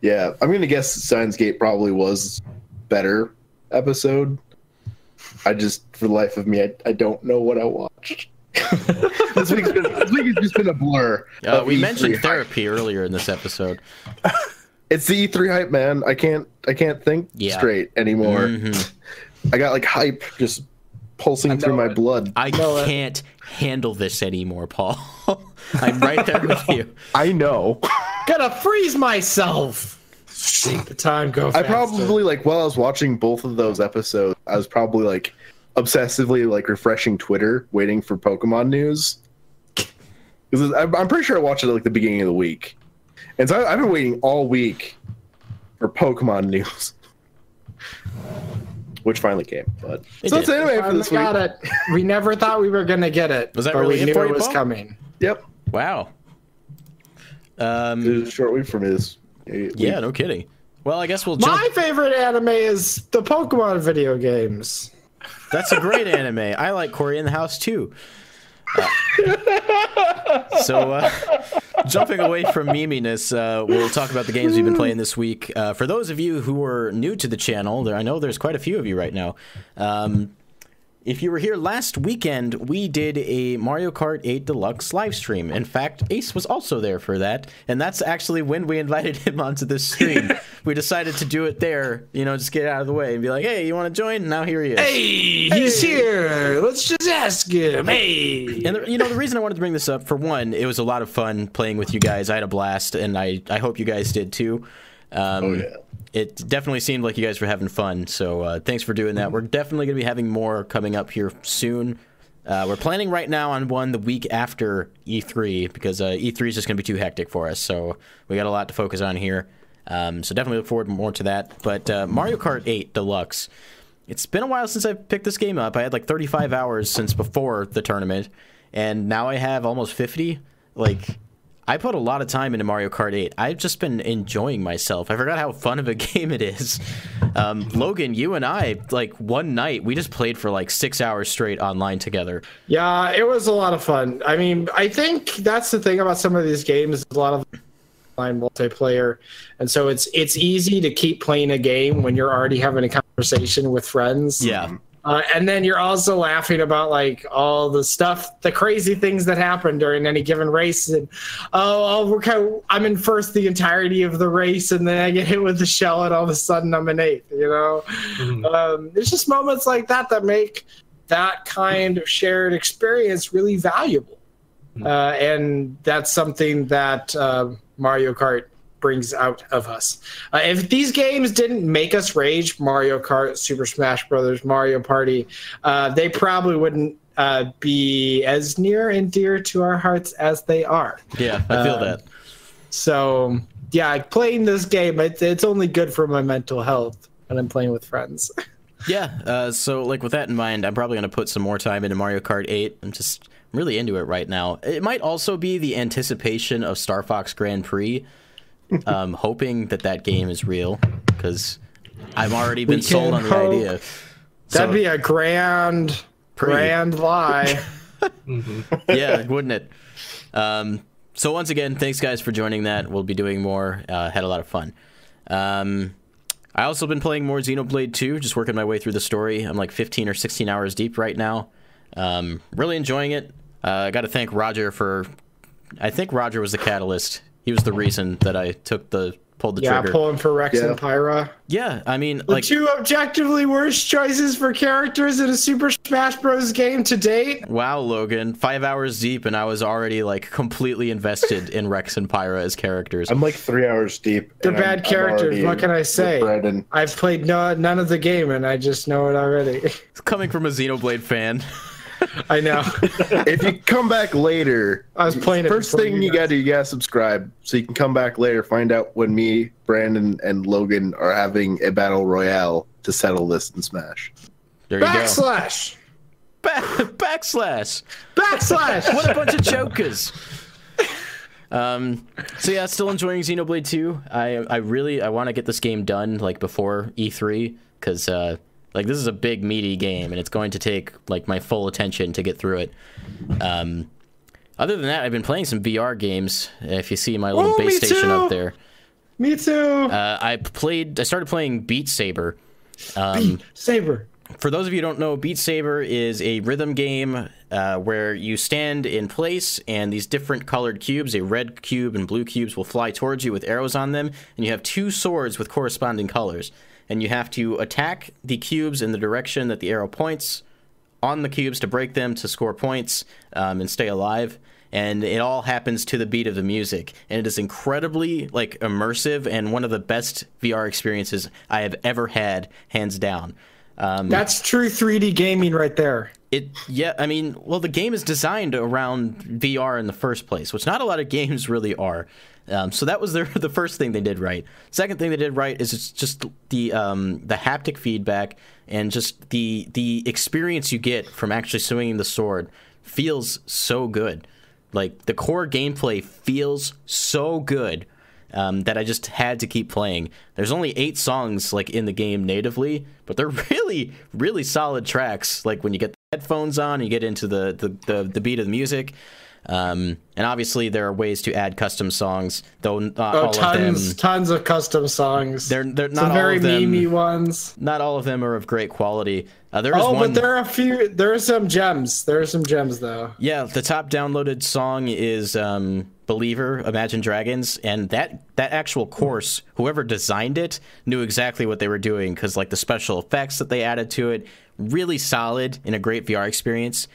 [SPEAKER 4] Yeah, I'm gonna guess Steins Gate probably was better episode. I just, for the life of me, I, I don't know what I watched. this, week's been, this week has just been a blur.
[SPEAKER 2] Uh, we
[SPEAKER 4] E3
[SPEAKER 2] mentioned
[SPEAKER 4] hype.
[SPEAKER 2] therapy earlier in this episode.
[SPEAKER 4] It's the E3 hype, man. I can't, I can't think
[SPEAKER 2] Yeah.
[SPEAKER 4] straight anymore.
[SPEAKER 2] Mhm.
[SPEAKER 4] I got like hype just pulsing through my blood.
[SPEAKER 2] I
[SPEAKER 1] know
[SPEAKER 2] can't handle this anymore, Paul. I'm right there with you.
[SPEAKER 4] I know.
[SPEAKER 1] Gonna freeze myself. Make the time go.
[SPEAKER 4] I probably like while I was watching both of those episodes, I was probably like obsessively like refreshing Twitter, waiting for Pokemon news. Because I'm I'm pretty sure I watched it at like the beginning of the week, and so I, I've been waiting all week for Pokemon news, which finally came. But
[SPEAKER 2] It
[SPEAKER 4] so that's anyway for
[SPEAKER 1] Finally
[SPEAKER 4] this week.
[SPEAKER 1] got it. We never thought we were gonna get it.
[SPEAKER 2] Was that
[SPEAKER 1] but
[SPEAKER 2] really
[SPEAKER 1] we knew it was
[SPEAKER 2] Paul?
[SPEAKER 1] coming.
[SPEAKER 4] Yep,
[SPEAKER 2] Wow. Um,
[SPEAKER 4] it was a short week for me this.
[SPEAKER 2] yeah, no kidding. Well, I guess we'll jump.
[SPEAKER 1] My favorite anime is the Pokemon video games.
[SPEAKER 2] That's a great anime. I like Corey in the House too. Uh, so, uh, jumping away from meminess, uh, we'll talk about the games we've been playing this week. Uh, for those of you who are new to the channel, there, I know there's quite a few of you right now. Um, if you were here last weekend, we did a Mario Kart 8 Deluxe live stream. In fact, Ace was also there for that, and that's actually when we invited him onto this stream. we decided to do it there, you know, just get out of the way and be like, "Hey, you want to join?" Now here he is.
[SPEAKER 1] Hey, he's here. Let's just ask him. Hey.
[SPEAKER 2] And the, you know the reason I wanted to bring this up for one, it was a lot of fun playing with you guys. I had a blast, and I I hope you guys did too. Um,
[SPEAKER 4] Oh yeah.
[SPEAKER 2] It definitely seemed like you guys were having fun. So uh, thanks for doing that. We're definitely going to be having more coming up here soon. Uh, we're planning right now on one the week after E3 because uh, E3 is just going to be too hectic for us. So we got a lot to focus on here. Um, so definitely look forward more to that. But uh, Mario Kart 8 Deluxe. It's been a while since I picked this game up. I had like 35 hours since before the tournament, and now I have almost 50. Like, I put a lot of time into Mario Kart 8. I've just been enjoying myself. I forgot how fun of a game it is. Um, Logan, you and I, like one night, we just played for like six hours straight online together.
[SPEAKER 1] Yeah, it was a lot of fun. I mean, I think that's the thing about some of these games. A lot of online multiplayer, and so it's it's easy to keep playing a game when you're already having a conversation with friends.
[SPEAKER 2] Yeah.
[SPEAKER 1] Uh, and then you're also laughing about like all the stuff, the crazy things that happen during any given race. And oh, oh we're I'm in first the entirety of the race, and then I get hit with the shell, and all of a sudden I'm in eighth. You know, um, it's just moments like that that make that kind of shared experience really valuable. Uh, and that's something that uh, Mario Kart brings out of us. Uh, if these games didn't make us rage, Mario Kart, Super Smash Brothers, Mario Party, uh, they probably wouldn't uh, be as near and dear to our hearts as they are.
[SPEAKER 2] Yeah, I feel
[SPEAKER 1] Um,
[SPEAKER 2] that.
[SPEAKER 1] So, yeah, playing this game, it, it's only good for my mental health when I'm playing with friends.
[SPEAKER 2] Yeah, uh, so like with that in mind, I'm probably going to put some more time into Mario Kart 8. I'm just I'm really into it right now. It might also be the anticipation of Star Fox Grand Prix. Um, hoping that that game is real because I've already been sold on the
[SPEAKER 1] hope.
[SPEAKER 2] idea.
[SPEAKER 1] That'd be a grand,
[SPEAKER 2] Pretty.
[SPEAKER 1] grand lie.
[SPEAKER 2] yeah, wouldn't it? Um, so once again, thanks guys for joining that. We'll be doing more. Uh, had a lot of fun. Um, I also been playing more Xenoblade 2, just working my way through the story. I'm like 15 or 16 hours deep right now. Um, really enjoying it. Uh, I got to thank Roger for. I think Roger was the catalyst. He was the reason that I took the pulled the trigger.
[SPEAKER 1] Yeah,
[SPEAKER 2] trigger.
[SPEAKER 1] pulling for Rex
[SPEAKER 4] Yeah.
[SPEAKER 1] and Pyra.
[SPEAKER 2] yeah, I mean,
[SPEAKER 1] The
[SPEAKER 2] like
[SPEAKER 1] two objectively worst choices for characters in a Super Smash Bros. game to date.
[SPEAKER 2] Wow, Logan, five hours deep, and I was already like completely invested in Rex and Pyra as characters.
[SPEAKER 4] I'm like three hours deep.
[SPEAKER 1] They're
[SPEAKER 4] and I'm-
[SPEAKER 1] bad
[SPEAKER 4] I'm
[SPEAKER 1] characters. What can I say?
[SPEAKER 4] Brandon.
[SPEAKER 1] I've played no, none of the game and I just know it already.
[SPEAKER 2] Coming from a Xenoblade fan,
[SPEAKER 1] I know.
[SPEAKER 4] if you come back later,
[SPEAKER 1] I was playing it
[SPEAKER 4] First
[SPEAKER 1] before
[SPEAKER 4] thing
[SPEAKER 1] you
[SPEAKER 4] you gotta do, you gotta subscribe so you can come back later, find out when me, Brandon, and Logan are having a battle royale to settle this in Smash.
[SPEAKER 2] there you
[SPEAKER 1] Backslash!
[SPEAKER 2] go. Ba- backslash.
[SPEAKER 1] Backslash!
[SPEAKER 2] What a bunch of jokers. Um, so yeah, still enjoying Xenoblade 2. I I really I want to get this game done like before E3 because uh, like this is a big meaty game and it's going to take like my full attention to get through it. Um, other than that, I've been playing some VR games. If you see my little
[SPEAKER 1] Oh,
[SPEAKER 2] base station up there,
[SPEAKER 1] Me too.
[SPEAKER 2] uh, I played. I started playing Beat Saber. Um,
[SPEAKER 1] Saber.
[SPEAKER 2] for those of you who don't know, Beat Saber is a rhythm game uh, where you stand in place and these different colored cubes, a red cube and blue cubes, will fly towards you with arrows on them, and you have two swords with corresponding colors. And you have to attack the cubes in the direction that the arrow points on the cubes to break them to score points um, and stay alive. And it all happens to the beat of the music, and it is incredibly like immersive and one of the best VR experiences I have ever had, hands down. Um,
[SPEAKER 1] That's true 3D gaming right there.
[SPEAKER 2] It yeah i mean well the game is designed around vr in the first place which not a lot of games really are. Um, so that was their, the first thing they did right. Second thing they did right is it's just the um, the haptic feedback and just the the experience you get from actually swinging the sword feels so good. Like the core gameplay feels so good um, that I just had to keep playing. There's only eight songs like in the game natively, but they're really, really solid tracks. Like when you get the headphones on, you get into the the, the, the beat of the music. Um, and obviously, there are ways to add custom songs, though not
[SPEAKER 1] Oh,
[SPEAKER 2] all of
[SPEAKER 1] tons,
[SPEAKER 2] them.
[SPEAKER 1] tons of custom songs.
[SPEAKER 2] They're they're
[SPEAKER 1] Some
[SPEAKER 2] not all
[SPEAKER 1] very
[SPEAKER 2] of them.
[SPEAKER 1] memey ones.
[SPEAKER 2] Not all of them are of great quality. Uh, there is
[SPEAKER 1] Oh,
[SPEAKER 2] one.
[SPEAKER 1] but there are a few. There are some gems. There are some gems though.
[SPEAKER 2] Yeah, the top downloaded song is um, "Believer," Imagine Dragons, and that that actual course, whoever designed it knew exactly what they were doing because like the special effects that they added to it, really solid in a great VR experience.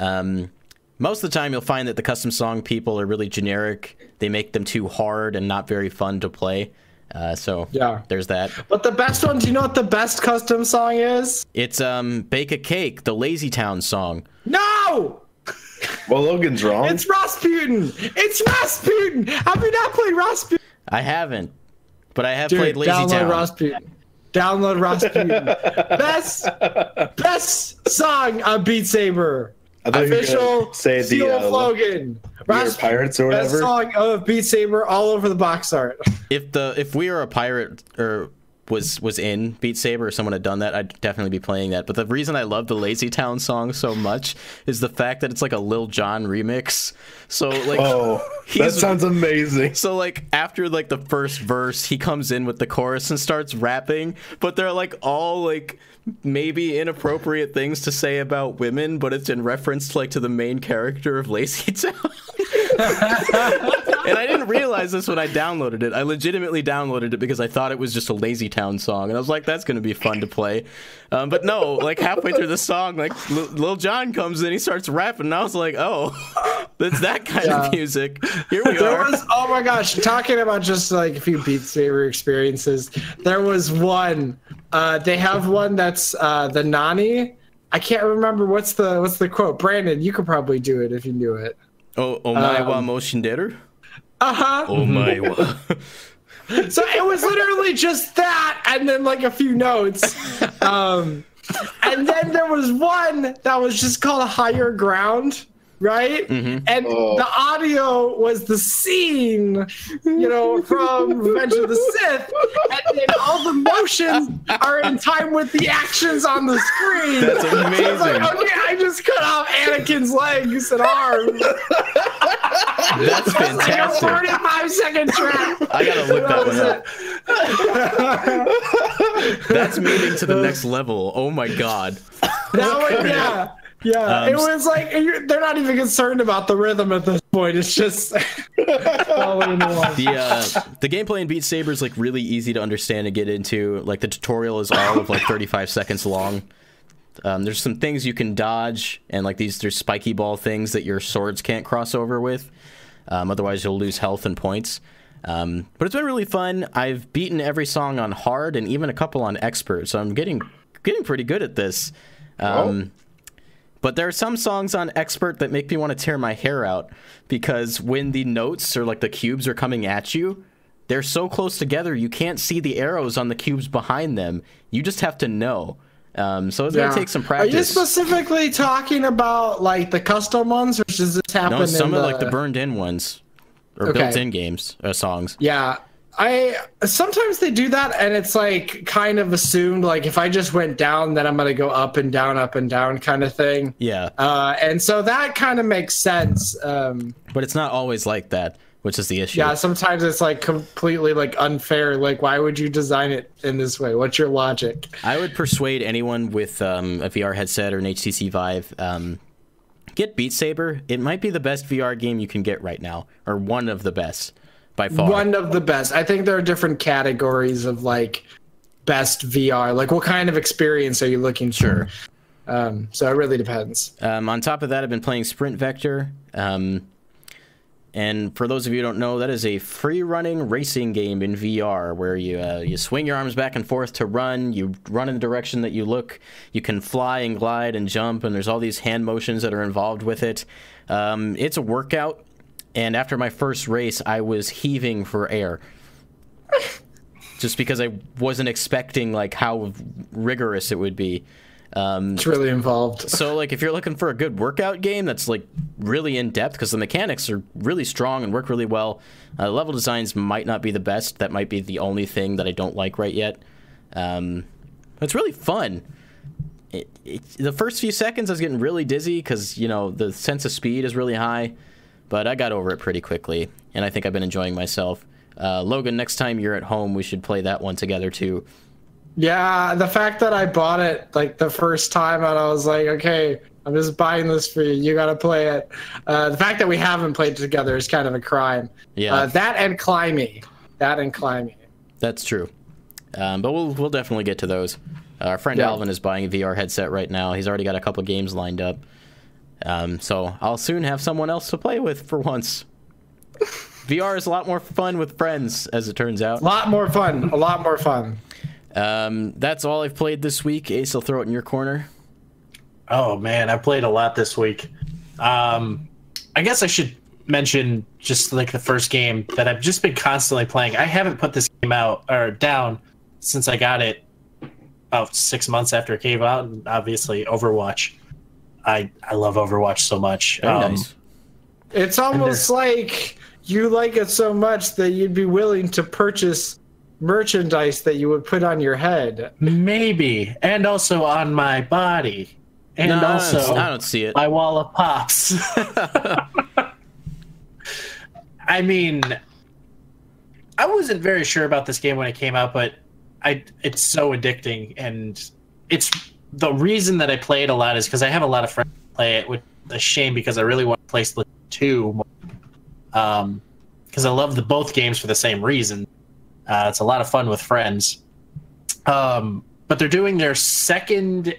[SPEAKER 2] Um, most of the time, you'll find that the custom song people are really generic. They make them too hard and not very fun to play. Uh, so
[SPEAKER 1] Yeah.
[SPEAKER 2] there's that.
[SPEAKER 1] But the best one. Do you know what the best custom song is?
[SPEAKER 2] It's um, "Bake a Cake," the Lazy Town song.
[SPEAKER 1] No.
[SPEAKER 4] Well, Logan's wrong.
[SPEAKER 1] It's Rasputin. It's Rasputin. Have you not played Rasputin?
[SPEAKER 2] I haven't, but I have
[SPEAKER 1] Dude,
[SPEAKER 2] played Lazy
[SPEAKER 1] download
[SPEAKER 2] Town.
[SPEAKER 1] Rasputin. Download Rasputin. best, best song on Beat Saber.
[SPEAKER 4] I thought you were
[SPEAKER 1] Official
[SPEAKER 4] gonna say the,
[SPEAKER 1] seal
[SPEAKER 4] uh,
[SPEAKER 1] slogan.
[SPEAKER 4] We
[SPEAKER 1] Rasputin,
[SPEAKER 4] pirates or whatever.
[SPEAKER 1] best song of Beat Saber all over the box art.
[SPEAKER 2] if the if we are a pirate or was was in Beat Saber or someone had done that, I'd definitely be playing that. But the reason I love the Lazy Town song so much is the fact that it's like a Lil Jon remix. So like
[SPEAKER 4] Oh, that sounds amazing.
[SPEAKER 2] so like after like the first verse, he comes in with the chorus and starts rapping, but they're like all like maybe inappropriate things to say about women, but it's in reference to like to the main character of Lazy Town. and I didn't realize this when I downloaded it. I legitimately downloaded it because I thought it was just a Lazy Town song, and I was like, "That's going to be fun to play." Um, but no, like halfway through the song, like Lil Lil Jon comes in, and he starts rapping, and I was like, "Oh, that's that kind
[SPEAKER 1] Yeah.
[SPEAKER 2] of music." Here we
[SPEAKER 1] There
[SPEAKER 2] are.
[SPEAKER 1] was oh my gosh, talking about just like a few Beat Saber experiences. There was one. Uh, they have one that's uh, the Nani. I can't remember what's the what's the quote. Brandon, you could probably do it if you knew it.
[SPEAKER 2] Oh, oh my
[SPEAKER 1] Um,
[SPEAKER 2] motion deader.
[SPEAKER 1] Uh huh.
[SPEAKER 2] Oh my wa.
[SPEAKER 1] So it was literally just that, and then like a few notes. Um, and then there was one that was just called Higher Ground, right? Mm-hmm. And
[SPEAKER 4] Oh.
[SPEAKER 1] the audio was the scene, you know, from Revenge of the Sith, and then all the motions are in time with the actions on the screen.
[SPEAKER 2] That's
[SPEAKER 1] So it's
[SPEAKER 2] amazing.
[SPEAKER 1] Oh, like, okay, I just cut off Anakin's legs and arms.
[SPEAKER 2] That's
[SPEAKER 1] Like a 45 second track.
[SPEAKER 2] I gotta look that one up.
[SPEAKER 1] up.
[SPEAKER 2] That's moving to the next level. Oh my god.
[SPEAKER 1] That one, yeah. Yeah,
[SPEAKER 2] Um,
[SPEAKER 1] it was like you're, they're not even concerned about the rhythm at this point. It's just following along.
[SPEAKER 2] The uh, the gameplay in Beat Saber is like really easy to understand and get into. Like the tutorial is all of like 35 seconds long. Um, there's some things you can dodge, and like these, there's spiky ball things that your swords can't cross over with. Um, otherwise, you'll lose health and points. Um, but it's been really fun. I've beaten every song on hard and even a couple on expert, so I'm getting getting pretty good at this. Um, But there are some songs on expert that make me want to tear my hair out because when the notes or like the cubes are coming at you, they're so close together you can't see the arrows on the cubes behind them. You just have to know. Um, so it's gonna take some practice.
[SPEAKER 1] Are you specifically talking about like the custom ones, or does this happen?
[SPEAKER 2] no, some of like the burned in ones or
[SPEAKER 1] Okay.
[SPEAKER 2] built in games uh, songs.
[SPEAKER 1] Yeah. I sometimes they do that and it's like kind of assumed like if I just went down then I'm gonna go up and down, up and down kind of thing.
[SPEAKER 2] Yeah,
[SPEAKER 1] Uh, and so that kind of makes sense. Um,
[SPEAKER 2] but it's not always like that, which is the issue.
[SPEAKER 1] yeah, sometimes it's like completely like unfair. Like, why would you design it in this way? What's your logic?
[SPEAKER 2] I would persuade anyone with um, a VR headset or an HTC Vive, um, get Beat Saber. It might be the best VR game you can get right now, or one of the best by far.
[SPEAKER 1] One of the best. I think there are different categories of like best VR. Like, what kind of experience are you looking
[SPEAKER 2] Sure.
[SPEAKER 1] for? Um, so it really depends.
[SPEAKER 2] Um, on top of that, I've been playing Sprint Vector. Um, and for those of you who don't know, that is a free running racing game in VR where you uh, you swing your arms back and forth to run. You run in the direction that you look. You can fly and glide and jump, and there's all these hand motions that are involved with it. Um, it's a workout. And after my first race, I was heaving for air. Just because I wasn't expecting like how rigorous it would be. Um,
[SPEAKER 1] It's really involved.
[SPEAKER 2] so like if you're looking for a good workout game that's like really in depth because the mechanics are really strong and work really well uh, level designs might not be the best that might be the only thing that i don't like right yet um, it's really fun it, it, the first few seconds i was getting really dizzy because you know the sense of speed is really high but i got over it pretty quickly and i think i've been enjoying myself uh, logan next time you're at home we should play that one together too
[SPEAKER 1] Yeah, the fact that I bought it like the first time and I was like, okay, I'm just buying this for you. You got to play it. Uh, the fact that we haven't played together is kind of a crime.
[SPEAKER 2] yeah
[SPEAKER 1] Uh, that and climbing. That and climbing.
[SPEAKER 2] That's true. Um, but we'll we'll definitely get to those. Our friend
[SPEAKER 1] Yeah.
[SPEAKER 2] Alvin is buying a VR headset right now. He's already got a couple games lined up. Um, so I'll soon have someone else to play with for once. VR is a lot more fun with friends, as it turns out.
[SPEAKER 1] A lot more fun. A lot more fun.
[SPEAKER 2] Um, that's all I've played this week. Ace, I'll throw it in your corner.
[SPEAKER 3] Oh man, I played a lot this week. Um, I guess I should mention just like the first game that I've just been constantly playing. I haven't put this game out or down since I got it about six months after it came out. And obviously, Overwatch. I I love Overwatch so much.
[SPEAKER 2] Very
[SPEAKER 3] Um,
[SPEAKER 2] nice.
[SPEAKER 1] It's almost like you like it so much that you'd be willing to purchase merchandise that you would put on your head.
[SPEAKER 3] Maybe, and also on my body, and
[SPEAKER 2] No, I don't-
[SPEAKER 3] also
[SPEAKER 2] I don't see it.
[SPEAKER 3] my wall of pops. I mean, I wasn't very sure about this game when it came out, but I it's so addicting, and it's the reason that I play it a lot is because I have a lot of friends play it. With a shame because I really want to play Split Two, um, because I love the both games for the same reason. Uh, it's a lot of fun with friends. Um, but they're doing their second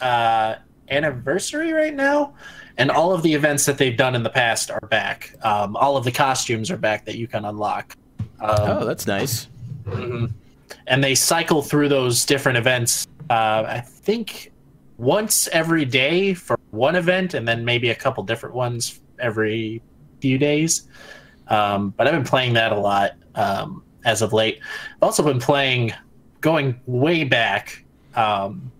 [SPEAKER 3] uh, anniversary right now, and all of the events that they've done in the past are back. Um, all of the costumes are back that you can unlock. Um,
[SPEAKER 2] Oh, that's nice.
[SPEAKER 3] mhm. And they cycle through those different events. Uh, I think once every day for one event, and then maybe a couple different ones every few days. Um, but I've been playing that a lot um, as of late. I've also been playing, going way back, um,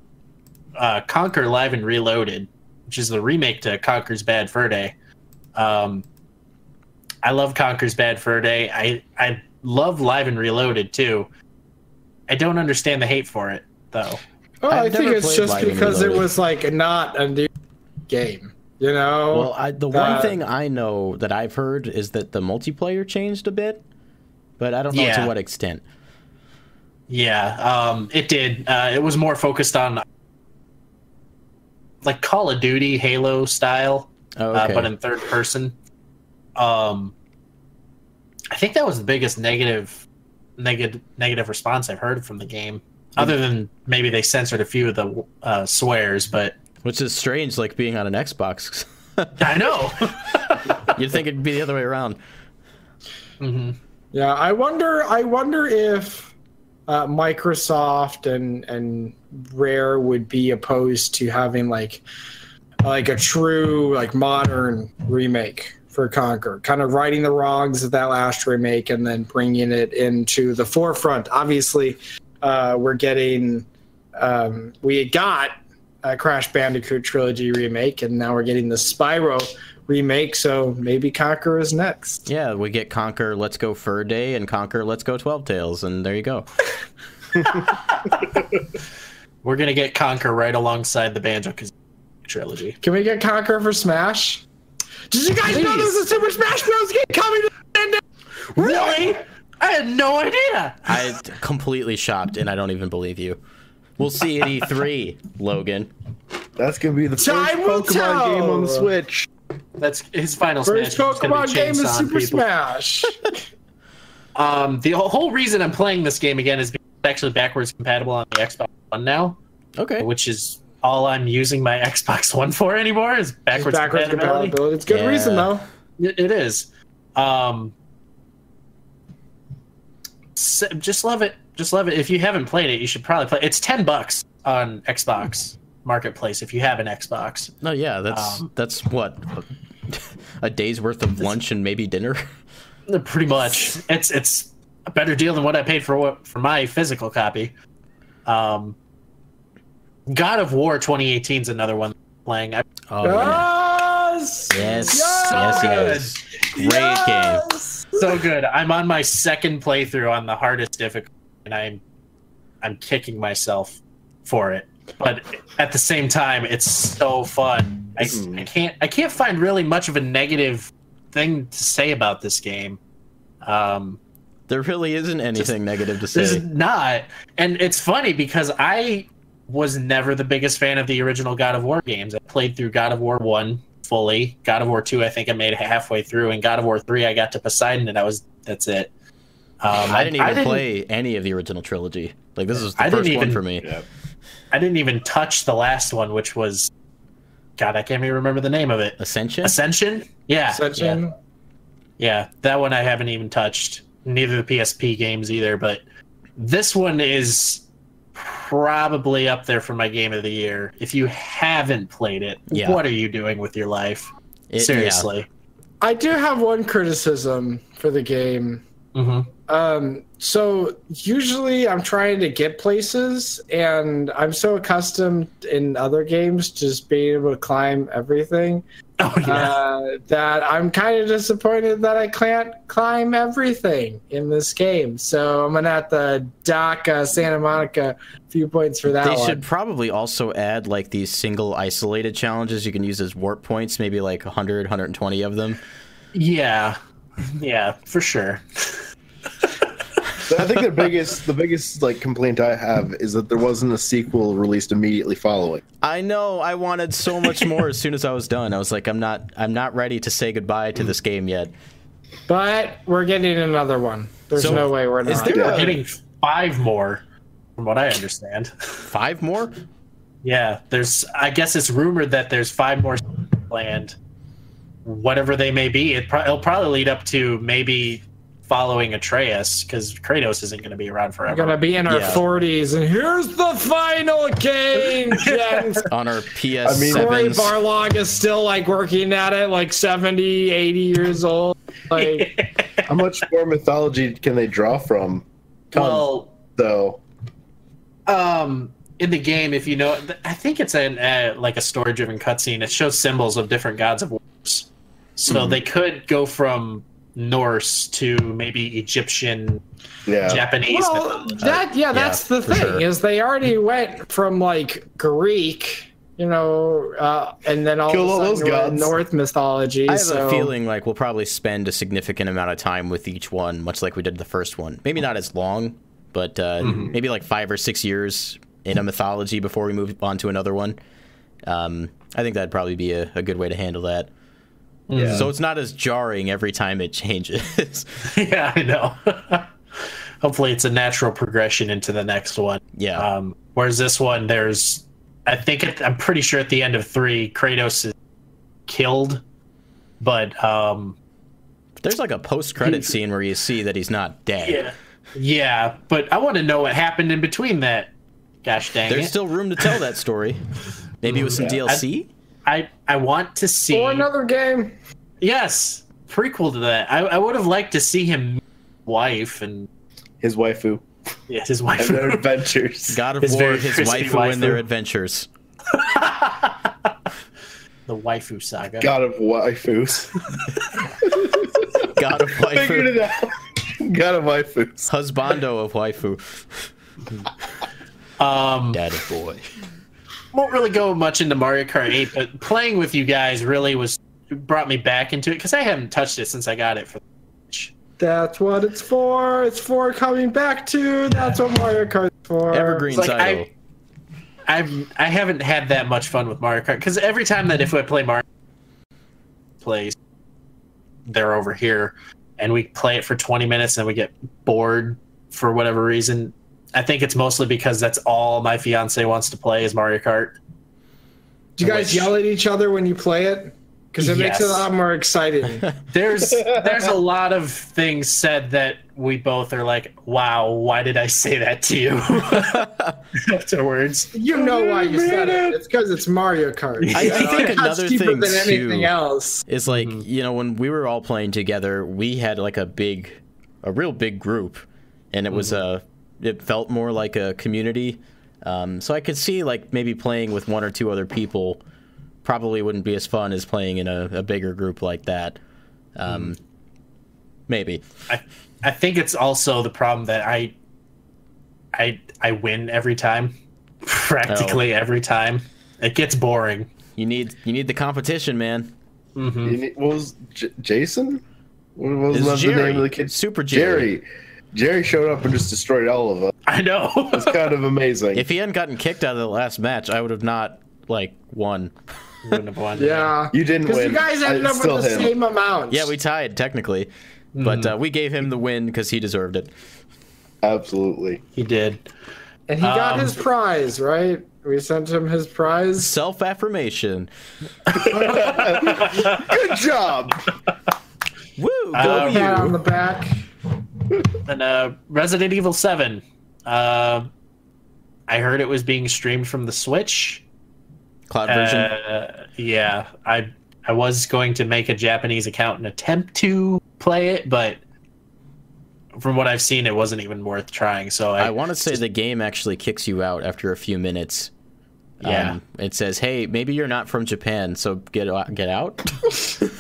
[SPEAKER 3] uh, Conker Live and Reloaded, which is the remake to Conker's Bad Fur Day. Um, I love Conker's Bad Fur Day. I I love Live and Reloaded too. I don't understand the hate for it though.
[SPEAKER 1] Oh, I
[SPEAKER 2] I've
[SPEAKER 1] think it's just
[SPEAKER 2] Light and
[SPEAKER 1] because it was like not a new game. You know?
[SPEAKER 2] Well, I, the one
[SPEAKER 1] Uh,
[SPEAKER 2] thing I know that I've heard is that the multiplayer changed a bit, but I don't know to what extent.
[SPEAKER 3] Yeah, um, it did. Uh, it was more focused on like Call of Duty, Halo style,
[SPEAKER 2] Oh,
[SPEAKER 3] uh, but in third person. Um, I think that was the biggest negative, negative, negative response I've heard from the game. Other than maybe they censored a few of the uh, swears, but
[SPEAKER 2] Which is strange, like being on an Xbox.
[SPEAKER 3] I know.
[SPEAKER 2] You'd think it'd be the other way around.
[SPEAKER 3] hmm
[SPEAKER 1] Yeah, I wonder. I wonder if uh, Microsoft and and Rare would be opposed to having like like a true like modern remake for Conker, kind of righting the wrongs of that last remake and then bringing it into the forefront. Obviously, uh, we're getting um, we got a Crash Bandicoot trilogy remake, and now we're getting the Spyro remake. So maybe Conker is next.
[SPEAKER 2] Yeah, we get Conker Let's Go Fur Day and Conker Let's Go Twelve Tails, and there you go.
[SPEAKER 3] We're gonna get Conker right alongside the Banjo Kazooie trilogy.
[SPEAKER 1] Can we get Conker for Smash? Did you guys know there was a Super Smash Bros. game coming to Nintendo?
[SPEAKER 3] Really? I had no idea.
[SPEAKER 2] I completely shocked, and I don't even believe you. We'll see at E3, Logan.
[SPEAKER 5] That's gonna be the first
[SPEAKER 1] Time will
[SPEAKER 5] Pokemon
[SPEAKER 1] tell.
[SPEAKER 5] game on the Switch.
[SPEAKER 3] That's his final
[SPEAKER 1] First
[SPEAKER 3] Smash. is gonna
[SPEAKER 1] Pokemon game is Super
[SPEAKER 3] people.
[SPEAKER 1] Smash.
[SPEAKER 3] Um, the whole reason I'm playing this game again is because it's actually backwards compatible on the Xbox One now,
[SPEAKER 2] Okay.
[SPEAKER 3] which is all I'm using my Xbox One for anymore is backwards,
[SPEAKER 1] Backwards
[SPEAKER 3] compatibility.
[SPEAKER 1] compatibility. It's good
[SPEAKER 2] Yeah.
[SPEAKER 1] reason though.
[SPEAKER 3] It, it is. Um, s- just love it. Just love it. If you haven't played it, you should probably play. It's ten bucks on Xbox Marketplace if you have an Xbox.
[SPEAKER 2] No, yeah, that's
[SPEAKER 3] Um,
[SPEAKER 2] that's what a day's worth of lunch and maybe dinner.
[SPEAKER 3] Pretty much, it's it's a better deal than what I paid for what for my physical copy. Um, God of War 2018 is another one playing. I,
[SPEAKER 2] Oh, yeah.
[SPEAKER 1] Yes.
[SPEAKER 2] yes,
[SPEAKER 1] Yes.
[SPEAKER 2] yes, yes. Great game.
[SPEAKER 3] So good. I'm on my second playthrough on the hardest difficulty, and I'm I'm kicking myself for it. But at the same time, it's so fun. I, I can't I can't find really much of a negative thing to say about this game. Um,
[SPEAKER 2] There really isn't anything negative to say.
[SPEAKER 3] There's
[SPEAKER 2] say.
[SPEAKER 3] not. And it's funny because I was never the biggest fan of the original God of War games. I played through God of War 1 fully. God of War 2 I think I made halfway through and God of War 3 I got to Poseidon and I was that's it. Um,
[SPEAKER 2] I didn't even play any of the original trilogy. Like this is the
[SPEAKER 3] I didn't
[SPEAKER 2] first one
[SPEAKER 3] even-
[SPEAKER 2] for me.
[SPEAKER 4] Yeah.
[SPEAKER 3] I didn't even touch the last one which was God, I can't even remember the name of it.
[SPEAKER 2] Ascension.
[SPEAKER 3] Ascension? Yeah.
[SPEAKER 1] Ascension.
[SPEAKER 3] Yeah. Yeah, that one I haven't even touched. Neither the PSP games either, but this one is probably up there for my game of the year. If you haven't played it,
[SPEAKER 2] Yeah.
[SPEAKER 3] what are you doing with your life?
[SPEAKER 2] It- yeah.
[SPEAKER 3] Seriously.
[SPEAKER 1] I do have one criticism for the game.
[SPEAKER 3] Hmm
[SPEAKER 1] Um, so usually I'm trying to get places, and I'm so accustomed in other games just being able to climb everything
[SPEAKER 3] Oh yeah.
[SPEAKER 1] uh, that I'm kind of disappointed that I can't climb everything in this game. So I'm gonna have to dock uh, Santa Monica a few points for that
[SPEAKER 2] They
[SPEAKER 1] one.
[SPEAKER 2] should probably also add like these single isolated challenges you can use as warp points, maybe like 100, 120 of them.
[SPEAKER 3] yeah. Yeah, for sure.
[SPEAKER 5] I think the biggest the biggest like complaint I have is that there wasn't a sequel released immediately following.
[SPEAKER 2] I know I wanted so much more as soon as I was done. I was like, I'm not I'm not ready to say goodbye to this game yet.
[SPEAKER 1] but we're getting another one. There's
[SPEAKER 2] So,
[SPEAKER 1] no way we're not.
[SPEAKER 2] is there
[SPEAKER 3] We're
[SPEAKER 2] a-
[SPEAKER 3] getting five more, from what I understand.
[SPEAKER 2] Five more?
[SPEAKER 3] Yeah, there's. I guess it's rumored that there's five more planned. Whatever they may be, it pro- it'll probably lead up to maybe following Atreus because Kratos isn't going to be around forever.
[SPEAKER 1] We're gonna be in our
[SPEAKER 2] Yeah.
[SPEAKER 1] 40s, and here's the final game. Jen.
[SPEAKER 2] On our PS7s.
[SPEAKER 5] mean-
[SPEAKER 1] Cory Barlog is still like working at it, like 70, 80 years old. Like,
[SPEAKER 5] How much more mythology can they draw from?
[SPEAKER 3] well,
[SPEAKER 5] Though
[SPEAKER 3] um, in the game, if you know, I think it's an uh, like a story-driven cutscene. It shows symbols of different gods of wars, so
[SPEAKER 2] Hmm.
[SPEAKER 3] they could go from Norse to maybe Egyptian,
[SPEAKER 4] Yeah.
[SPEAKER 3] Japanese.
[SPEAKER 1] Well, that yeah, that's the thing
[SPEAKER 2] sure.
[SPEAKER 1] is they already went from like Greek, you know, uh, and then all
[SPEAKER 4] Killed all
[SPEAKER 1] of a
[SPEAKER 4] those
[SPEAKER 1] sudden we're. Norse mythology.
[SPEAKER 2] I have
[SPEAKER 1] so
[SPEAKER 2] a feeling like we'll probably spend a significant amount of time with each one, much like we did the first one. Maybe not as long, but uh, maybe like five or six years in a mythology before we move on to another one. Um, I think that'd probably be a, a good way to handle that.
[SPEAKER 4] Yeah.
[SPEAKER 2] So it's not as jarring every time it changes.
[SPEAKER 3] yeah, I know. Hopefully, it's a natural progression into the next one.
[SPEAKER 2] yeah.
[SPEAKER 3] Um, whereas this one, there's, I think, it, I'm pretty sure at the end of three, Kratos is killed, but um,
[SPEAKER 2] There's like a post credit scene where you see that he's not dead.
[SPEAKER 3] yeah, yeah. But I want to know what happened in between that. Gosh dang it.
[SPEAKER 2] There's
[SPEAKER 3] it!
[SPEAKER 2] still room to tell that story. Maybe with some DLC?
[SPEAKER 3] I I I want to see.
[SPEAKER 1] or another game.
[SPEAKER 3] Yes, prequel to that. I, I would have liked to see him, meet wife and
[SPEAKER 4] His waifu
[SPEAKER 3] yeah, his wife.
[SPEAKER 4] and their adventures.
[SPEAKER 2] God of
[SPEAKER 3] His
[SPEAKER 2] War, his
[SPEAKER 3] crispy
[SPEAKER 2] waifu, and their adventures.
[SPEAKER 3] the waifu saga.
[SPEAKER 4] God of waifus.
[SPEAKER 2] God of
[SPEAKER 4] Figured
[SPEAKER 2] waifu.
[SPEAKER 4] it out. God of waifus.
[SPEAKER 2] Husbando of waifu.
[SPEAKER 3] Um,
[SPEAKER 2] Daddy boy.
[SPEAKER 3] Won't really go much into Mario Kart 8, but playing with you guys really was brought me back into it because I haven't touched it since I got it for. the Switch.
[SPEAKER 1] That's what it's for. It's for coming back to. That's what Mario Kart's for.
[SPEAKER 2] Evergreen
[SPEAKER 3] It's like
[SPEAKER 2] title.
[SPEAKER 3] I, I've I haven't had that much fun with Mario Kart because every time that if I play Mario plays, they're over here, and we play it for 20 minutes and we get bored for whatever reason. I think it's mostly because that's all my fiance wants to play is Mario Kart.
[SPEAKER 1] Do you guys
[SPEAKER 3] Which-
[SPEAKER 1] yell at each other when you play it? Because it makes it a lot more exciting.
[SPEAKER 3] There's there's a lot of things said that we both are like, wow, why did I say that to you? Afterwards,
[SPEAKER 1] you know why you said it. It's because it's Mario Kart.
[SPEAKER 2] I- I think
[SPEAKER 1] It
[SPEAKER 2] another thing,
[SPEAKER 1] than anything
[SPEAKER 2] too,
[SPEAKER 1] else.
[SPEAKER 2] It's like, mm-hmm. you know, when we were all playing together, we had like a big, a real big group, and it was mm-hmm. a, it felt more like a community. Um, so I could see like maybe playing with one or two other people probably wouldn't be as fun as playing in a, a bigger group like that. Um, Maybe.
[SPEAKER 3] I I think it's also the problem that I I I win every time, practically every time. It gets boring.
[SPEAKER 2] You need you need the competition, man.
[SPEAKER 4] You need- What was J- Jason? What was
[SPEAKER 2] It's
[SPEAKER 4] the name of the kid?
[SPEAKER 2] Super Jerry.
[SPEAKER 4] Jerry. Jerry showed up and just destroyed all of us.
[SPEAKER 3] I know.
[SPEAKER 4] It's kind of amazing.
[SPEAKER 2] If he hadn't gotten kicked out of the last match, I would have not like won.
[SPEAKER 3] Wouldn't have won.
[SPEAKER 1] Yeah.
[SPEAKER 4] you didn't win.
[SPEAKER 1] Because
[SPEAKER 4] win.
[SPEAKER 1] you guys ended
[SPEAKER 4] I-
[SPEAKER 1] up with the
[SPEAKER 4] him.
[SPEAKER 1] same amount.
[SPEAKER 2] Yeah, we tied technically, but uh, we gave him the win because he deserved it.
[SPEAKER 4] Absolutely.
[SPEAKER 3] He did.
[SPEAKER 1] And he got
[SPEAKER 3] Um,
[SPEAKER 1] his prize, right? We sent him his prize.
[SPEAKER 2] Self affirmation.
[SPEAKER 4] Good job.
[SPEAKER 2] Woo! Go
[SPEAKER 3] Um,
[SPEAKER 1] Pat on the back.
[SPEAKER 3] And uh, Resident Evil Seven. Uh, I heard it was being streamed from the Switch.
[SPEAKER 2] Cloud version.
[SPEAKER 3] Uh, yeah, I I was going to make a Japanese account and attempt to play it, but from what I've seen, it wasn't even worth trying. So I,
[SPEAKER 2] I want to say the game actually kicks you out after a few minutes.
[SPEAKER 3] Yeah.
[SPEAKER 2] Um, it says, "Hey, maybe you're not from Japan, so get out- get out."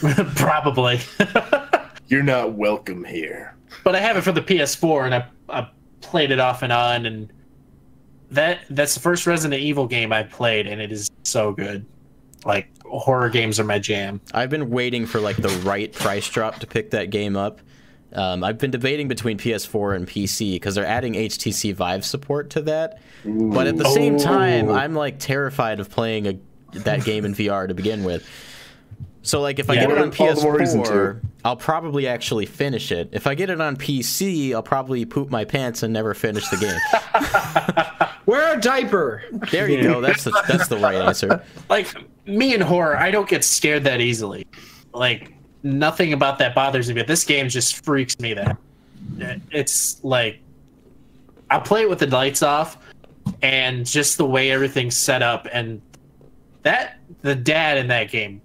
[SPEAKER 3] probably.
[SPEAKER 4] You're not welcome here.
[SPEAKER 3] But I have it for the PS4, and I, I played it off and on, and that that's the first Resident Evil game I played, and it is so good. Like horror games are my jam.
[SPEAKER 2] I've been waiting for like the right price drop to pick that game up. Um, I've been debating between PS4 and PC because they're adding HTC Vive support to that. But at the same time. I'm like terrified of playing a, that game in VR to begin with. So like if I get it on
[SPEAKER 4] All the more reason
[SPEAKER 2] PS4, I'll probably actually finish it. If I get it on PC, I'll probably poop my pants and never finish the game.
[SPEAKER 1] Wear a diaper.
[SPEAKER 2] There you go. That's the, that's the right answer.
[SPEAKER 3] like me and horror, I don't get scared that easily. Like nothing about that bothers me, but this game just freaks me that it's like I play it with the lights off and just the way everything's set up and that the dad in that game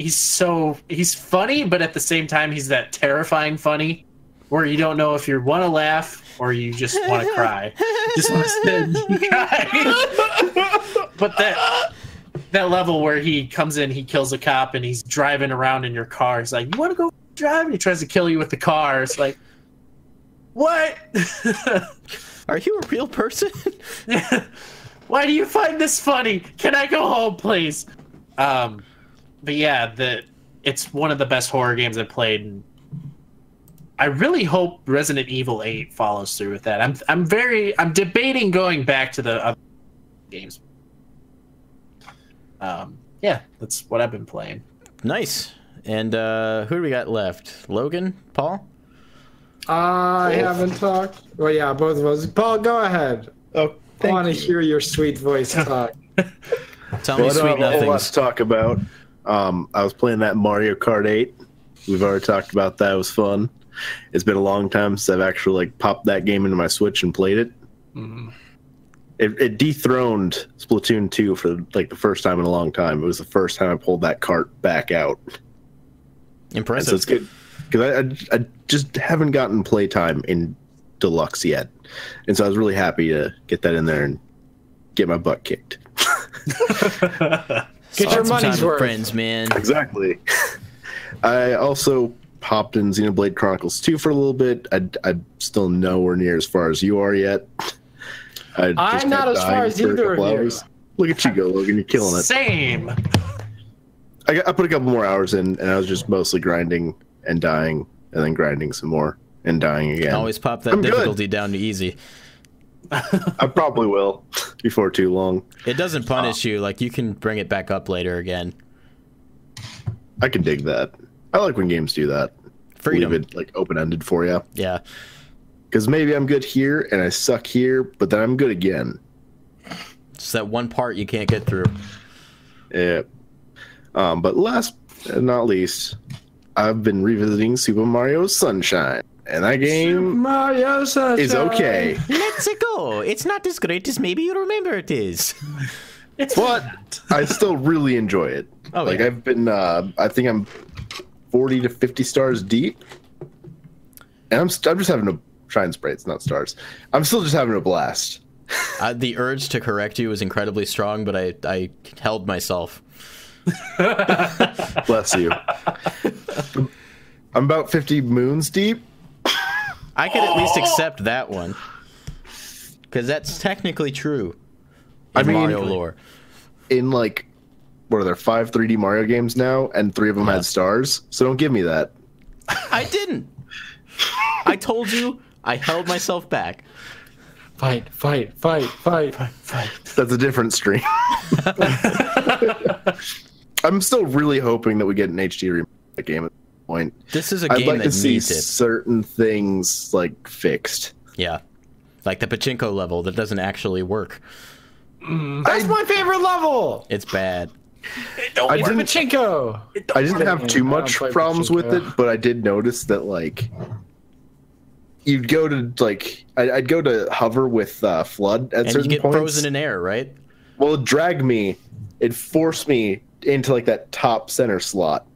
[SPEAKER 3] he's so he's funny but at the same time he's that terrifying funny where you don't know if you want to laugh or you just want to cry just want to sit and cry but that that level where he comes in, he kills a cop, and he's driving around in your car. He's like, "You want to go driving. He tries to kill you with the car. It's like, what?
[SPEAKER 2] Are you a real person?
[SPEAKER 3] Why do you find this funny? Can I go home, please? Um, but yeah, the it's one of the best horror games I've played. And I really hope Resident Evil 8 follows through with that. I'm I'm very I'm debating going back to the other games. Um, yeah, that's what I've been playing.
[SPEAKER 2] nice. And uh, who do we got left? Logan, Paul.
[SPEAKER 1] I haven't talked. Well, yeah, both of us. Paul, go ahead.
[SPEAKER 6] Oh,
[SPEAKER 1] I want to hear your sweet voice talk.
[SPEAKER 2] Tell me
[SPEAKER 4] I don't
[SPEAKER 2] sweet
[SPEAKER 4] have a whole lot
[SPEAKER 2] nothings.
[SPEAKER 4] to talk about. Um, I was playing that Mario Kart 8. We've already talked about that. It was fun. It's been a long time since I've actually like popped that game into my Switch and played it. It, it dethroned Splatoon 2 for like the first time in a long time. It was the first time I pulled that cart back out. And so
[SPEAKER 2] Impressive.
[SPEAKER 4] it's good because I, I, I just haven't gotten playtime in Deluxe yet. And so I was really happy to get that in there and get my butt kicked.
[SPEAKER 1] Get
[SPEAKER 2] Spend
[SPEAKER 1] your
[SPEAKER 2] some
[SPEAKER 1] money's
[SPEAKER 2] time with
[SPEAKER 1] worth.
[SPEAKER 2] friends, man.
[SPEAKER 4] Exactly. I also popped in Xenoblade Chronicles 2 for a little bit. I, I'm still nowhere near as far as you are yet. I
[SPEAKER 1] I'm not as far as either of you.
[SPEAKER 4] hours. Look at you go, Logan. You're killing it.
[SPEAKER 3] Same.
[SPEAKER 4] I, got, I put a couple more hours in, and I was just mostly grinding and dying, and then grinding some more and dying again.
[SPEAKER 2] Always pop that
[SPEAKER 4] I'm good.
[SPEAKER 2] difficulty down to easy.
[SPEAKER 4] I probably will before too long.
[SPEAKER 2] It doesn't punish you. Like you can bring it back up later again.
[SPEAKER 4] I can dig that. I like when games do that.
[SPEAKER 2] Freedom.
[SPEAKER 4] Leave it like open ended for you.
[SPEAKER 2] Yeah.
[SPEAKER 4] Because maybe I'm good here and I suck here, but then I'm good again.
[SPEAKER 2] It's that one part you can't get through.
[SPEAKER 4] Yeah. Um, but last and not least, I've been revisiting Super Mario Sunshine, and that game
[SPEAKER 1] Mario Sunshine.
[SPEAKER 4] is okay.
[SPEAKER 2] Let's go. It's not as great as maybe you remember it is.
[SPEAKER 3] It's
[SPEAKER 4] But I still really enjoy it.
[SPEAKER 2] Oh,
[SPEAKER 4] like
[SPEAKER 2] yeah.
[SPEAKER 4] I've been, uh, I think I'm forty to fifty stars deep, and I'm st- I'm just having a shine spray. It's not stars. I'm still just having a blast.
[SPEAKER 2] Uh, the urge to correct you was incredibly strong, but I, I held myself.
[SPEAKER 4] Bless you. I'm about fifty moons deep.
[SPEAKER 2] I could at least accept that one. Because that's technically true.
[SPEAKER 4] I mean-
[SPEAKER 2] Mario lore.
[SPEAKER 4] in like what are there five 3D Mario games now, and three of them
[SPEAKER 2] Yeah.
[SPEAKER 4] had stars. So don't give me that.
[SPEAKER 2] I didn't. I told you I held myself back.
[SPEAKER 1] Fight, fight, fight, fight. Fight.
[SPEAKER 4] That's a different stream. I'm still really hoping that we get an HD remake of the game at this point.
[SPEAKER 2] This is a
[SPEAKER 4] I'd
[SPEAKER 2] game
[SPEAKER 4] like
[SPEAKER 2] that
[SPEAKER 4] to see
[SPEAKER 2] needs it.
[SPEAKER 4] certain things like fixed.
[SPEAKER 2] Yeah. Like the pachinko level that doesn't actually work.
[SPEAKER 1] That's my favorite level.
[SPEAKER 2] It's bad.
[SPEAKER 3] don't
[SPEAKER 4] I
[SPEAKER 3] work.
[SPEAKER 4] didn't-
[SPEAKER 1] Pachinko.
[SPEAKER 4] I didn't have too much
[SPEAKER 1] play
[SPEAKER 4] problems with it, but I did notice that like you'd go to like I- I'd go to hover with uh, FLUDD at
[SPEAKER 2] And you get
[SPEAKER 4] points.
[SPEAKER 2] frozen in air, right?
[SPEAKER 4] well, it dragged me. It forced me into like that top center slot,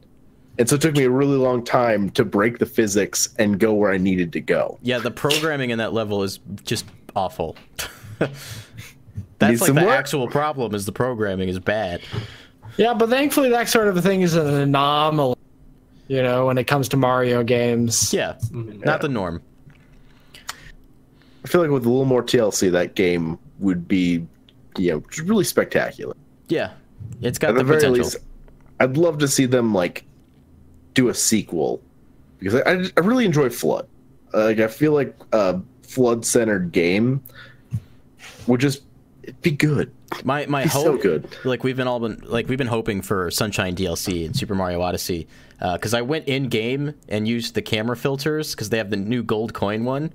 [SPEAKER 4] and so it took me a really long time to break the physics and go where I needed to go.
[SPEAKER 2] Yeah, the programming in that level is just awful.
[SPEAKER 4] Needs
[SPEAKER 2] That's like the
[SPEAKER 4] work.
[SPEAKER 2] actual problem is the programming is bad.
[SPEAKER 1] Yeah, but thankfully that sort of a thing is an anomaly. You know, when it comes to Mario games.
[SPEAKER 2] Yeah, mm-hmm. not the norm.
[SPEAKER 4] I feel like with a little more TLC, that game would be, you know, really spectacular.
[SPEAKER 2] Yeah, it's got
[SPEAKER 4] At
[SPEAKER 2] the,
[SPEAKER 4] the very
[SPEAKER 2] potential.
[SPEAKER 4] least, I'd love to see them like do a sequel because I, I, really enjoy FLUDD. Uh, like I feel like a FLUDD centered game would just it'd be good.
[SPEAKER 2] my my
[SPEAKER 4] He's
[SPEAKER 2] hope,
[SPEAKER 4] so good.
[SPEAKER 2] like we've been all been like we've been hoping for Sunshine DLC and Super Mario Odyssey because I went in game and used the camera filters because they have the new gold coin one.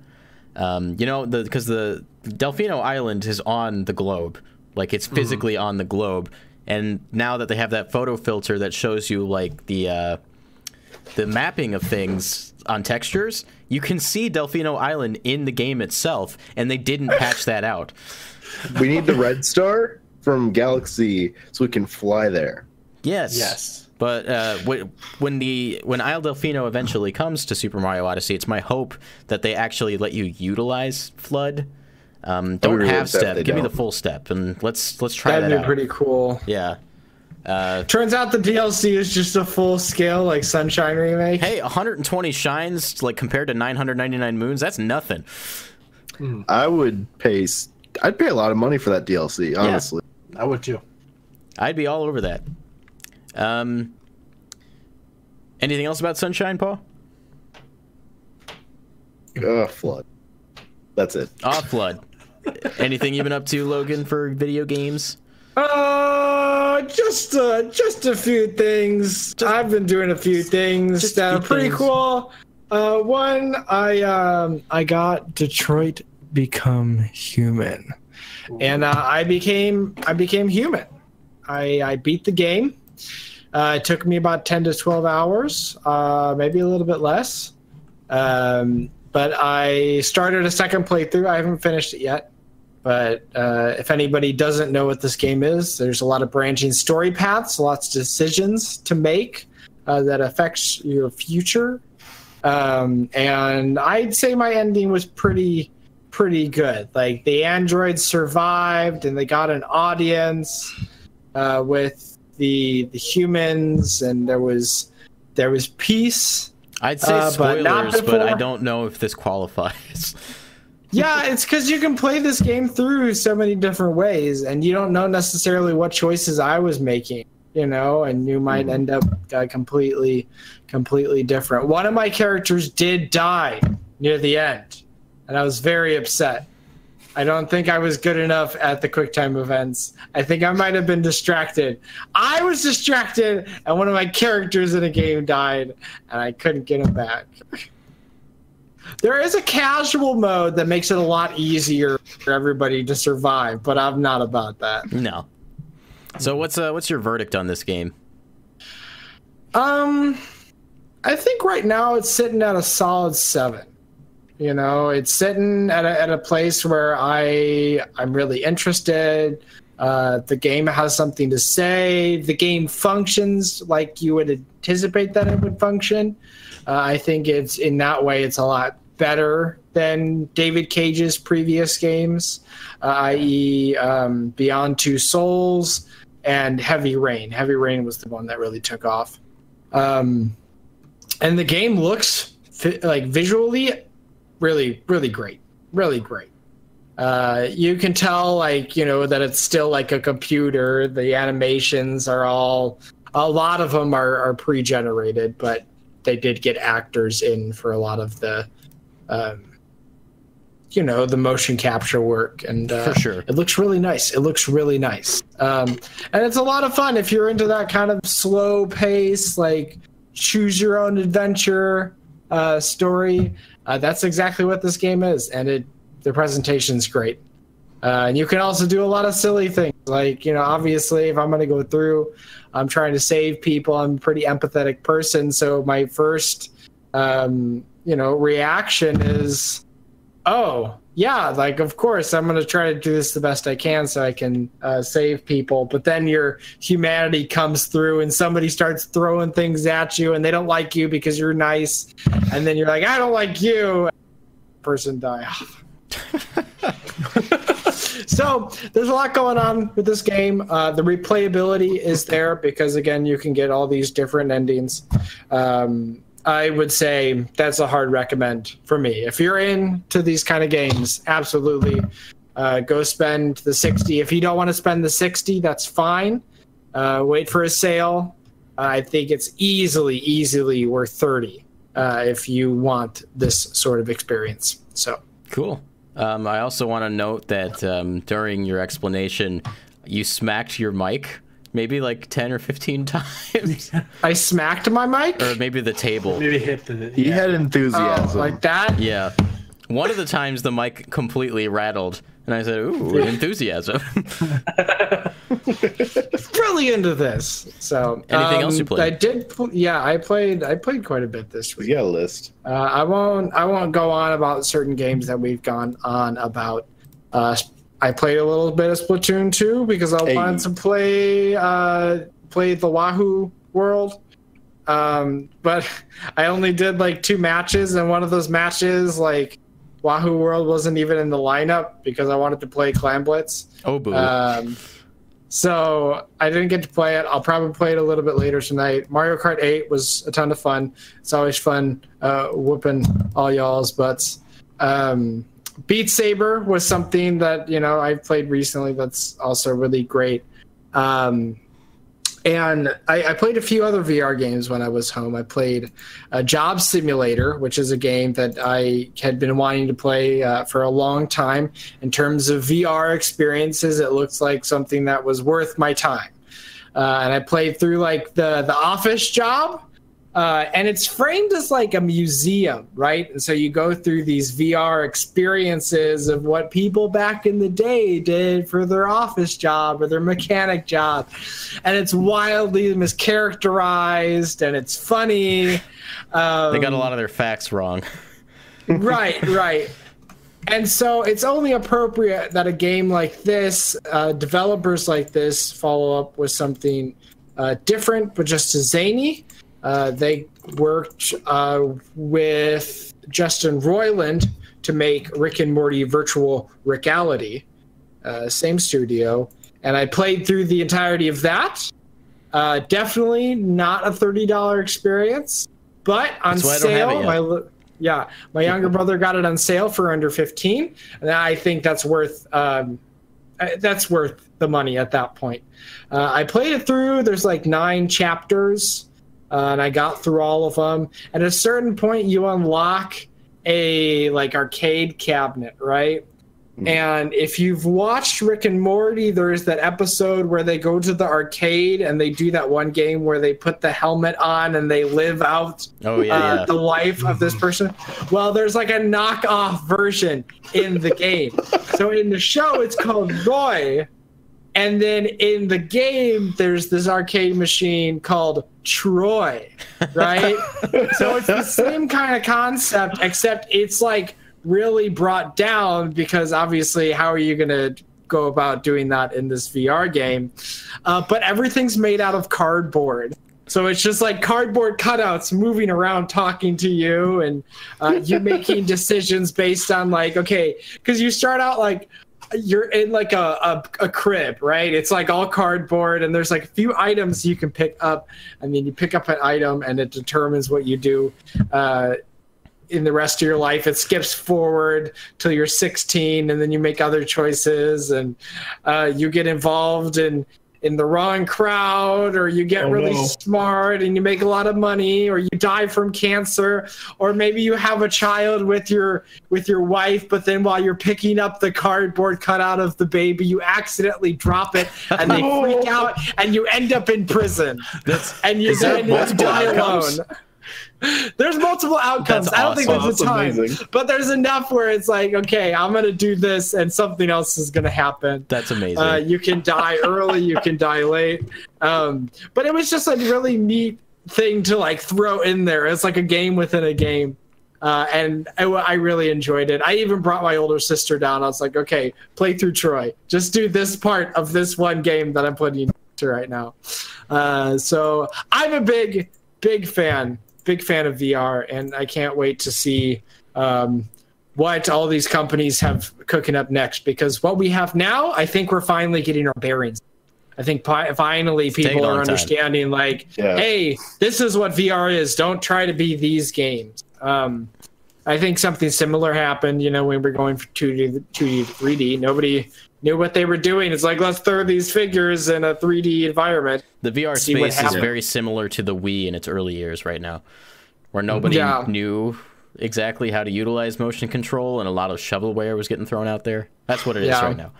[SPEAKER 2] Um, you know, the because the Delfino Island is on the globe, like it's physically on the globe, and now that they have that photo filter that shows you like the uh, the mapping of things on textures, you can see Delfino Island in the game itself, and they didn't patch that out.
[SPEAKER 4] We need the red star from Galaxy so we can fly there.
[SPEAKER 2] Yes.
[SPEAKER 3] Yes.
[SPEAKER 2] But uh, when the when Isle Delfino eventually comes to Super Mario Odyssey, it's my hope that they actually let you utilize FLUDD. Um, don't
[SPEAKER 4] really
[SPEAKER 2] have
[SPEAKER 4] upset if
[SPEAKER 2] step.
[SPEAKER 4] they
[SPEAKER 2] Give me the full step, and let's let's try
[SPEAKER 1] That'd
[SPEAKER 2] that
[SPEAKER 1] be
[SPEAKER 2] out.
[SPEAKER 1] pretty cool.
[SPEAKER 2] Yeah. Uh,
[SPEAKER 1] Turns out the DLC is just a full scale like Sunshine remake.
[SPEAKER 2] hey, 120 shines like compared to 999 moons. That's nothing.
[SPEAKER 5] I would pay. I'd pay a lot of money for that DLC. Honestly,
[SPEAKER 3] I would too.
[SPEAKER 2] I'd be all over that. Um, anything else about Sunshine, Paul?
[SPEAKER 4] Ugh, FLUDD. That's it.
[SPEAKER 2] Off FLUDD. anything you've been up to, Logan, for video games?
[SPEAKER 1] Uh, just uh, just a few things. I've been doing a few things
[SPEAKER 2] just
[SPEAKER 1] that are pretty
[SPEAKER 2] things.
[SPEAKER 1] cool. Uh, one, I um, I got Detroit Become Human, and uh, I became I became human. I I beat the game. Uh, it took me about ten to twelve hours, uh, maybe a little bit less. Um, but I started a second playthrough. I haven't finished it yet. But uh, if anybody doesn't know what this game is, there's a lot of branching story paths, lots of decisions to make uh, that affects your future. Um, and I'd say my ending was pretty, pretty good. Like the androids survived, and they got an audience uh, with the the humans, and there was there was peace.
[SPEAKER 2] I'd say
[SPEAKER 1] Uh, but
[SPEAKER 2] spoilers, but, I don't know if this qualifies.
[SPEAKER 1] Yeah, it's because you can play this game through so many different ways, and you don't know necessarily what choices I was making, you know, and you might end up uh, completely, completely different. One of my characters did die near the end, and I was very upset. I don't think I was good enough at the QuickTime events. I think I might have been distracted. I was distracted, and one of my characters in a game died, and I couldn't get him back. There is a casual mode that makes it a lot easier for everybody to survive, but I'm not about that.
[SPEAKER 2] no. So what's uh, what's your verdict on this game?
[SPEAKER 1] Um, I think right now it's sitting at a solid seven. You know, it's sitting at a, at a place where I I'm really interested. Uh, the game has something to say. The game functions like you would anticipate that it would function. Uh, I think it's in that way it's a lot better than David Cage's previous games, uh, i.e., um, Beyond Two Souls and Heavy Rain. Heavy Rain was the one that really took off. Um, and the game looks fi- like visually really, really great, really great. Uh, you can tell, like you know, that it's still like a computer. The animations are all, a lot of them are, are pre-generated, but they did get actors in for a lot of the, um, you know, the motion capture work, and uh,
[SPEAKER 2] For sure.
[SPEAKER 1] it looks really nice. It looks really nice, um, and it's a lot of fun if you're into that kind of slow pace, like choose your own adventure uh, story. Uh, that's exactly what this game is, and it the presentation's great. Uh, and you can also do a lot of silly things, like you know, obviously, if I'm going to go through, I'm trying to save people. I'm a pretty empathetic person, so my first, um, you know, reaction is, oh yeah, like of course I'm going to try to do this the best I can so I can uh, save people. But then your humanity comes through, and somebody starts throwing things at you, and they don't like you because you're nice, and then you're like, I don't like you. Person die off. so there's a lot going on with this game. Uh, the replayability is there because again, you can get all these different endings. Um, I would say that's a hard recommend for me. If you're into these kind of games, absolutely uh, go spend the 60. If you don't want to spend the 60, that's fine. Uh, wait for a sale. I think it's easily, easily worth 30 uh, if you want this sort of experience. So.
[SPEAKER 2] Cool. Um, I also want to note that um, during your explanation, you smacked your mic maybe like 10 or 15 times.
[SPEAKER 1] I smacked my mic.
[SPEAKER 2] or maybe the table.
[SPEAKER 3] Maybe hit the.
[SPEAKER 5] he
[SPEAKER 3] yeah.
[SPEAKER 5] had
[SPEAKER 1] Oh,
[SPEAKER 5] enthusiasm.
[SPEAKER 1] like that?
[SPEAKER 2] Yeah. One of the times the mic completely rattled, and I said, Ooh, enthusiasm.
[SPEAKER 1] Really into this. So
[SPEAKER 2] Anything else you played?
[SPEAKER 1] I did. pl- Yeah, I played. I played quite a bit this
[SPEAKER 4] We
[SPEAKER 1] week.
[SPEAKER 4] got a list.
[SPEAKER 1] Uh, I won't. I won't go on about certain games that we've gone on about. Uh, I played a little bit of Splatoon 2 because I
[SPEAKER 4] Hey.
[SPEAKER 1] wanted to play uh, play the Wahoo World. Um, but I only did like two matches, and one of those matches, like Wahoo World, wasn't even in the lineup because I wanted to play Clam Blitz.
[SPEAKER 2] oh, boo.
[SPEAKER 1] Um, So I didn't get to play it. I'll probably play it a little bit later tonight. Mario Kart 8 was a ton of fun. It's always fun uh, whooping all y'all's butts. Um, Beat Saber was something that you know I've played recently. That's also really great. Um, and I, I, played a few other VR games when I was home. I played a Job Simulator, which is a game that I had been wanting to play uh, for a long time. In terms of VR experiences, it looks like something that was worth my time. Uh, and I played through like the the Office job, uh, and it's framed as like a museum, right? And so you go through these VR experiences of what people back in the day did for their office job or their mechanic job. And it's wildly mischaracterized and it's funny.
[SPEAKER 2] Um, they got a lot of their facts wrong.
[SPEAKER 1] right, right. And so it's only appropriate that a game like this, uh, developers like this, follow up with something uh, different, but just as zany. Uh, they worked uh, with Justin Roiland to make Rick and Morty Virtual Rickality, uh, same studio. And I played through the entirety of that. Uh, definitely not a $30 experience, but on sale, my, yeah, my younger brother got it on sale for under 15 and I think that's worth um, uh, that's worth the money at that point. Uh, I played it through. There's like nine chapters uh, and I got through all of them. At a certain point, you unlock a like arcade cabinet, right? Mm-hmm. And if you've watched Rick and Morty, there's that episode where they go to the arcade and they do that one game where they put the helmet on and they live out
[SPEAKER 2] oh, yeah, uh,
[SPEAKER 1] yeah. the life of this person. Well, there's like a knockoff version in the game. so in the show, it's called Roy and then in the game, there's this arcade machine called Troy, right? so it's the same kind of concept, except it's like really brought down because obviously, how are you going to go about doing that in this VR game? Uh, but everything's made out of cardboard. So it's just like cardboard cutouts moving around talking to you and uh, you making decisions based on like, okay, because you start out like, you're in like a, a, a, crib, right? It's like all cardboard, and there's like a few items you can pick up. I mean, you pick up an item, and it determines what you do uh, in the rest of your life. It skips forward till you're 16, and then you make other choices, and uh, you get involved in in the wrong crowd or you get oh, really no. smart and you make a lot of money or you die from cancer or maybe you have a child with your with your wife but then while you're picking up the cardboard cutout of the baby you accidentally drop it and they freak out and you end up in prison.
[SPEAKER 2] That's,
[SPEAKER 1] and you, and you die alone there's multiple outcomes. That's I don't awesome. think there's a time, amazing. but there's enough where it's like, okay, I'm gonna do this, and something else is gonna happen.
[SPEAKER 2] That's amazing.
[SPEAKER 1] Uh, you can die early, you can die late, um, but it was just a really neat thing to like throw in there. It's like a game within a game. Uh, and I, I, really enjoyed it. I even brought my older sister down. I was like, okay, play through Troy. Just do this part of this one game that I'm putting into right now. Uh, so I'm a big, big fan big fan of VR, and I can't wait to see um, what all these companies have cooking up next. Because what we have now, I think we're finally getting our bearings. I think pi- finally it's people are understanding, time. like, yeah. hey, this is what VR is. Don't try to be these games. Um, I think something similar happened, you know, when we are going from 2D, 2D to 3D. Nobody knew what they were doing. It's like let's throw these figures in a 3D environment.
[SPEAKER 2] The VR space is very similar to the Wii in its early years right now, where nobody yeah. knew exactly how to utilize motion control, and a lot of shovelware was getting thrown out there. That's what it yeah. is right now.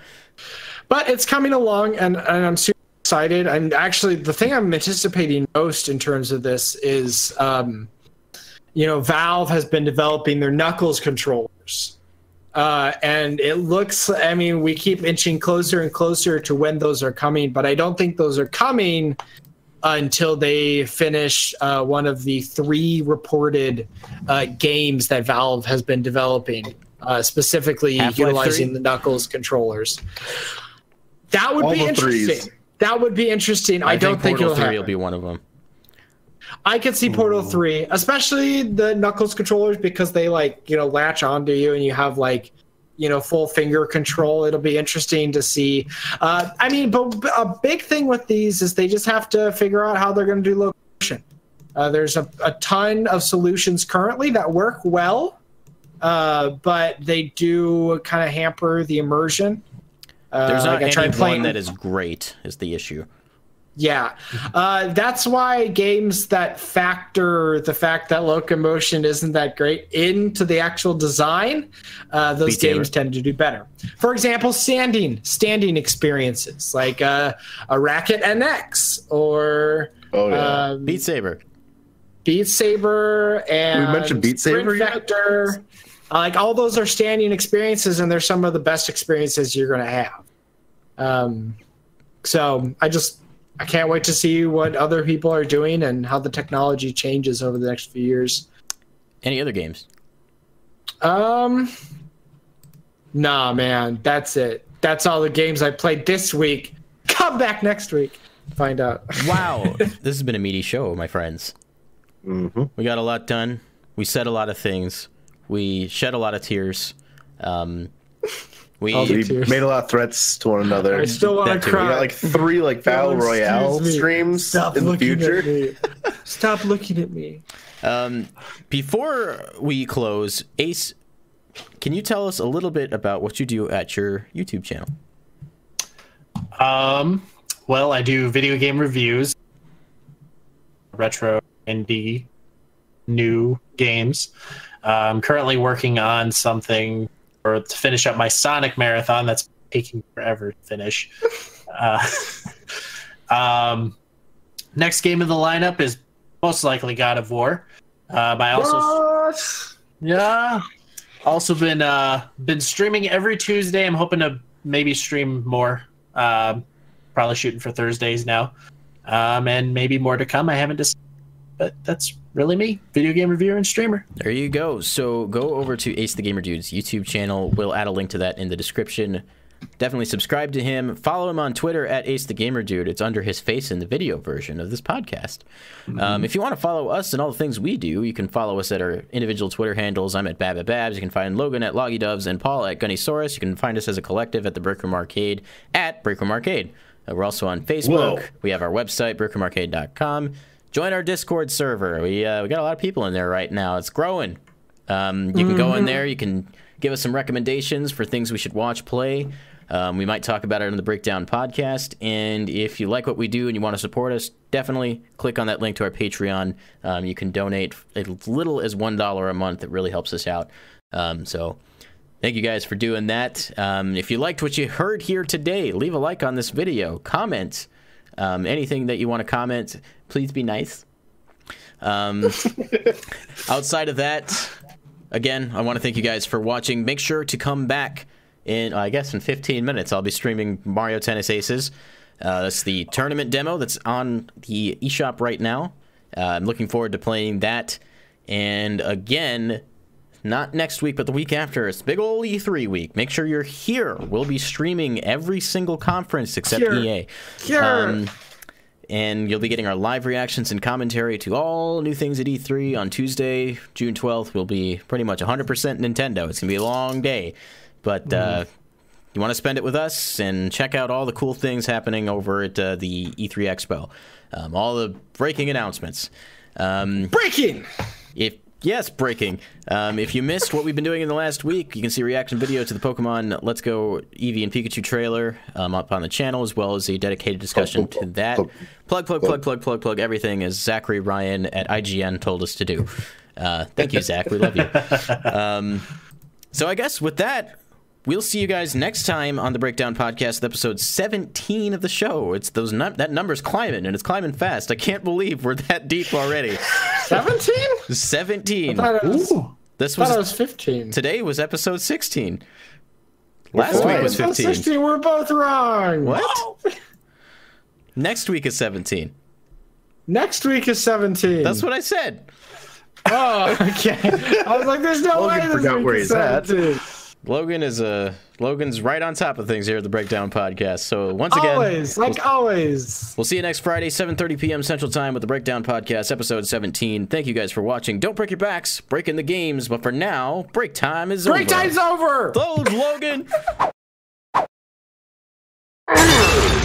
[SPEAKER 1] But it's coming along, and, and I'm super excited. And actually, the thing I'm anticipating most in terms of this is, um, you know, Valve has been developing their Knuckles controllers uh, and it looks, I mean, we keep inching closer and closer to when those are coming, but I don't think those are coming until they finish uh, one of the three reported uh, games that Valve has been developing, uh, specifically Half-Life utilizing 3? the Knuckles controllers. That would All be interesting. Threes. That would be interesting. I, I don't think, think it'll
[SPEAKER 2] 3
[SPEAKER 1] happen.
[SPEAKER 2] will be one of them.
[SPEAKER 1] I could see Portal Ooh. 3, especially the Knuckles controllers because they like, you know, latch onto you and you have like you know full finger control. It'll be interesting to see. Uh, I mean, but a big thing with these is they just have to figure out how they're going to do location. Uh, there's a, a ton of solutions currently that work well, uh, but they do kind of hamper the immersion. Uh,
[SPEAKER 2] There's not
[SPEAKER 1] like
[SPEAKER 2] any
[SPEAKER 1] playing-
[SPEAKER 2] one that is great. Is the issue?
[SPEAKER 1] Yeah, uh, that's why games that factor the fact that locomotion isn't that great into the actual design, uh, those
[SPEAKER 2] Beat Saber.
[SPEAKER 1] games tend to do better. For example, standing standing experiences like uh, a Racket NX or
[SPEAKER 4] Oh yeah.
[SPEAKER 1] um,
[SPEAKER 2] Beat Saber.
[SPEAKER 1] Beat Saber and
[SPEAKER 5] We mentioned Beat Saber
[SPEAKER 1] Sprint
[SPEAKER 5] yet?
[SPEAKER 1] Vector. Uh, Like all those are standing experiences, and they're some of the best experiences you're going to have. Um, so I just I can't wait to see what other people are doing and how the technology changes over the next few years.
[SPEAKER 2] Any other games?
[SPEAKER 1] Um, nah, man, that's it. That's all the games I played this week. Come back next week, find out.
[SPEAKER 2] Wow, this has been a meaty show, my friends.
[SPEAKER 5] Mhm.
[SPEAKER 2] We got a lot done. We said a lot of things. We shed a lot of tears. Um, we
[SPEAKER 5] We made a lot of threats to one another.
[SPEAKER 1] I still want
[SPEAKER 2] That
[SPEAKER 1] to
[SPEAKER 2] too.
[SPEAKER 5] we got like three like battle royale
[SPEAKER 1] me.
[SPEAKER 5] streams
[SPEAKER 1] Stop
[SPEAKER 5] in the
[SPEAKER 1] looking
[SPEAKER 5] future.
[SPEAKER 1] at me. Stop looking at me.
[SPEAKER 2] Um, before we close, Ace, can you tell us a little bit about what you do at your YouTube channel?
[SPEAKER 3] Um, well, I do video game reviews, retro, indie, new games. Uh, I'm currently working on something or to finish up my Sonic marathon. That's taking forever to finish. Uh, um, next game in the lineup is most likely God of War. Um, I also
[SPEAKER 1] What?
[SPEAKER 3] yeah. Also been uh been streaming every Tuesday. I'm hoping to maybe stream more. Um probably shooting for Thursdays now. Um and maybe more to come. I haven't decided. But that's really me. Video game reviewer and streamer.
[SPEAKER 2] There you go. So go over to Ace the Gamer Dude's YouTube channel. We'll add a link to that in the description. Definitely subscribe to him. Follow him on Twitter at Ace the Gamer Dude. It's under his face in the video version of this podcast. Um, if you want to follow us and all the things we do, you can follow us at our individual Twitter handles. I'm at Babba Babs. You can find Logan at Loggy Doves and Paul at Gunnysaurus. You can find us as a collective at the Breakroom Arcade at Breakroom Arcade. Uh, we're also on Facebook.
[SPEAKER 5] Whoa.
[SPEAKER 2] We have our website, breakroomarcade.com. Join our Discord server. We uh, we got a lot of people in there right now. It's growing. Um, you can go in there. You can give us some recommendations for things we should watch, play. Um, we might talk about it on the Breakdown podcast. And if you like what we do and you want to support us, definitely click on that link to our Patreon. Um, you can donate as little as one dollar a month. It really helps us out. Um, so. Thank you guys for doing that. Um, if you liked what you heard here today, leave a like on this video, comment um, anything that you want to comment. Please be nice. Um, outside of that, again, I want to thank you guys for watching. Make sure to come back in, I guess, in 15 minutes. I'll be streaming Mario Tennis Aces. Uh, that's the tournament demo that's on the eShop right now. Uh, I'm looking forward to playing that. And again, not next week, but the week after. It's big ol' E3 week. Make sure you're here. We'll be streaming every single conference except
[SPEAKER 1] Here.
[SPEAKER 2] EA.
[SPEAKER 1] Here.
[SPEAKER 2] Um, and you'll be getting our live reactions and commentary to all new things at E3 on Tuesday, June 12th. We'll be pretty much 100% Nintendo. It's gonna be a long day, but uh, you want to spend it with us and check out all the cool things happening over at uh, the E3 Expo. Um, all the breaking announcements. Um,
[SPEAKER 1] Breaking.
[SPEAKER 2] if yes, breaking. Um, if you missed what we've been doing in the last week, you can see a reaction video to the Pokemon Let's Go Eevee and Pikachu trailer um, up on the channel, as well as a dedicated discussion to that. Plug, plug, plug, plug, plug, plug. Everything as Zachary Ryan at IGN told us to do. Uh, thank you, Zach. We love you. Um, so I guess with that. We'll see you guys next time on the Breakdown Podcast, episode 17 of the show. It's those num- that number's climbing and it's climbing fast. I can't believe we're that deep already.
[SPEAKER 1] 17?
[SPEAKER 2] 17.
[SPEAKER 1] thought it was,
[SPEAKER 2] This was
[SPEAKER 1] was 15.
[SPEAKER 2] today was episode 16. Last
[SPEAKER 1] Wait,
[SPEAKER 2] week was 15.
[SPEAKER 1] 16, we're both wrong.
[SPEAKER 2] What? Next week is 17.
[SPEAKER 1] Next week is 17.
[SPEAKER 2] That's what I said.
[SPEAKER 1] Oh, okay. I was like, there's no
[SPEAKER 5] Logan
[SPEAKER 1] way this
[SPEAKER 5] forgot
[SPEAKER 1] week
[SPEAKER 5] where
[SPEAKER 1] is
[SPEAKER 5] he's at.
[SPEAKER 2] Logan is a Logan's right on top of things here at the Breakdown Podcast. So once again,
[SPEAKER 1] always like we'll, always,
[SPEAKER 2] we'll see you next Friday, 7:30 p.m. Central Time with the Breakdown Podcast, episode 17. Thank you guys for watching. Don't break your backs, breaking the games. But for now, break time is
[SPEAKER 1] break
[SPEAKER 2] over.
[SPEAKER 1] Break time's over.
[SPEAKER 2] Load Logan.